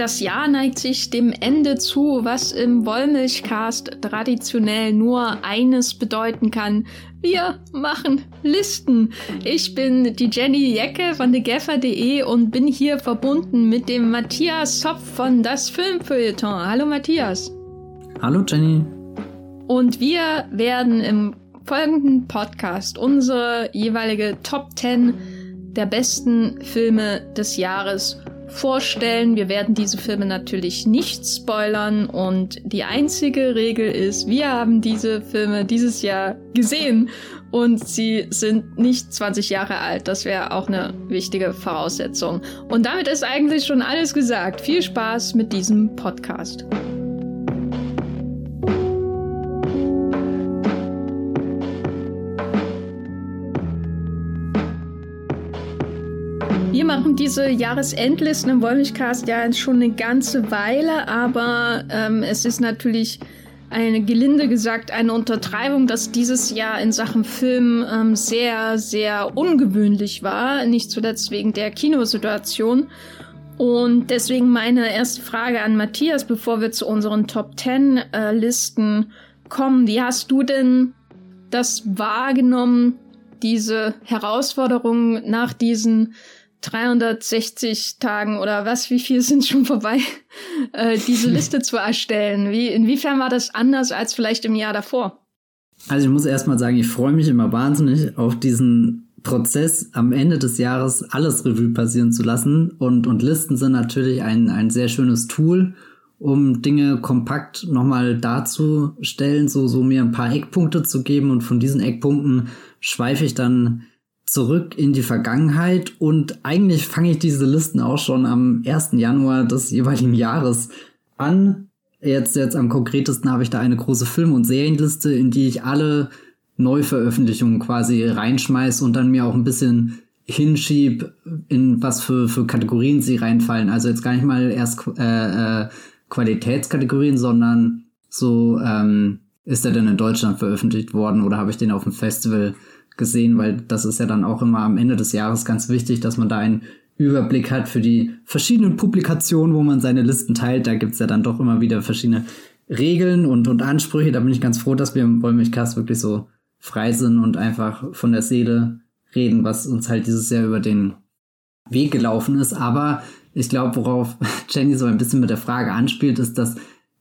Das Jahr neigt sich dem Ende zu, was im Wollmilchcast traditionell nur eines bedeuten kann. Wir machen Listen. Ich bin die Jenny Jecke von thegaffer.de und bin hier verbunden mit dem Matthias Zopf von Das Filmfeuilleton. Hallo Matthias. Hallo Jenny. Und wir werden im folgenden Podcast unsere jeweilige Top 10 der besten Filme des Jahres vorstellen. Wir werden diese Filme natürlich nicht spoilern und die einzige Regel ist, wir haben diese Filme dieses Jahr gesehen und sie sind nicht 20 Jahre alt. Das wäre auch eine wichtige Voraussetzung. Und damit ist eigentlich schon alles gesagt. Viel Spaß mit diesem Podcast. Machen diese Jahresendlisten im Wollmilchcast ja schon eine ganze Weile, aber ähm, es ist natürlich eine gelinde gesagt eine Untertreibung, dass dieses Jahr in Sachen Film ähm, sehr, sehr ungewöhnlich war, nicht zuletzt wegen der Kinosituation. Und deswegen meine erste Frage an Matthias, bevor wir zu unseren Top Ten äh, Listen kommen. Wie hast du denn das wahrgenommen, diese Herausforderung nach diesen 360 Tagen oder was, wie viel sind schon vorbei, äh, diese Liste zu erstellen? Wie, inwiefern war das anders als vielleicht im Jahr davor? Also ich muss erstmal sagen, ich freue mich immer wahnsinnig auf diesen Prozess am Ende des Jahres alles Revue passieren zu lassen und, und Listen sind natürlich ein, ein sehr schönes Tool, um Dinge kompakt nochmal darzustellen, so, so mir ein paar Eckpunkte zu geben und von diesen Eckpunkten schweife ich dann zurück in die Vergangenheit und eigentlich fange ich diese Listen auch schon am 1. Januar des jeweiligen Jahres an. Jetzt, jetzt am konkretesten habe ich da eine große Film- und Serienliste, in die ich alle Neuveröffentlichungen quasi reinschmeiße und dann mir auch ein bisschen hinschieb, in was für, für Kategorien sie reinfallen. Also jetzt gar nicht mal erst äh, äh, Qualitätskategorien, sondern so, ähm, ist er denn in Deutschland veröffentlicht worden oder habe ich den auf dem Festival gesehen, weil das ist ja dann auch immer am Ende des Jahres ganz wichtig, dass man da einen Überblick hat für die verschiedenen Publikationen, wo man seine Listen teilt. Da gibt's ja dann doch immer wieder verschiedene Regeln und, und Ansprüche. Da bin ich ganz froh, dass wir im Wollmilchcast wirklich so frei sind und einfach von der Seele reden, was uns halt dieses Jahr über den Weg gelaufen ist. Aber ich glaube, worauf Jenny so ein bisschen mit der Frage anspielt, ist, dass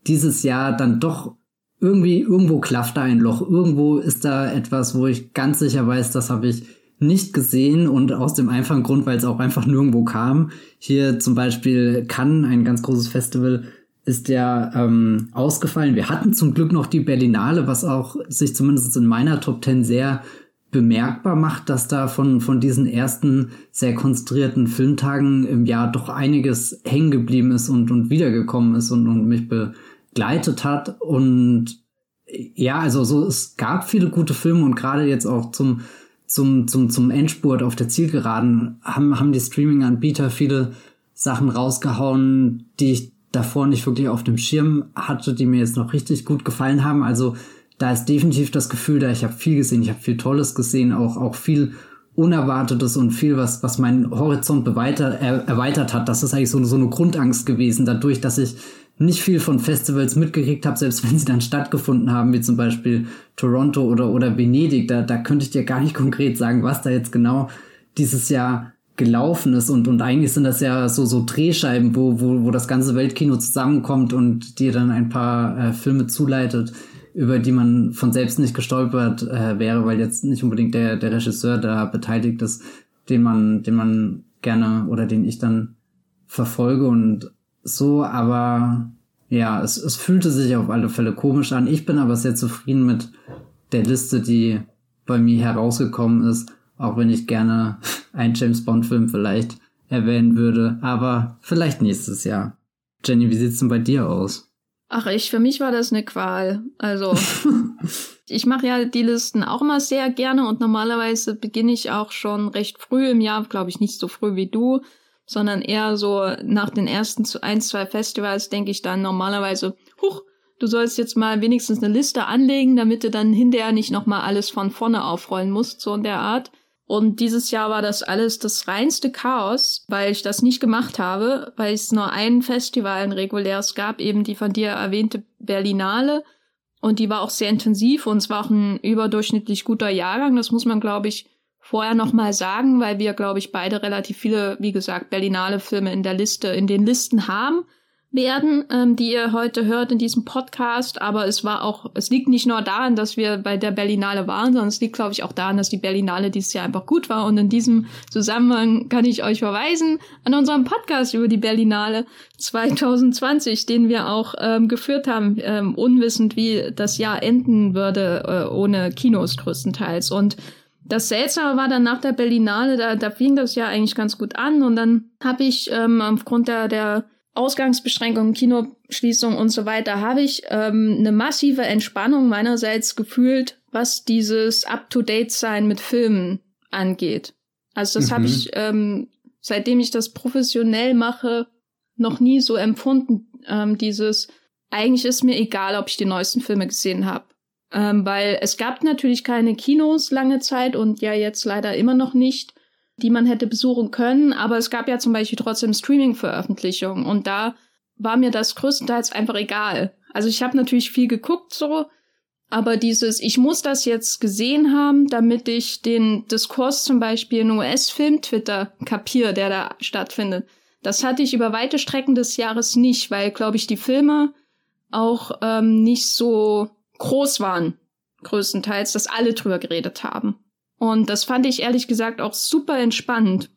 dieses Jahr dann doch irgendwie, irgendwo klafft da ein Loch. Irgendwo ist da etwas, wo ich ganz sicher weiß, das habe ich nicht gesehen und aus dem einfachen Grund, weil es auch einfach nirgendwo kam. Hier zum Beispiel Cannes, ein ganz großes Festival, ist ja ähm, ausgefallen. Wir hatten zum Glück noch die Berlinale, was auch sich zumindest in meiner Top Ten sehr bemerkbar macht, dass da von, von diesen ersten sehr konstruierten Filmtagen im Jahr doch einiges hängen geblieben ist und, und wiedergekommen ist und, und mich be, begleitet hat. Und ja, also so, es gab viele gute Filme und gerade jetzt auch zum, zum, zum, zum Endspurt auf der Zielgeraden haben, haben die Streaming-Anbieter viele Sachen rausgehauen, die ich davor nicht wirklich auf dem Schirm hatte, die mir jetzt noch richtig gut gefallen haben. Also da ist definitiv das Gefühl da, ich habe viel gesehen, ich habe viel Tolles gesehen, auch, auch viel Unerwartetes und viel, was, was meinen Horizont beweiter, er, erweitert hat. Das ist eigentlich so, so eine Grundangst gewesen, dadurch, dass ich nicht viel von Festivals mitgekriegt habe, selbst wenn sie dann stattgefunden haben, wie zum Beispiel Toronto oder, oder Venedig, da, da könnte ich dir gar nicht konkret sagen, was da jetzt genau dieses Jahr gelaufen ist. Und, und eigentlich sind das ja so, so Drehscheiben, wo, wo, wo das ganze Weltkino zusammenkommt und dir dann ein paar äh, Filme zuleitet, über die man von selbst nicht gestolpert äh, wäre, weil jetzt nicht unbedingt der, der Regisseur da beteiligt ist, den man, den man gerne oder den ich dann verfolge. Und so, aber ja, es, es fühlte sich auf alle Fälle komisch an. Ich bin aber sehr zufrieden mit der Liste, die bei mir herausgekommen ist, auch wenn ich gerne einen James Bond Film vielleicht erwähnen würde, aber vielleicht nächstes Jahr. Jenny, wie sieht's denn bei dir aus? Ach, ich, für mich war das eine Qual. Also, ich mache ja die Listen auch immer sehr gerne und normalerweise beginne ich auch schon recht früh im Jahr, glaube ich nicht so früh wie du, sondern eher so nach den ersten ein, zwei Festivals denke ich dann normalerweise, huch, du sollst jetzt mal wenigstens eine Liste anlegen, damit du dann hinterher nicht nochmal alles von vorne aufrollen musst, so in der Art. Und dieses Jahr war das alles das reinste Chaos, weil ich das nicht gemacht habe, weil es nur ein Festival, ein reguläres gab, eben die von dir erwähnte Berlinale. Und die war auch sehr intensiv und es war auch ein überdurchschnittlich guter Jahrgang. Das muss man, glaube ich, vorher noch mal sagen, weil wir, glaube ich, beide relativ viele, wie gesagt, Berlinale Filme in der Liste, in den Listen haben werden, ähm, die ihr heute hört in diesem Podcast. Aber es war auch, es liegt nicht nur daran, dass wir bei der Berlinale waren, sondern es liegt, glaube ich, auch daran, dass die Berlinale dieses Jahr einfach gut war. Und in diesem Zusammenhang kann ich euch verweisen an unseren Podcast über die Berlinale 2020, den wir auch ähm, geführt haben, ähm, unwissend, wie das Jahr enden würde äh, ohne Kinos größtenteils. Und das Seltsame war dann nach der Berlinale, da, da fing das ja eigentlich ganz gut an und dann habe ich ähm, aufgrund der, der Ausgangsbeschränkungen, Kinoschließung und so weiter, habe ich ähm, eine massive Entspannung meinerseits gefühlt, was dieses Up-to-Date-Sein mit Filmen angeht. Also das mhm. habe ich, ähm, seitdem ich das professionell mache, noch nie so empfunden. Ähm, dieses, eigentlich ist mir egal, ob ich die neuesten Filme gesehen habe. Ähm, weil es gab natürlich keine Kinos lange Zeit und ja jetzt leider immer noch nicht die man hätte besuchen können. Aber es gab ja zum Beispiel trotzdem Streaming-Veröffentlichungen und da war mir das größtenteils einfach egal. Also ich habe natürlich viel geguckt so, aber dieses, ich muss das jetzt gesehen haben, damit ich den Diskurs zum Beispiel in US-Film-Twitter kapiere, der da stattfindet. Das hatte ich über weite Strecken des Jahres nicht, weil, glaube ich, die Filme auch ähm, nicht so groß waren, größtenteils, dass alle drüber geredet haben. Und das fand ich ehrlich gesagt auch super entspannend.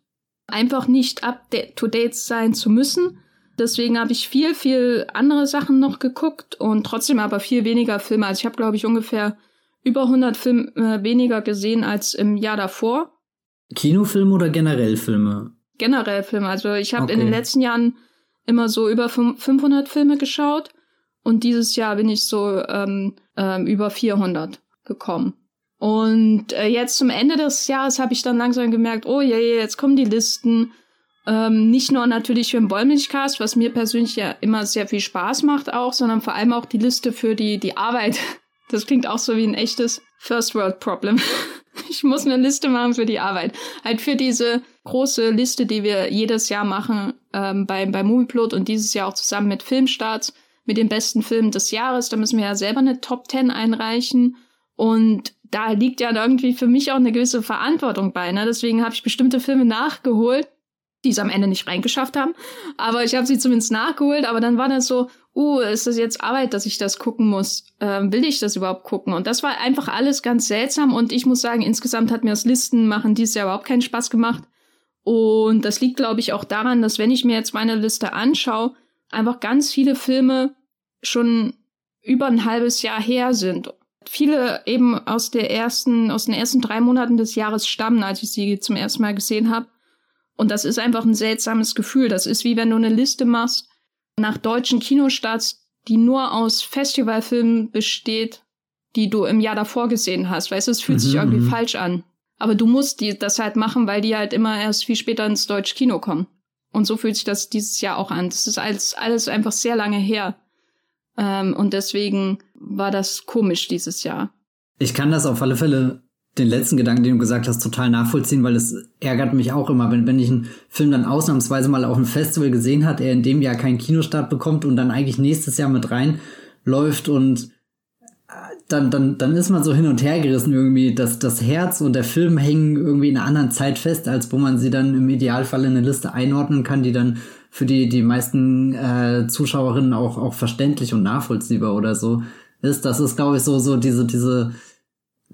Einfach nicht up to date sein zu müssen. Deswegen habe ich viel, viel andere Sachen noch geguckt und trotzdem aber viel weniger Filme. Also ich habe, glaube ich, ungefähr über 100 Filme äh, weniger gesehen als im Jahr davor. Kinofilme oder generell Filme? Generell Filme. Also ich habe okay. in den letzten Jahren immer so über 500 Filme geschaut und dieses Jahr bin ich so ähm, ähm, über 400 gekommen. Und äh, jetzt zum Ende des Jahres habe ich dann langsam gemerkt, oh je, je jetzt kommen die Listen. Ähm, nicht nur natürlich für den Bäumlichcast, was mir persönlich ja immer sehr viel Spaß macht auch, sondern vor allem auch die Liste für die, die Arbeit. Das klingt auch so wie ein echtes First World Problem. Ich muss eine Liste machen für die Arbeit. Halt für diese große Liste, die wir jedes Jahr machen ähm, bei, bei Movieplot und dieses Jahr auch zusammen mit Filmstarts, mit den besten Filmen des Jahres. Da müssen wir ja selber eine Top 10 einreichen. Und da liegt ja irgendwie für mich auch eine gewisse Verantwortung bei. Ne? Deswegen habe ich bestimmte Filme nachgeholt, die es am Ende nicht reingeschafft haben. Aber ich habe sie zumindest nachgeholt. Aber dann war das so, uh, ist das jetzt Arbeit, dass ich das gucken muss? Ähm, will ich das überhaupt gucken? Und das war einfach alles ganz seltsam. Und ich muss sagen, insgesamt hat mir das Listen machen dieses Jahr überhaupt keinen Spaß gemacht. Und das liegt, glaube ich, auch daran, dass wenn ich mir jetzt meine Liste anschaue, einfach ganz viele Filme schon über ein halbes Jahr her sind viele eben aus der ersten, aus den ersten drei Monaten des Jahres stammen, als ich sie zum ersten Mal gesehen habe. Und das ist einfach ein seltsames Gefühl. Das ist wie wenn du eine Liste machst nach deutschen Kinostarts, die nur aus Festivalfilmen besteht, die du im Jahr davor gesehen hast. Weißt du, es fühlt mhm. sich irgendwie mhm. falsch an. Aber du musst die, das halt machen, weil die halt immer erst viel später ins deutsche Kino kommen. Und so fühlt sich das dieses Jahr auch an. Das ist alles, alles einfach sehr lange her. Ähm, und deswegen war das komisch dieses Jahr. Ich kann das auf alle Fälle den letzten Gedanken, den du gesagt hast, total nachvollziehen, weil es ärgert mich auch immer, wenn, wenn ich einen Film dann ausnahmsweise mal auf einem Festival gesehen hat, er in dem Jahr keinen Kinostart bekommt und dann eigentlich nächstes Jahr mit reinläuft und dann, dann, dann ist man so hin und her gerissen irgendwie, dass das Herz und der Film hängen irgendwie in einer anderen Zeit fest, als wo man sie dann im Idealfall in eine Liste einordnen kann, die dann für die, die meisten äh, Zuschauerinnen auch, auch verständlich und nachvollziehbar oder so ist. Das ist, glaube ich, so, so diese, diese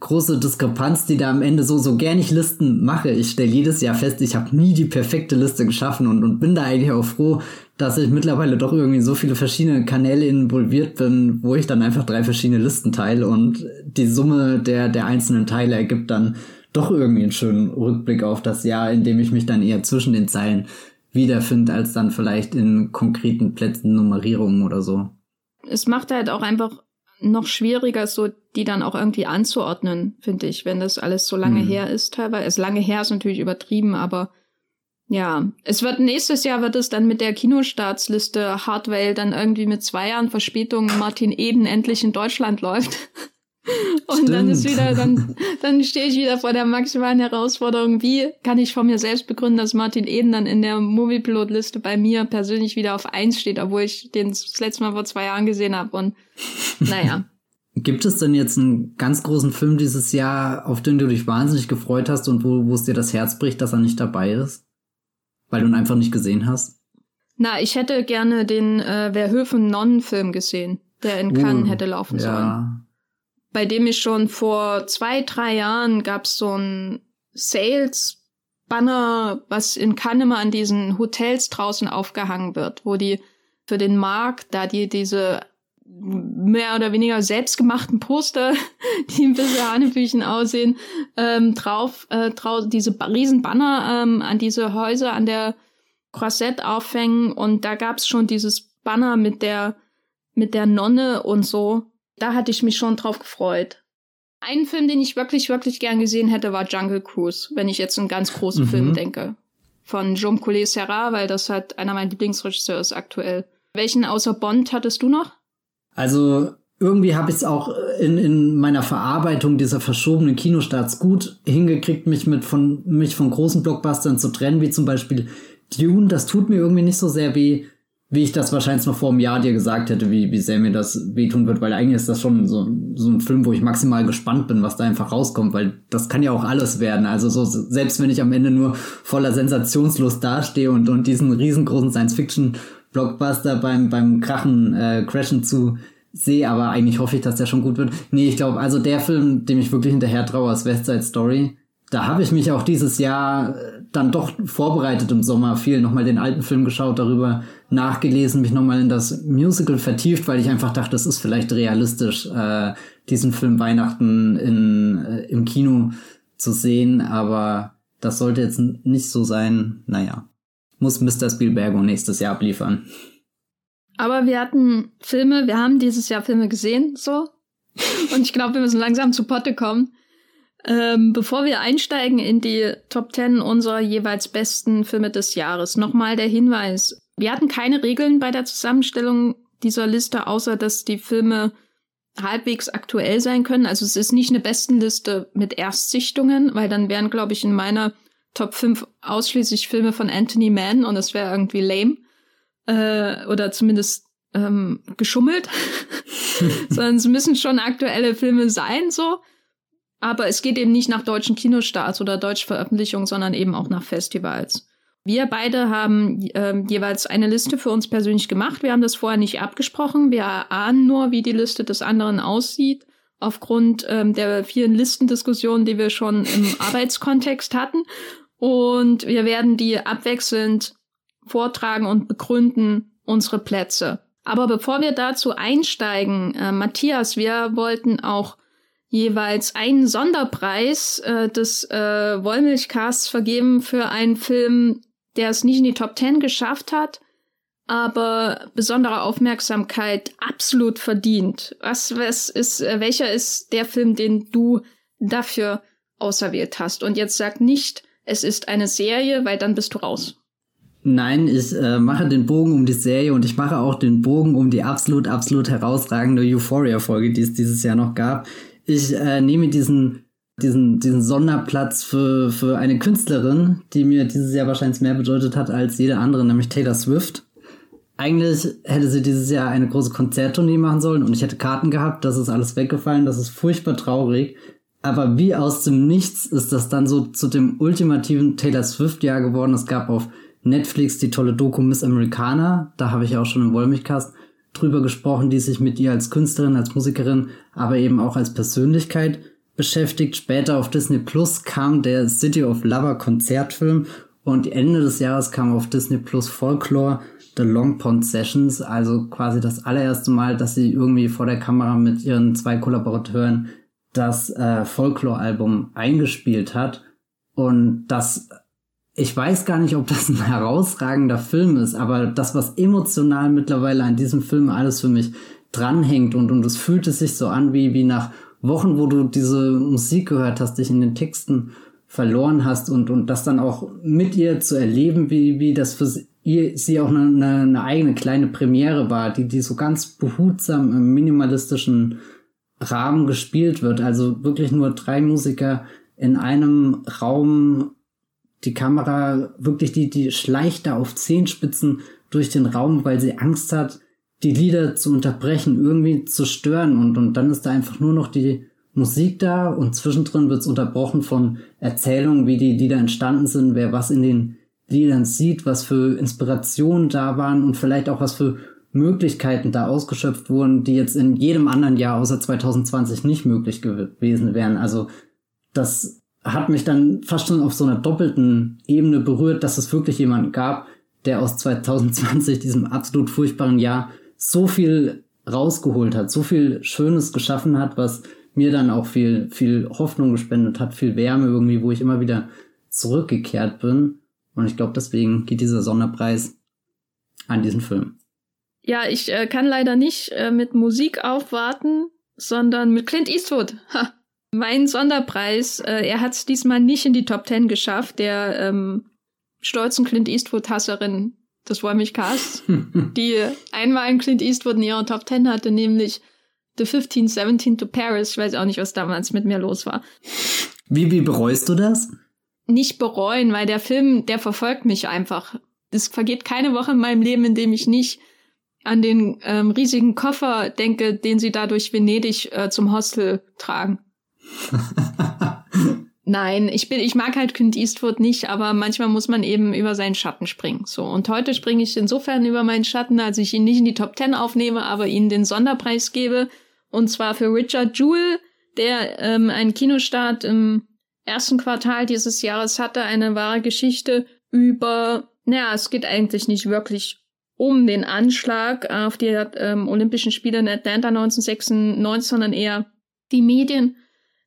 große Diskrepanz, die da am Ende so, so gern ich Listen mache. Ich stelle jedes Jahr fest, ich habe nie die perfekte Liste geschaffen und, und bin da eigentlich auch froh, dass ich mittlerweile doch irgendwie so viele verschiedene Kanäle involviert bin, wo ich dann einfach drei verschiedene Listen teile und die Summe der, der einzelnen Teile ergibt dann doch irgendwie einen schönen Rückblick auf das Jahr, in dem ich mich dann eher zwischen den Zeilen wiederfinde, als dann vielleicht in konkreten Plätzen Nummerierungen oder so. Es macht halt auch einfach noch schwieriger, so die dann auch irgendwie anzuordnen, finde ich, wenn das alles so lange mhm. her ist teilweise. Es lange her ist natürlich übertrieben, aber ja, es wird nächstes Jahr wird es dann mit der Kinostartsliste Hardwell dann irgendwie mit zwei Jahren Verspätung Martin Eden endlich in Deutschland läuft. Und Stimmt. dann ist wieder, dann, dann stehe ich wieder vor der maximalen Herausforderung, wie kann ich von mir selbst begründen, dass Martin Eden dann in der Moviepilot-Liste bei mir persönlich wieder auf eins steht, obwohl ich den das letzte Mal vor zwei Jahren gesehen habe. Und naja. Gibt es denn jetzt einen ganz großen Film dieses Jahr, auf den du dich wahnsinnig gefreut hast und wo, wo es dir das Herz bricht, dass er nicht dabei ist? Weil du ihn einfach nicht gesehen hast? Na, ich hätte gerne den äh, Verhöfen-Nonnen-Film gesehen, der in Cannes uh, hätte laufen ja. sollen bei dem ich schon vor zwei, drei Jahren gab es so ein Sales-Banner, was in Cannes an diesen Hotels draußen aufgehangen wird, wo die für den Markt, da die diese mehr oder weniger selbstgemachten Poster, die ein bisschen Hanebüchen aussehen, ähm, drauf, äh, drauf diese riesen Banner ähm, an diese Häuser an der Croisette aufhängen. Und da gab's schon dieses Banner mit der mit der Nonne und so da hatte ich mich schon drauf gefreut. Ein Film, den ich wirklich, wirklich gern gesehen hätte, war Jungle Cruise, wenn ich jetzt einen ganz großen mhm. Film denke. Von Jean Collet Serra, weil das halt einer meiner Lieblingsregisseure ist aktuell. Welchen außer Bond hattest du noch? Also irgendwie habe ich es auch in, in meiner Verarbeitung dieser verschobenen Kinostarts gut hingekriegt, mich mit von mich von großen Blockbustern zu trennen, wie zum Beispiel Dune. Das tut mir irgendwie nicht so sehr weh wie ich das wahrscheinlich noch vor einem Jahr dir gesagt hätte, wie, wie sehr mir das wehtun wird, weil eigentlich ist das schon so, so ein Film, wo ich maximal gespannt bin, was da einfach rauskommt, weil das kann ja auch alles werden. Also so, selbst wenn ich am Ende nur voller Sensationslust dastehe und, und diesen riesengroßen Science-Fiction-Blockbuster beim, beim Krachen, äh, Crashen zu sehe, aber eigentlich hoffe ich, dass der schon gut wird. Nee, ich glaube, also der Film, dem ich wirklich hinterher traue, ist West Side Story da habe ich mich auch dieses Jahr äh, dann doch vorbereitet im Sommer viel nochmal den alten Film geschaut, darüber nachgelesen, mich nochmal in das Musical vertieft, weil ich einfach dachte, es ist vielleicht realistisch, äh, diesen Film Weihnachten in, äh, im Kino zu sehen, aber das sollte jetzt nicht so sein. Naja, muss Mr. Spielbergo nächstes Jahr abliefern. Aber wir hatten Filme, wir haben dieses Jahr Filme gesehen, so. Und ich glaube, wir müssen langsam zu Potte kommen. Ähm, bevor wir einsteigen in die Top 10 unserer jeweils besten Filme des Jahres, nochmal der Hinweis. Wir hatten keine Regeln bei der Zusammenstellung dieser Liste, außer dass die Filme halbwegs aktuell sein können. Also es ist nicht eine Bestenliste mit Erstsichtungen, weil dann wären, glaube ich, in meiner Top 5 ausschließlich Filme von Anthony Mann und das wäre irgendwie lame. Äh, oder zumindest ähm, geschummelt. Sondern es müssen schon aktuelle Filme sein, so. Aber es geht eben nicht nach deutschen Kinostarts oder Deutschveröffentlichungen, sondern eben auch nach Festivals. Wir beide haben äh, jeweils eine Liste für uns persönlich gemacht. Wir haben das vorher nicht abgesprochen. Wir ahnen nur, wie die Liste des anderen aussieht, aufgrund ähm, der vielen Listendiskussionen, die wir schon im Arbeitskontext hatten. Und wir werden die abwechselnd vortragen und begründen unsere Plätze. Aber bevor wir dazu einsteigen, äh, Matthias, wir wollten auch jeweils einen Sonderpreis äh, des äh, Wollmilchcasts vergeben für einen Film, der es nicht in die Top Ten geschafft hat, aber besondere Aufmerksamkeit absolut verdient. Was, was ist, äh, welcher ist der Film, den du dafür auserwählt hast? Und jetzt sag nicht, es ist eine Serie, weil dann bist du raus. Nein, ich äh, mache den Bogen um die Serie und ich mache auch den Bogen um die absolut, absolut herausragende Euphoria-Folge, die es dieses Jahr noch gab ich äh, nehme diesen, diesen, diesen Sonderplatz für, für eine Künstlerin, die mir dieses Jahr wahrscheinlich mehr bedeutet hat als jede andere, nämlich Taylor Swift. Eigentlich hätte sie dieses Jahr eine große Konzerttournee machen sollen und ich hätte Karten gehabt, das ist alles weggefallen, das ist furchtbar traurig. Aber wie aus dem Nichts ist das dann so zu dem ultimativen Taylor Swift-Jahr geworden. Es gab auf Netflix die tolle Doku Miss Americana, da habe ich auch schon im Wollmilchcast drüber gesprochen, die sich mit ihr als Künstlerin, als Musikerin, aber eben auch als Persönlichkeit beschäftigt. Später auf Disney Plus kam der City of Lover Konzertfilm und Ende des Jahres kam auf Disney Plus Folklore The Long Pond Sessions, also quasi das allererste Mal, dass sie irgendwie vor der Kamera mit ihren zwei Kollaborateuren das äh, Folklore-Album eingespielt hat. Und das ich weiß gar nicht, ob das ein herausragender Film ist, aber das, was emotional mittlerweile an diesem Film alles für mich dranhängt und, und es fühlt es sich so an, wie, wie nach Wochen, wo du diese Musik gehört hast, dich in den Texten verloren hast und, und das dann auch mit ihr zu erleben, wie, wie das für sie, sie auch eine, eine, eine eigene kleine Premiere war, die, die so ganz behutsam im minimalistischen Rahmen gespielt wird. Also wirklich nur drei Musiker in einem Raum. Die Kamera wirklich, die, die schleicht da auf Zehenspitzen durch den Raum, weil sie Angst hat, die Lieder zu unterbrechen, irgendwie zu stören. Und, und dann ist da einfach nur noch die Musik da und zwischendrin wird es unterbrochen von Erzählungen, wie die Lieder entstanden sind, wer was in den Liedern sieht, was für Inspirationen da waren und vielleicht auch was für Möglichkeiten da ausgeschöpft wurden, die jetzt in jedem anderen Jahr außer 2020 nicht möglich gewesen wären. Also das hat mich dann fast schon auf so einer doppelten Ebene berührt, dass es wirklich jemanden gab, der aus 2020, diesem absolut furchtbaren Jahr, so viel rausgeholt hat, so viel Schönes geschaffen hat, was mir dann auch viel, viel Hoffnung gespendet hat, viel Wärme irgendwie, wo ich immer wieder zurückgekehrt bin. Und ich glaube, deswegen geht dieser Sonderpreis an diesen Film. Ja, ich äh, kann leider nicht äh, mit Musik aufwarten, sondern mit Clint Eastwood. Ha. Mein Sonderpreis, äh, er hat es diesmal nicht in die Top Ten geschafft, der ähm, stolzen Clint Eastwood-Hasserin des Wollmilchcasts, die einmal einen Clint Eastwood in ihrer Top Ten hatte, nämlich The 1517 to Paris. Ich weiß auch nicht, was damals mit mir los war. Wie, wie bereust du das? Nicht bereuen, weil der Film, der verfolgt mich einfach. Es vergeht keine Woche in meinem Leben, in dem ich nicht an den ähm, riesigen Koffer denke, den sie da durch Venedig äh, zum Hostel tragen. Nein, ich bin, ich mag halt Clint Eastwood nicht, aber manchmal muss man eben über seinen Schatten springen. So. Und heute springe ich insofern über meinen Schatten, als ich ihn nicht in die Top Ten aufnehme, aber ihnen den Sonderpreis gebe. Und zwar für Richard Jewell, der ähm, einen Kinostart im ersten Quartal dieses Jahres hatte, eine wahre Geschichte über, naja, es geht eigentlich nicht wirklich um den Anschlag auf die ähm, Olympischen Spiele in Atlanta 1996, sondern eher die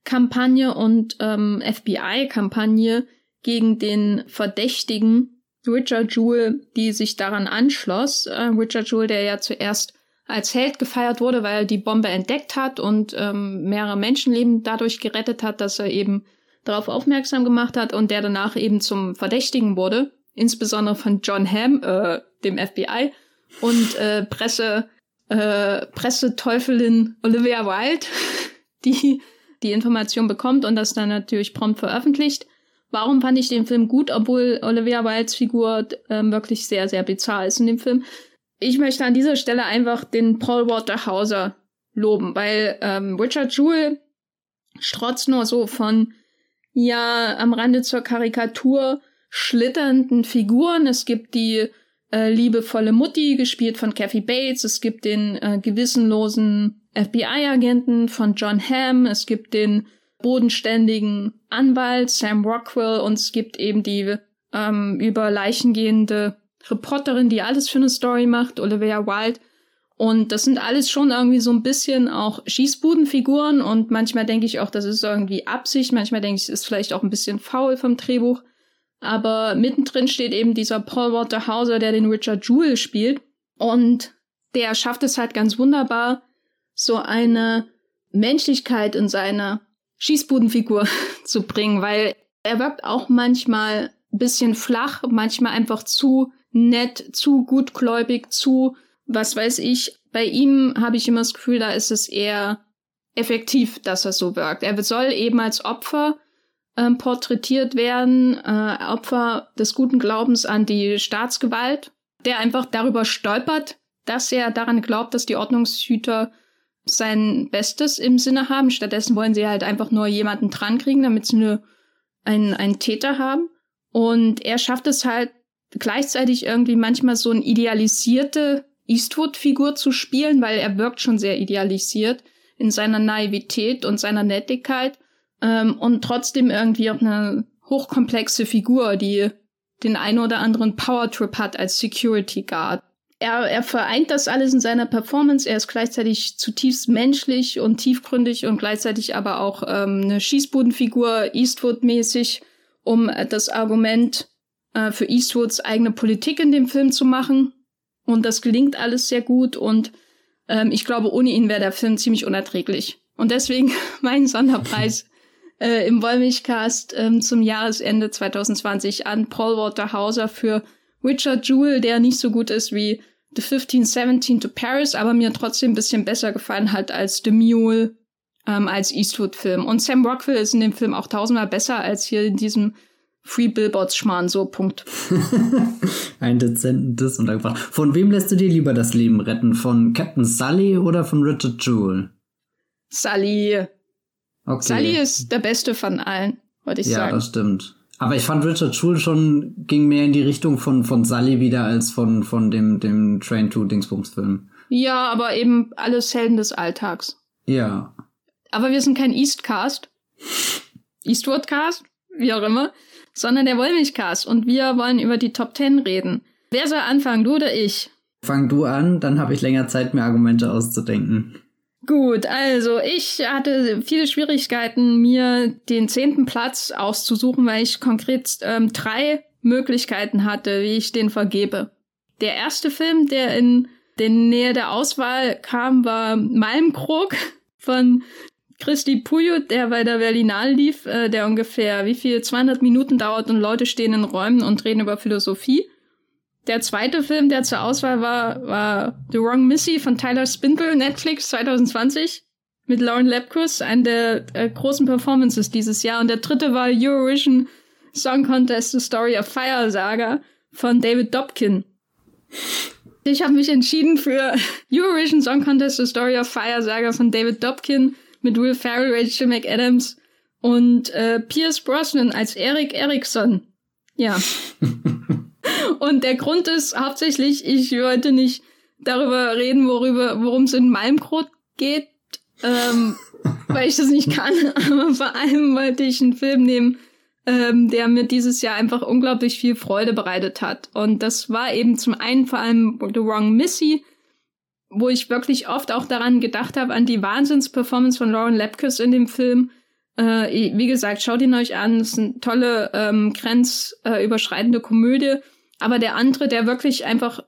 Medienkampagne und ähm, FBI-Kampagne gegen den Verdächtigen Richard Jewell, die sich daran anschloss. Äh, Richard Jewell, der ja zuerst als Held gefeiert wurde, weil er die Bombe entdeckt hat und ähm, mehrere Menschenleben dadurch gerettet hat, dass er eben darauf aufmerksam gemacht hat und der danach eben zum Verdächtigen wurde insbesondere von John Hamm, äh, dem FBI, und äh, Presse, äh, Presseteufelin Olivia Wilde, die die Information bekommt und das dann natürlich prompt veröffentlicht. Warum fand ich den Film gut, obwohl Olivia Wildes Figur ähm, wirklich sehr, sehr bizarr ist in dem Film? Ich möchte an dieser Stelle einfach den Paul Walter Hauser loben, weil ähm, Richard Jewell strotzt nur so von, ja, am Rande zur Karikatur, schlitternden Figuren. Es gibt die äh, liebevolle Mutti, gespielt von Kathy Bates. Es gibt den äh, gewissenlosen FBI-Agenten von John Hamm. Es gibt den bodenständigen Anwalt Sam Rockwell und es gibt eben die ähm, über Leichen gehende Reporterin, die alles für eine Story macht, Olivia Wilde. Und das sind alles schon irgendwie so ein bisschen auch Schießbudenfiguren und manchmal denke ich auch, das ist irgendwie Absicht, manchmal denke ich, es ist vielleicht auch ein bisschen faul vom Drehbuch. Aber mittendrin steht eben dieser Paul Walter Hauser, der den Richard Jewell spielt. Und der schafft es halt ganz wunderbar, so eine Menschlichkeit in seine Schießbudenfigur zu bringen, weil er wirkt auch manchmal ein bisschen flach, manchmal einfach zu nett, zu gutgläubig, zu, was weiß ich. Bei ihm habe ich immer das Gefühl, da ist es eher effektiv, dass er so wirkt. Er soll eben als Opfer ähm, porträtiert werden, äh, Opfer des guten Glaubens an die Staatsgewalt, der einfach darüber stolpert, dass er daran glaubt, dass die Ordnungshüter sein Bestes im Sinne haben. Stattdessen wollen sie halt einfach nur jemanden drankriegen, damit sie nur einen, einen Täter haben. Und er schafft es halt gleichzeitig irgendwie manchmal so eine idealisierte Eastwood-Figur zu spielen, weil er wirkt schon sehr idealisiert in seiner Naivität und seiner Nettigkeit ähm, und trotzdem irgendwie auch eine hochkomplexe Figur, die den einen oder anderen Power-Trip hat als Security Guard. Er, er vereint das alles in seiner Performance. Er ist gleichzeitig zutiefst menschlich und tiefgründig und gleichzeitig aber auch ähm, eine Schießbudenfigur, Eastwood-mäßig, um äh, das Argument äh, für Eastwoods eigene Politik in dem Film zu machen. Und das gelingt alles sehr gut und ähm, ich glaube, ohne ihn wäre der Film ziemlich unerträglich. Und deswegen mein Sonderpreis äh, im Wollmilchcast ähm, zum Jahresende 2020 an Paul Walter Hauser für Richard Jewell, der nicht so gut ist wie The 1517 to Paris, aber mir trotzdem ein bisschen besser gefallen hat als The Mule ähm, als Eastwood-Film. Und Sam Rockwell ist in dem Film auch tausendmal besser als hier in diesem Free Billboards Schmarrn, so Punkt. Ein dezenten Diss untergebracht. Von wem lässt du dir lieber das Leben retten? Von Captain Sully oder von Richard Jewell? Sully. Okay. Sully ist der beste von allen, würde ich ja, sagen. Ja, das stimmt. Aber ich fand Richard Jewell schon ging mehr in die Richtung von von Sully wieder als von von dem dem Train to Dingsbums Film. Ja, aber eben alles Helden des Alltags. Ja. Aber wir sind kein Eastcast. Eastwoodcast, wie auch immer sondern der Wollmilchcast und wir wollen über die Top 10 reden. Wer soll anfangen, du oder ich? Fang du an, dann habe ich länger Zeit, mir Argumente auszudenken. Gut, also ich hatte viele Schwierigkeiten, mir den zehnten Platz auszusuchen, weil ich konkret ähm, drei Möglichkeiten hatte, wie ich den vergebe. Der erste Film, der in der Nähe der Auswahl kam, war Malmkrog von Christi Puyo, der bei der Berlinale lief, äh, der ungefähr wie viel 200 Minuten dauert und Leute stehen in Räumen und reden über Philosophie. Der zweite Film, der zur Auswahl war, war The Wrong Missy von Tyler Spindle, Netflix 2020 mit Lauren Lepkus, eine der äh, großen Performances dieses Jahr. Und der dritte war Eurovision Song Contest The Story of Fire Saga von David Dobkin. Ich habe mich entschieden für Eurovision Song Contest The Story of Fire Saga von David Dobkin mit Will Ferrell, Rachel McAdams und äh, Pierce Brosnan als Eric Erickson. Ja. und der Grund ist hauptsächlich, ich wollte nicht darüber reden, worüber, worum es in Malmkrot geht, ähm, weil ich das nicht kann. Aber vor allem wollte ich einen Film nehmen, ähm, der mir dieses Jahr einfach unglaublich viel Freude bereitet hat. Und das war eben zum einen vor allem The Wrong Missy, wo ich wirklich oft auch daran gedacht habe, an die Wahnsinns-Performance von Lauren Lapkus in dem Film. Äh, wie gesagt, schaut ihn euch an. Es ist eine tolle, ähm, grenzüberschreitende Komödie. Aber der andere, der wirklich einfach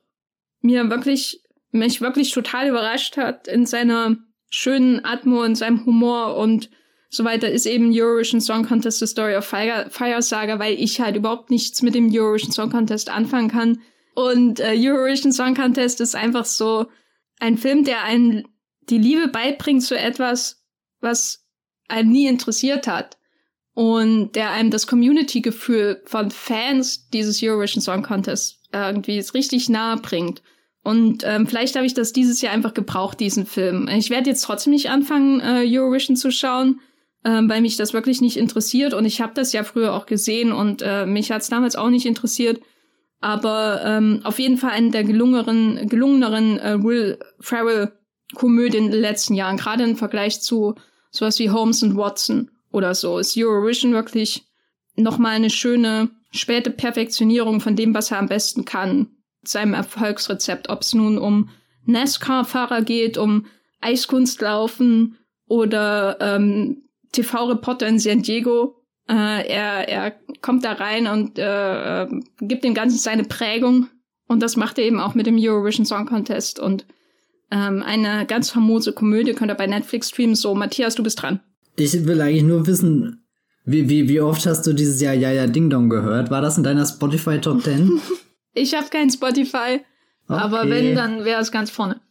mir wirklich, mich wirklich total überrascht hat in seiner schönen Atmo, in seinem Humor und so weiter, ist eben Eurovision Song Contest The Story of Fire, Fire Saga, weil ich halt überhaupt nichts mit dem Eurovision Song Contest anfangen kann. Und äh, Eurovision Song Contest ist einfach so, ein Film, der einen die Liebe beibringt zu etwas, was einem nie interessiert hat. Und der einem das Community-Gefühl von Fans dieses Eurovision Song Contest irgendwie richtig nahe bringt. Und ähm, vielleicht habe ich das dieses Jahr einfach gebraucht, diesen Film. Ich werde jetzt trotzdem nicht anfangen, äh, Eurovision zu schauen, ähm, weil mich das wirklich nicht interessiert. Und ich habe das ja früher auch gesehen und äh, mich hat es damals auch nicht interessiert aber ähm, auf jeden Fall eine der gelungeneren, gelungeneren äh, Will Ferrell Komödien in den letzten Jahren, gerade im Vergleich zu sowas wie Holmes und Watson oder so, ist Eurovision wirklich nochmal eine schöne späte Perfektionierung von dem, was er am besten kann, seinem Erfolgsrezept, ob es nun um NASCAR-Fahrer geht, um Eiskunstlaufen oder ähm, TV-Reporter in San Diego äh, er, er kommt da rein und äh, gibt dem Ganzen seine Prägung. Und das macht er eben auch mit dem Eurovision Song Contest. Und ähm, eine ganz famose Komödie könnt ihr bei Netflix streamen. So, Matthias, du bist dran. Ich will eigentlich nur wissen, wie, wie, wie oft hast du dieses Jahr Ja Ja Ding Dong gehört? War das in deiner Spotify Top 10? ich habe kein Spotify, okay. aber wenn, dann wäre es ganz vorne.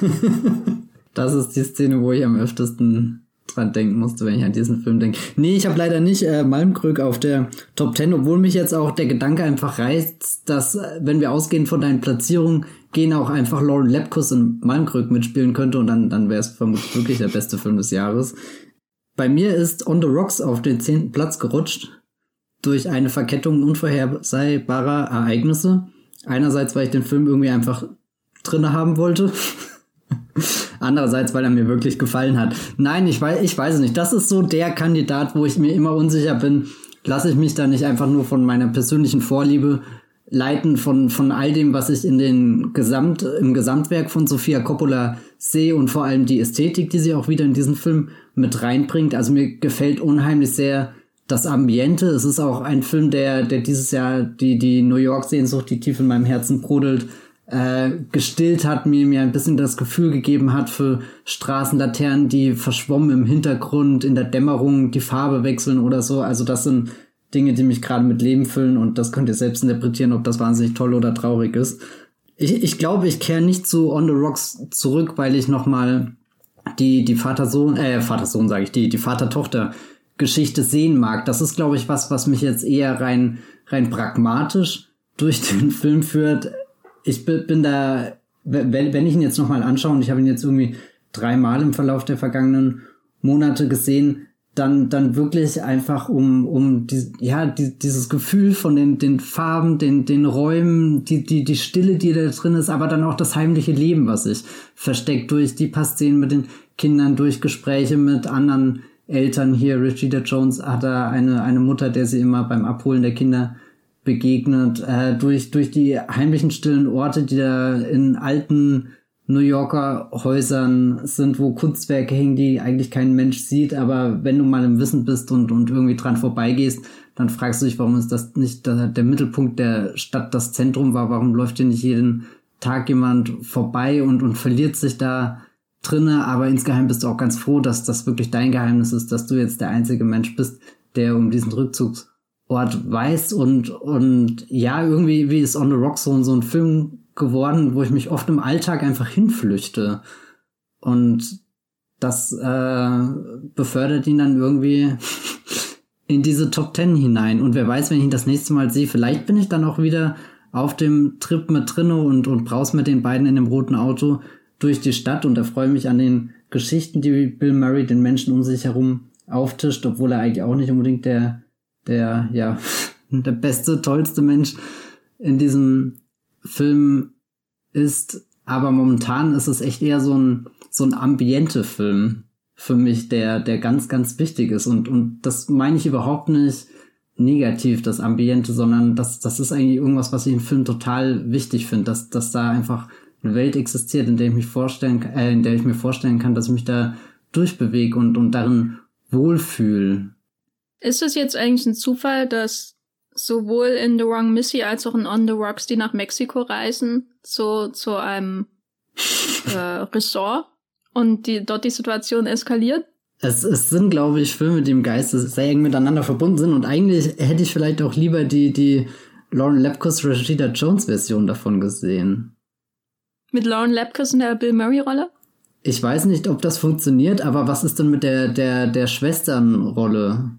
das ist die Szene, wo ich am öftesten dran denken musste, wenn ich an diesen Film denke. Nee, ich habe leider nicht äh, Malmkrück auf der Top 10, obwohl mich jetzt auch der Gedanke einfach reizt, dass, äh, wenn wir ausgehen von deinen Platzierungen, gehen auch einfach Lauren Lepkus in Malmkrück mitspielen könnte und dann, dann wäre es vermutlich wirklich der beste Film des Jahres. Bei mir ist On the Rocks auf den zehnten Platz gerutscht durch eine Verkettung unvorhersehbarer Ereignisse. Einerseits, weil ich den Film irgendwie einfach drinne haben wollte. Andererseits, weil er mir wirklich gefallen hat. Nein, ich weiß, ich weiß es nicht. Das ist so der Kandidat, wo ich mir immer unsicher bin. Lasse ich mich da nicht einfach nur von meiner persönlichen Vorliebe leiten von, von all dem, was ich in den Gesamt, im Gesamtwerk von Sofia Coppola sehe und vor allem die Ästhetik, die sie auch wieder in diesen Film mit reinbringt. Also mir gefällt unheimlich sehr das Ambiente. Es ist auch ein Film, der, der dieses Jahr die, die New York Sehnsucht, die tief in meinem Herzen brodelt, äh, gestillt hat, mir, mir ein bisschen das Gefühl gegeben hat für Straßenlaternen, die verschwommen im Hintergrund, in der Dämmerung die Farbe wechseln oder so. Also das sind Dinge, die mich gerade mit Leben füllen und das könnt ihr selbst interpretieren, ob das wahnsinnig toll oder traurig ist. Ich, ich glaube, ich kehre nicht zu On the Rocks zurück, weil ich nochmal die, die Vater-Sohn, äh, Vater-Sohn sage ich, die, die Vater-Tochter-Geschichte sehen mag. Das ist, glaube ich, was, was mich jetzt eher rein, rein pragmatisch durch den Film führt. Ich bin da, wenn, wenn ich ihn jetzt nochmal anschaue, und ich habe ihn jetzt irgendwie dreimal im Verlauf der vergangenen Monate gesehen, dann, dann wirklich einfach um, um die, ja, die, dieses Gefühl von den, den Farben, den, den Räumen, die, die, die Stille, die da drin ist, aber dann auch das heimliche Leben, was sich versteckt durch die paar Szenen mit den Kindern, durch Gespräche mit anderen Eltern hier. Richida Jones hat da eine, eine Mutter, der sie immer beim Abholen der Kinder begegnet, äh, durch, durch die heimlichen stillen Orte, die da in alten New Yorker Häusern sind, wo Kunstwerke hängen, die eigentlich kein Mensch sieht, aber wenn du mal im Wissen bist und, und irgendwie dran vorbeigehst, dann fragst du dich, warum ist das nicht der, der Mittelpunkt der Stadt, das Zentrum war, warum läuft hier nicht jeden Tag jemand vorbei und, und verliert sich da drinne, aber insgeheim bist du auch ganz froh, dass das wirklich dein Geheimnis ist, dass du jetzt der einzige Mensch bist, der um diesen Rückzugsort weiß. Und, und ja, irgendwie, wie ist On the Rock so, so ein Film geworden, wo ich mich oft im Alltag einfach hinflüchte. Und das äh, befördert ihn dann irgendwie in diese Top Ten hinein. Und wer weiß, wenn ich ihn das nächste Mal sehe, vielleicht bin ich dann auch wieder auf dem Trip mit drinne und, und braus mit den beiden in dem roten Auto durch die Stadt und erfreue mich an den Geschichten, die Bill Murray den Menschen um sich herum auftischt, obwohl er eigentlich auch nicht unbedingt der, der, ja, der beste, tollste Mensch in diesem Film ist, aber momentan ist es echt eher so ein, so ein Ambiente-Film für mich, der, der ganz, ganz wichtig ist. Und, und das meine ich überhaupt nicht negativ, das Ambiente, sondern das, das ist eigentlich irgendwas, was ich im Film total wichtig finde, dass, dass da einfach eine Welt existiert, in der ich mich vorstellen, äh, in der ich mir vorstellen kann, dass ich mich da durchbewege und, und darin wohlfühle. Ist es jetzt eigentlich ein Zufall, dass sowohl in The Wrong Missy als auch in On the Rocks, die nach Mexiko reisen, zu, zu einem äh, Ressort und die, dort die Situation eskaliert. Es, es sind, glaube ich, Filme, die im Geiste sehr eng miteinander verbunden sind und eigentlich hätte ich vielleicht auch lieber die, die Lauren Lapkus Rashida Jones Version davon gesehen. Mit Lauren Lapkus in der Bill Murray Rolle? Ich weiß nicht, ob das funktioniert, aber was ist denn mit der, der, der Schwesternrolle?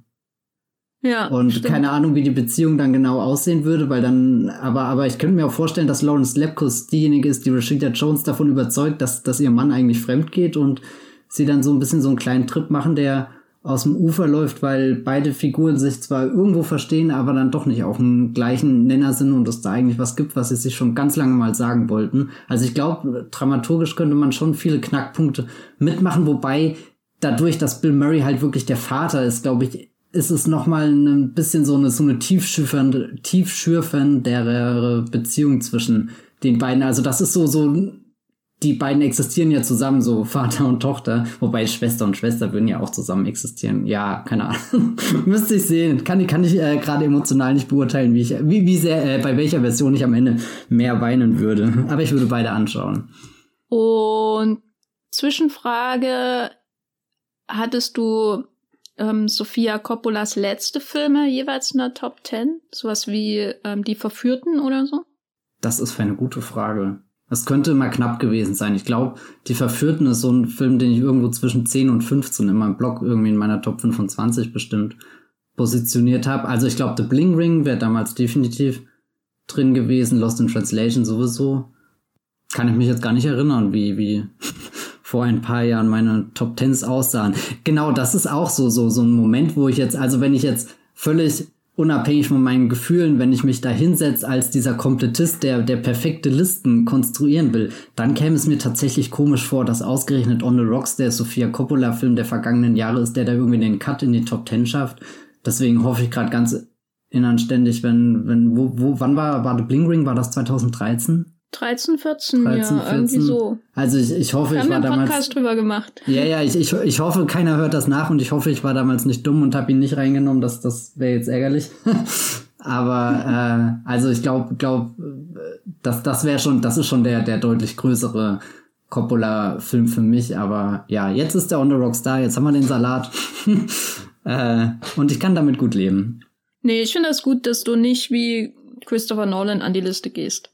Ja. Und stimmt. keine Ahnung, wie die Beziehung dann genau aussehen würde, weil dann, aber, aber ich könnte mir auch vorstellen, dass Lawrence Lepkus diejenige ist, die Rashida Jones davon überzeugt, dass, dass ihr Mann eigentlich fremd geht und sie dann so ein bisschen so einen kleinen Trip machen, der aus dem Ufer läuft, weil beide Figuren sich zwar irgendwo verstehen, aber dann doch nicht auf dem gleichen Nenner sind und es da eigentlich was gibt, was sie sich schon ganz lange mal sagen wollten. Also ich glaube, dramaturgisch könnte man schon viele Knackpunkte mitmachen, wobei dadurch, dass Bill Murray halt wirklich der Vater ist, glaube ich, ist es nochmal ein bisschen so eine, so eine tiefschürfende, tiefschürfendere Beziehung zwischen den beiden. Also das ist so, so, die beiden existieren ja zusammen, so Vater und Tochter, wobei Schwester und Schwester würden ja auch zusammen existieren. Ja, keine Ahnung. Müsste ich sehen. Kann, kann ich äh, gerade emotional nicht beurteilen, wie ich, wie, wie sehr, äh, bei welcher Version ich am Ende mehr weinen würde. Aber ich würde beide anschauen. Und Zwischenfrage, hattest du ähm, Sofia Coppolas letzte Filme jeweils in der Top 10? Sowas wie ähm, Die Verführten oder so? Das ist für eine gute Frage. Das könnte mal knapp gewesen sein. Ich glaube, Die Verführten ist so ein Film, den ich irgendwo zwischen 10 und 15 in meinem Blog irgendwie in meiner Top 25 bestimmt positioniert habe. Also ich glaube, The Bling Ring wäre damals definitiv drin gewesen, Lost in Translation sowieso. Kann ich mich jetzt gar nicht erinnern, wie, wie vor ein paar Jahren meine Top Tens aussahen. Genau, das ist auch so, so, so ein Moment, wo ich jetzt, also wenn ich jetzt völlig unabhängig von meinen Gefühlen, wenn ich mich da hinsetze als dieser Komplettist, der, der perfekte Listen konstruieren will, dann käme es mir tatsächlich komisch vor, dass ausgerechnet On the Rocks der Sofia Coppola Film der vergangenen Jahre ist, der da irgendwie den Cut in die Top Ten schafft. Deswegen hoffe ich gerade ganz inanständig, wenn, wenn, wo, wo, wann war, war The Bling Ring? War das 2013? 13, 14, 13, ja, 14. irgendwie so. Also ich, ich hoffe, Wir ich war haben damals. Podcast drüber gemacht. Ja, ja, ich, ich, ich hoffe, keiner hört das nach und ich hoffe, ich war damals nicht dumm und habe ihn nicht reingenommen. Das, das wäre jetzt ärgerlich. Aber äh, also ich glaube, glaub, das, das wäre schon, das ist schon der, der deutlich größere Coppola-Film für mich. Aber ja, jetzt ist der On the Rocks da, jetzt haben wir den Salat. äh, und ich kann damit gut leben. Nee, ich finde es das gut, dass du nicht wie Christopher Nolan an die Liste gehst.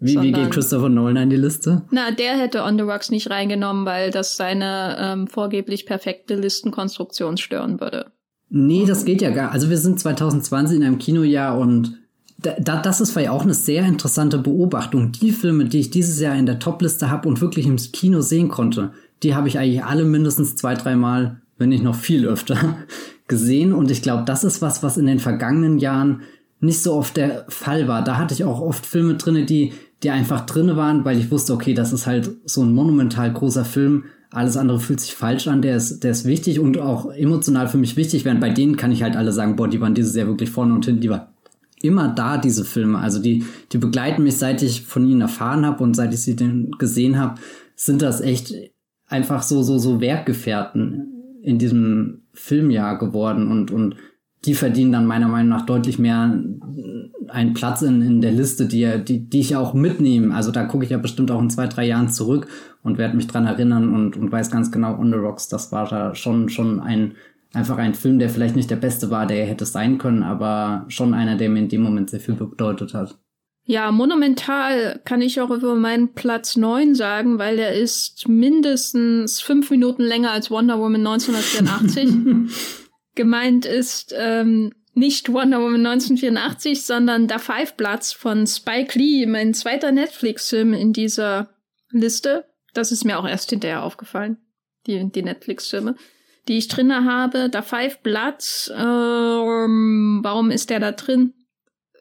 Wie, wie geht Christopher Nolan an die Liste? Na, der hätte On the Rocks nicht reingenommen, weil das seine ähm, vorgeblich perfekte Listenkonstruktion stören würde. Nee, das geht ja gar. Also wir sind 2020 in einem Kinojahr und da, das ist vielleicht auch eine sehr interessante Beobachtung. Die Filme, die ich dieses Jahr in der Topliste habe und wirklich im Kino sehen konnte, die habe ich eigentlich alle mindestens zwei, dreimal, wenn nicht noch viel öfter, gesehen. Und ich glaube, das ist was, was in den vergangenen Jahren nicht so oft der Fall war. Da hatte ich auch oft Filme drinne, die, die einfach drinne waren, weil ich wusste, okay, das ist halt so ein monumental großer Film. Alles andere fühlt sich falsch an, der ist, der ist wichtig und auch emotional für mich wichtig, während bei denen kann ich halt alle sagen, boah, die waren dieses Jahr wirklich vorne und hinten, die waren immer da, diese Filme. Also die, die begleiten mich, seit ich von ihnen erfahren habe und seit ich sie denn gesehen habe, sind das echt einfach so, so, so Werkgefährten in diesem Filmjahr geworden und, und die verdienen dann meiner Meinung nach deutlich mehr einen Platz in, in der Liste, die, die, die ich auch mitnehme. Also da gucke ich ja bestimmt auch in zwei, drei Jahren zurück und werde mich dran erinnern und, und weiß ganz genau, On the Rocks, das war da schon, schon ein, einfach ein Film, der vielleicht nicht der beste war, der er hätte sein können, aber schon einer, der mir in dem Moment sehr viel bedeutet hat. Ja, monumental kann ich auch über meinen Platz 9 sagen, weil der ist mindestens fünf Minuten länger als Wonder Woman 1984. Gemeint ist ähm, nicht Wonder Woman 1984, sondern Da Five Bloods von Spike Lee, mein zweiter Netflix-Film in dieser Liste. Das ist mir auch erst hinterher aufgefallen, die, die Netflix-Filme, die ich drinne habe. Da Five Bloods, ähm, warum ist der da drin?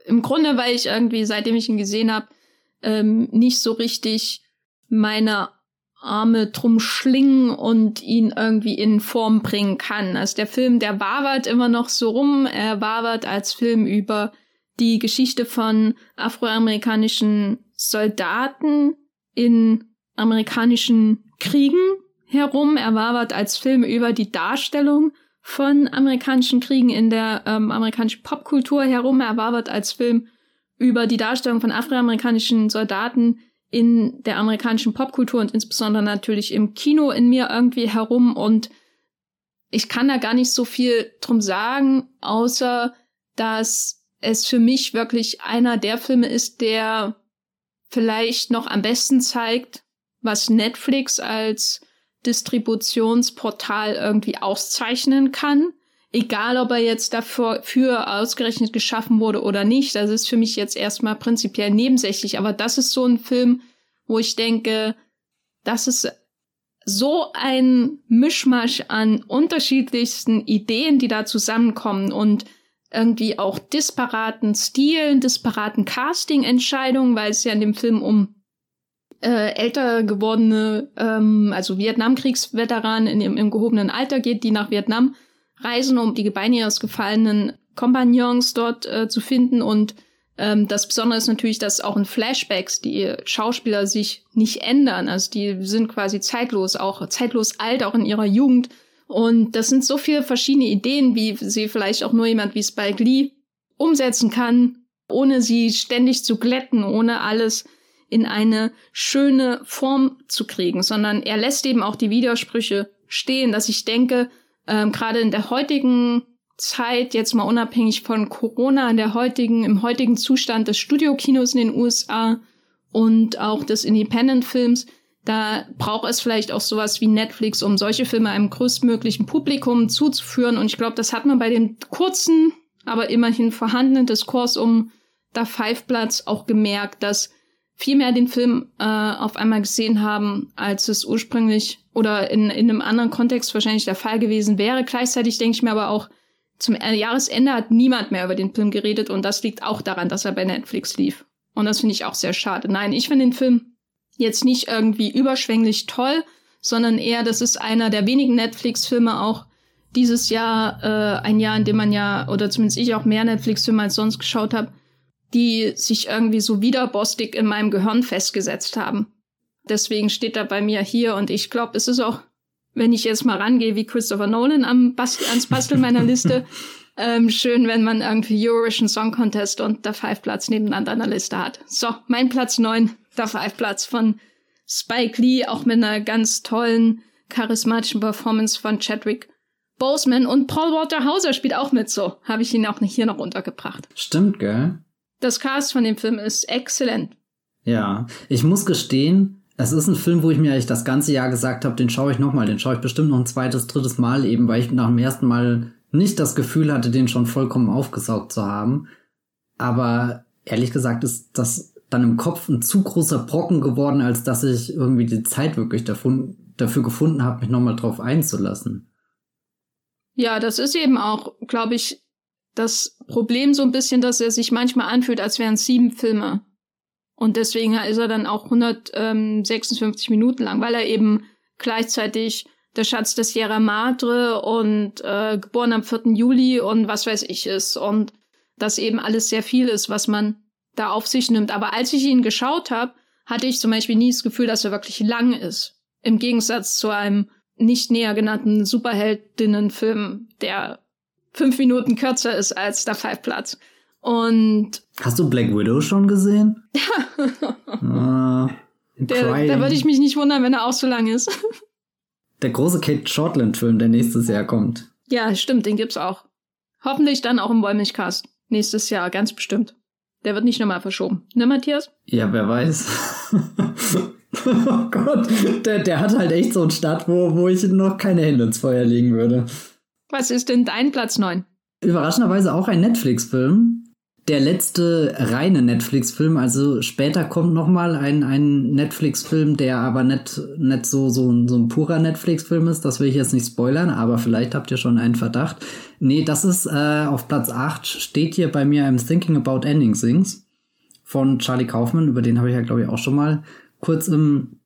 Im Grunde, weil ich irgendwie, seitdem ich ihn gesehen habe, ähm, nicht so richtig meine Arme drum schlingen und ihn irgendwie in Form bringen kann. Also der Film, der wabert immer noch so rum. Er wabert als Film über die Geschichte von afroamerikanischen Soldaten in amerikanischen Kriegen herum. Er wabert als Film über die Darstellung von amerikanischen Kriegen in der ähm, amerikanischen Popkultur herum. Er wabert als Film über die Darstellung von afroamerikanischen Soldaten in der amerikanischen Popkultur und insbesondere natürlich im Kino in mir irgendwie herum und ich kann da gar nicht so viel drum sagen, außer dass es für mich wirklich einer der Filme ist, der vielleicht noch am besten zeigt, was Netflix als Distributionsportal irgendwie auszeichnen kann. Egal, ob er jetzt dafür für ausgerechnet geschaffen wurde oder nicht, das ist für mich jetzt erstmal prinzipiell nebensächlich. Aber das ist so ein Film, wo ich denke, das ist so ein Mischmasch an unterschiedlichsten Ideen, die da zusammenkommen und irgendwie auch disparaten Stilen, disparaten Casting-Entscheidungen, weil es ja in dem Film um äh, älter gewordene, ähm, also Vietnamkriegsveteranen in, im gehobenen Alter geht, die nach Vietnam reisen, um die Gebeine ihres gefallenen Kompagnons dort äh, zu finden. Und ähm, das Besondere ist natürlich, dass auch in Flashbacks die Schauspieler sich nicht ändern. Also die sind quasi zeitlos, auch zeitlos alt, auch in ihrer Jugend. Und das sind so viele verschiedene Ideen, wie sie vielleicht auch nur jemand wie Spike Lee umsetzen kann, ohne sie ständig zu glätten, ohne alles in eine schöne Form zu kriegen, sondern er lässt eben auch die Widersprüche stehen, dass ich denke, ähm, gerade in der heutigen Zeit, jetzt mal unabhängig von Corona, in der heutigen, im heutigen Zustand des Studiokinos in den USA und auch des Independent-Films, da braucht es vielleicht auch sowas wie Netflix, um solche Filme einem größtmöglichen Publikum zuzuführen. Und ich glaube, das hat man bei dem kurzen, aber immerhin vorhandenen Diskurs um Da Five Platz auch gemerkt, dass viel mehr den Film äh, auf einmal gesehen haben, als es ursprünglich oder in, in einem anderen Kontext wahrscheinlich der Fall gewesen wäre. Gleichzeitig denke ich mir aber auch, zum Jahresende hat niemand mehr über den Film geredet und das liegt auch daran, dass er bei Netflix lief. Und das finde ich auch sehr schade. Nein, ich finde den Film jetzt nicht irgendwie überschwänglich toll, sondern eher, das ist einer der wenigen Netflix-Filme auch dieses Jahr, äh, ein Jahr, in dem man ja, oder zumindest ich auch mehr Netflix-Filme als sonst geschaut habe, die sich irgendwie so widerbostig in meinem Gehirn festgesetzt haben. Deswegen steht er bei mir hier und ich glaube, es ist auch, wenn ich jetzt mal rangehe wie Christopher Nolan am Bast ans Basteln meiner Liste, ähm, schön, wenn man irgendwie Eurovision Song Contest und der Five Platz nebeneinander in der Liste hat. So, mein Platz neun, der Five Platz von Spike Lee, auch mit einer ganz tollen, charismatischen Performance von Chadwick Boseman und Paul Walter Hauser spielt auch mit so. Habe ich ihn auch hier noch untergebracht. Stimmt, gell? Das Cast von dem Film ist exzellent. Ja, ich muss gestehen, es ist ein Film, wo ich mir eigentlich das ganze Jahr gesagt habe, den schaue ich nochmal, den schaue ich bestimmt noch ein zweites, drittes Mal, eben weil ich nach dem ersten Mal nicht das Gefühl hatte, den schon vollkommen aufgesaugt zu haben. Aber ehrlich gesagt ist das dann im Kopf ein zu großer Brocken geworden, als dass ich irgendwie die Zeit wirklich dafür, dafür gefunden habe, mich nochmal drauf einzulassen. Ja, das ist eben auch, glaube ich, das Problem so ein bisschen, dass er sich manchmal anfühlt, als wären es sieben Filme. Und deswegen ist er dann auch 156 Minuten lang, weil er eben gleichzeitig der Schatz des Sierra Madre und äh, geboren am 4. Juli und was weiß ich ist. Und das eben alles sehr viel ist, was man da auf sich nimmt. Aber als ich ihn geschaut habe, hatte ich zum Beispiel nie das Gefühl, dass er wirklich lang ist. Im Gegensatz zu einem nicht näher genannten Superheldinnenfilm, der fünf Minuten kürzer ist als der Five Platz. Und hast du Black Widow schon gesehen? ah, der, da würde ich mich nicht wundern, wenn er auch so lang ist. der große Kate Shortland-Film, der nächstes Jahr kommt. Ja, stimmt, den gibt's auch. Hoffentlich dann auch im Wollmilchcast. Nächstes Jahr, ganz bestimmt. Der wird nicht nochmal verschoben. Ne, Matthias? Ja, wer weiß. oh Gott, der, der hat halt echt so einen Start, wo, wo ich noch keine Hände ins Feuer legen würde. Was ist denn dein Platz 9? Überraschenderweise auch ein Netflix-Film der letzte reine Netflix-Film. Also später kommt noch mal ein, ein Netflix-Film, der aber nicht, nicht so, so, so ein purer Netflix-Film ist. Das will ich jetzt nicht spoilern, aber vielleicht habt ihr schon einen Verdacht. Nee, das ist äh, auf Platz 8, steht hier bei mir I'm Thinking About Ending Things von Charlie Kaufman. Über den habe ich ja, glaube ich, auch schon mal kurz im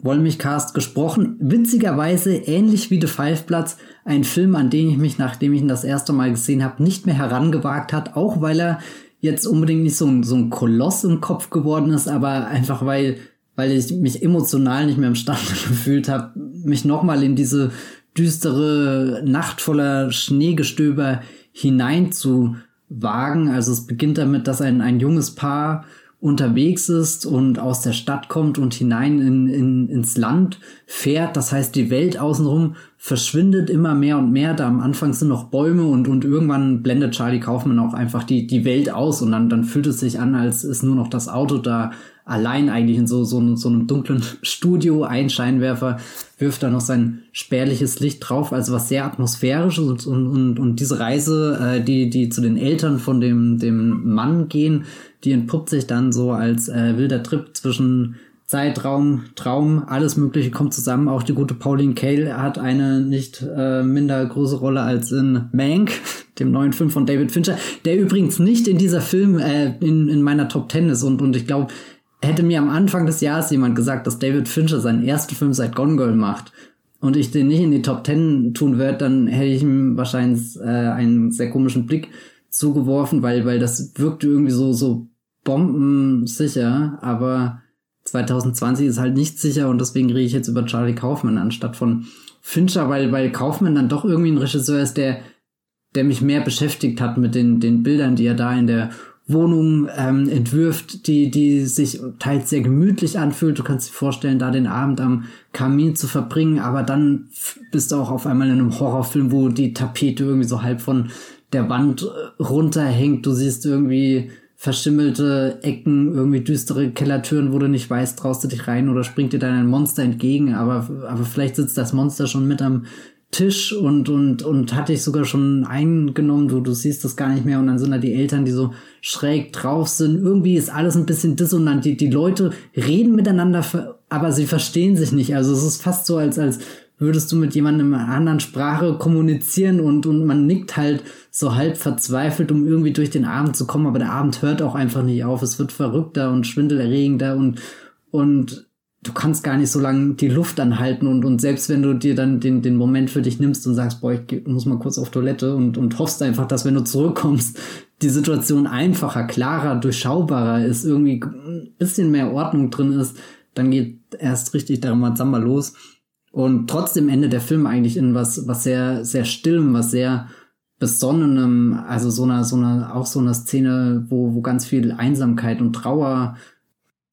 Wollmich-Cast gesprochen. Witzigerweise, ähnlich wie The Five Platz, ein Film, an den ich mich, nachdem ich ihn das erste Mal gesehen habe, nicht mehr herangewagt hat, auch weil er jetzt unbedingt nicht so ein, so ein Koloss im Kopf geworden ist, aber einfach weil, weil ich mich emotional nicht mehr imstande gefühlt habe, mich nochmal in diese düstere Nacht voller Schneegestöber hineinzuwagen. Also es beginnt damit, dass ein, ein junges Paar unterwegs ist und aus der Stadt kommt und hinein in, in, ins Land fährt. Das heißt, die Welt außenrum verschwindet immer mehr und mehr. Da am Anfang sind noch Bäume und, und irgendwann blendet Charlie Kaufmann auch einfach die, die Welt aus und dann, dann fühlt es sich an, als ist nur noch das Auto da allein eigentlich in so, so, so einem dunklen Studio. Ein Scheinwerfer wirft da noch sein spärliches Licht drauf, also was sehr atmosphärisch und, und, und, und diese Reise, äh, die, die zu den Eltern von dem, dem Mann gehen, die entpuppt sich dann so als äh, wilder Trip zwischen Zeitraum, Traum, alles Mögliche kommt zusammen. Auch die gute Pauline Kael hat eine nicht äh, minder große Rolle als in Mank, dem neuen Film von David Fincher, der übrigens nicht in dieser Film äh, in, in meiner Top Ten ist. Und, und ich glaube, hätte mir am Anfang des Jahres jemand gesagt, dass David Fincher seinen ersten Film seit Gone Girl macht und ich den nicht in die Top Ten tun würde, dann hätte ich ihm wahrscheinlich äh, einen sehr komischen Blick zugeworfen, weil, weil das wirkte irgendwie so, so bombensicher, aber 2020 ist halt nicht sicher und deswegen rede ich jetzt über Charlie Kaufman anstatt von Fincher, weil, weil Kaufman dann doch irgendwie ein Regisseur ist, der, der mich mehr beschäftigt hat mit den, den Bildern, die er da in der Wohnung ähm, entwirft, die, die sich teils sehr gemütlich anfühlt. Du kannst dir vorstellen, da den Abend am Kamin zu verbringen, aber dann bist du auch auf einmal in einem Horrorfilm, wo die Tapete irgendwie so halb von der Wand äh, runterhängt. Du siehst irgendwie verschimmelte Ecken, irgendwie düstere Kellertüren, wo du nicht weißt, traust du dich rein oder springt dir dann ein Monster entgegen, aber, aber vielleicht sitzt das Monster schon mit am Tisch und, und, und hat dich sogar schon eingenommen, du, du siehst das gar nicht mehr und dann sind da die Eltern, die so schräg drauf sind. Irgendwie ist alles ein bisschen dissonant. Die, die Leute reden miteinander, aber sie verstehen sich nicht. Also es ist fast so, als, als würdest du mit jemandem in einer anderen Sprache kommunizieren und, und man nickt halt so halb verzweifelt, um irgendwie durch den Abend zu kommen, aber der Abend hört auch einfach nicht auf. Es wird verrückter und schwindelerregender und, und du kannst gar nicht so lange die Luft anhalten und, und selbst wenn du dir dann den, den Moment für dich nimmst und sagst, boah, ich muss mal kurz auf Toilette und, und hoffst einfach, dass wenn du zurückkommst, die Situation einfacher, klarer, durchschaubarer ist, irgendwie ein bisschen mehr Ordnung drin ist, dann geht erst richtig der Ramazamba los. Und trotzdem endet der Film eigentlich in was, was sehr, sehr stillem, was sehr besonnenem, also so einer, so einer, auch so einer Szene, wo, wo ganz viel Einsamkeit und Trauer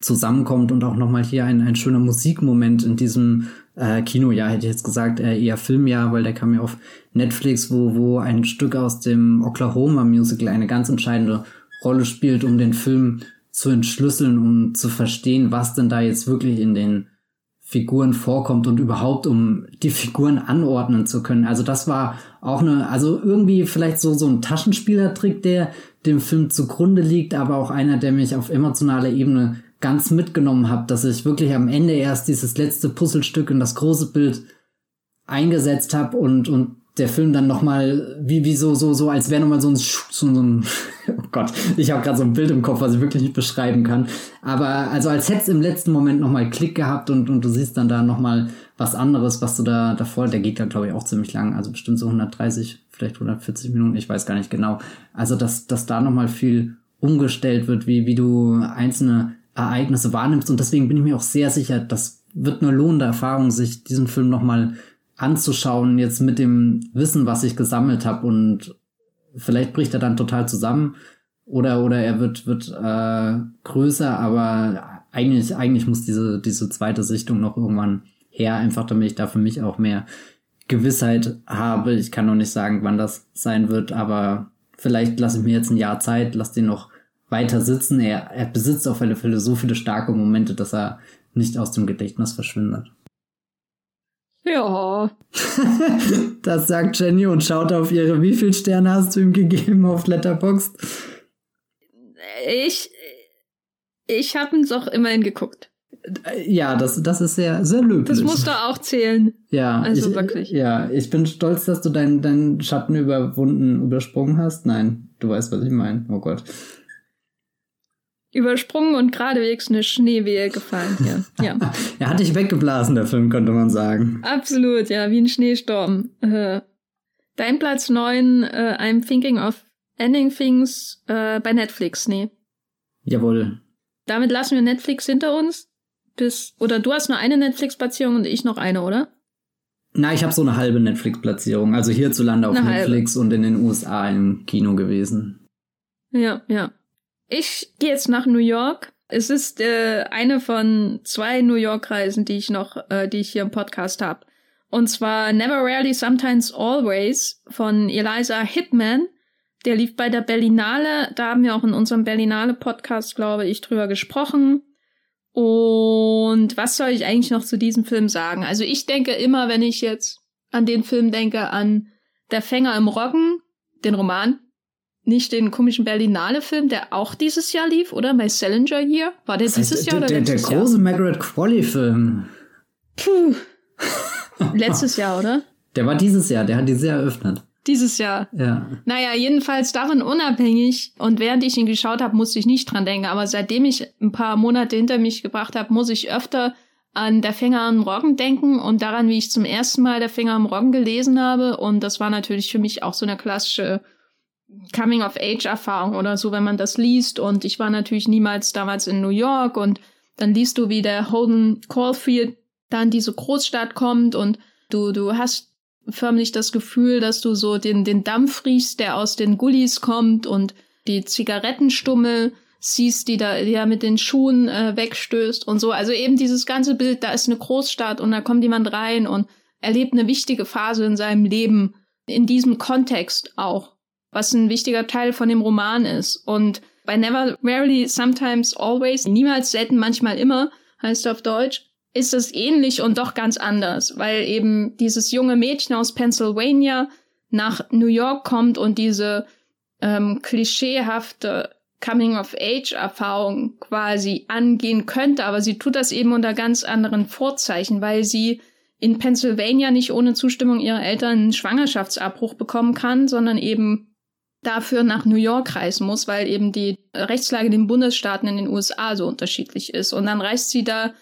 zusammenkommt und auch nochmal hier ein, ein schöner Musikmoment in diesem äh, Kinojahr, hätte ich jetzt gesagt, äh, eher Filmjahr, weil der kam ja auf Netflix, wo, wo ein Stück aus dem Oklahoma Musical eine ganz entscheidende Rolle spielt, um den Film zu entschlüsseln, um zu verstehen, was denn da jetzt wirklich in den Figuren vorkommt und überhaupt um die Figuren anordnen zu können. Also das war auch eine, also irgendwie vielleicht so, so ein Taschenspielertrick, der dem Film zugrunde liegt, aber auch einer, der mich auf emotionaler Ebene ganz mitgenommen hat, dass ich wirklich am Ende erst dieses letzte Puzzlestück in das große Bild eingesetzt habe und, und der Film dann nochmal, wie, wie so, so, so, als wäre nochmal so ein, so, so ein, oh Gott, ich habe gerade so ein Bild im Kopf, was ich wirklich nicht beschreiben kann. Aber also als hätte im letzten Moment nochmal Klick gehabt und, und du siehst dann da nochmal was anderes, was du da davor, der geht da glaube ich auch ziemlich lang, also bestimmt so 130, vielleicht 140 Minuten, ich weiß gar nicht genau. Also dass, dass da nochmal viel umgestellt wird, wie, wie du einzelne Ereignisse wahrnimmst und deswegen bin ich mir auch sehr sicher, das wird eine lohnende Erfahrung, sich diesen Film nochmal anzuschauen, jetzt mit dem Wissen, was ich gesammelt habe und vielleicht bricht er dann total zusammen oder oder er wird wird äh, größer, aber eigentlich eigentlich muss diese diese zweite Sichtung noch irgendwann her, einfach damit ich da für mich auch mehr Gewissheit habe. Ich kann noch nicht sagen, wann das sein wird, aber vielleicht lasse ich mir jetzt ein Jahr Zeit, lass den noch weiter sitzen. Er, er besitzt auf alle Fälle so viele starke Momente, dass er nicht aus dem Gedächtnis verschwindet. Ja. das sagt Jenny und schaut auf ihre, wie viele Sterne hast du ihm gegeben auf Letterboxd? Ich, ich habe ihn doch immerhin geguckt. Ja, das, das ist sehr, sehr löblich. Das musst du auch zählen. Ja, also ich, wirklich. Ja, ich bin stolz, dass du deinen dein Schatten überwunden, übersprungen hast. Nein, du weißt, was ich meine. Oh Gott übersprungen und geradewegs eine Schneewehe gefallen hier. Ja. er hat dich weggeblasen, der Film, könnte man sagen. Absolut, ja, wie ein Schneesturm. Äh, dein Platz 9, äh, I'm Thinking of Ending Things äh, bei Netflix, nee. Jawohl. Damit lassen wir Netflix hinter uns. Bis, oder du hast nur eine Netflix-Platzierung und ich noch eine, oder? Na, ich habe so eine halbe Netflix-Platzierung. Also hierzulande auf eine Netflix halbe. und in den USA im Kino gewesen. Ja, ja. Ich gehe jetzt nach New York. Es ist äh, eine von zwei New York-Reisen, die ich noch, äh, die ich hier im Podcast habe. Und zwar Never Rarely, Sometimes Always von Eliza Hitman. Der lief bei der Berlinale. Da haben wir auch in unserem Berlinale-Podcast, glaube ich, drüber gesprochen. Und was soll ich eigentlich noch zu diesem Film sagen? Also ich denke immer, wenn ich jetzt an den Film denke, an Der Fänger im Roggen, den Roman, nicht den komischen Berlinale-Film, der auch dieses Jahr lief, oder? My Salinger Year? War der dieses heißt, Jahr der, oder der, letztes der große Margaret Qualley-Film. Puh. letztes Jahr, oder? Der war dieses Jahr, der hat dieses Jahr eröffnet. Dieses Jahr. Ja. Naja, jedenfalls davon unabhängig. Und während ich ihn geschaut habe, musste ich nicht dran denken. Aber seitdem ich ein paar Monate hinter mich gebracht habe, muss ich öfter an Der Fänger am Roggen denken und daran, wie ich zum ersten Mal Der Fänger am Roggen gelesen habe. Und das war natürlich für mich auch so eine klassische Coming-of-Age-Erfahrung oder so, wenn man das liest. Und ich war natürlich niemals damals in New York und dann liest du, wie der Holden Caulfield da in diese Großstadt kommt und du, du hast förmlich das Gefühl, dass du so den, den Dampf riechst, der aus den Gullis kommt und die Zigarettenstummel siehst, die da, da mit den Schuhen äh, wegstößt und so. Also eben dieses ganze Bild, da ist eine Großstadt und da kommt jemand rein und erlebt eine wichtige Phase in seinem Leben in diesem Kontext auch was ein wichtiger Teil von dem Roman ist. Und bei Never, Rarely, Sometimes, Always, niemals, selten, manchmal immer, heißt auf Deutsch, ist es ähnlich und doch ganz anders, weil eben dieses junge Mädchen aus Pennsylvania nach New York kommt und diese ähm, klischeehafte Coming-of-Age-Erfahrung quasi angehen könnte, aber sie tut das eben unter ganz anderen Vorzeichen, weil sie in Pennsylvania nicht ohne Zustimmung ihrer Eltern einen Schwangerschaftsabbruch bekommen kann, sondern eben dafür nach New York reisen muss, weil eben die Rechtslage in den Bundesstaaten in den USA so unterschiedlich ist. Und dann reist sie da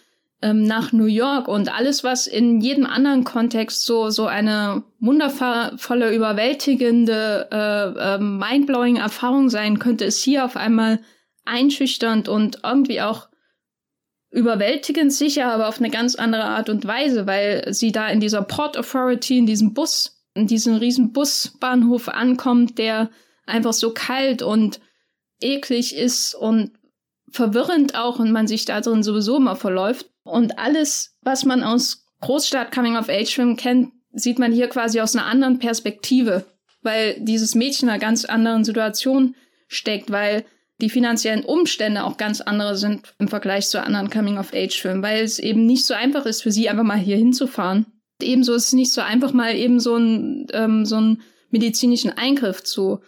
ähm, nach New York und alles, was in jedem anderen Kontext so so eine wundervolle, überwältigende, äh, äh, mindblowing Erfahrung sein könnte, ist hier auf einmal einschüchternd und irgendwie auch überwältigend sicher, aber auf eine ganz andere Art und Weise, weil sie da in dieser Port Authority, in diesem Bus, in diesem riesen Busbahnhof ankommt, der einfach so kalt und eklig ist und verwirrend auch und man sich da drin sowieso immer verläuft. Und alles, was man aus Großstadt Coming of Age Film kennt, sieht man hier quasi aus einer anderen Perspektive, weil dieses Mädchen in einer ganz anderen Situation steckt, weil die finanziellen Umstände auch ganz andere sind im Vergleich zu anderen Coming-of-Age-Filmen, weil es eben nicht so einfach ist für sie, einfach mal hier hinzufahren. Ebenso ist es nicht so einfach, mal eben so, ein, ähm, so einen medizinischen Eingriff zu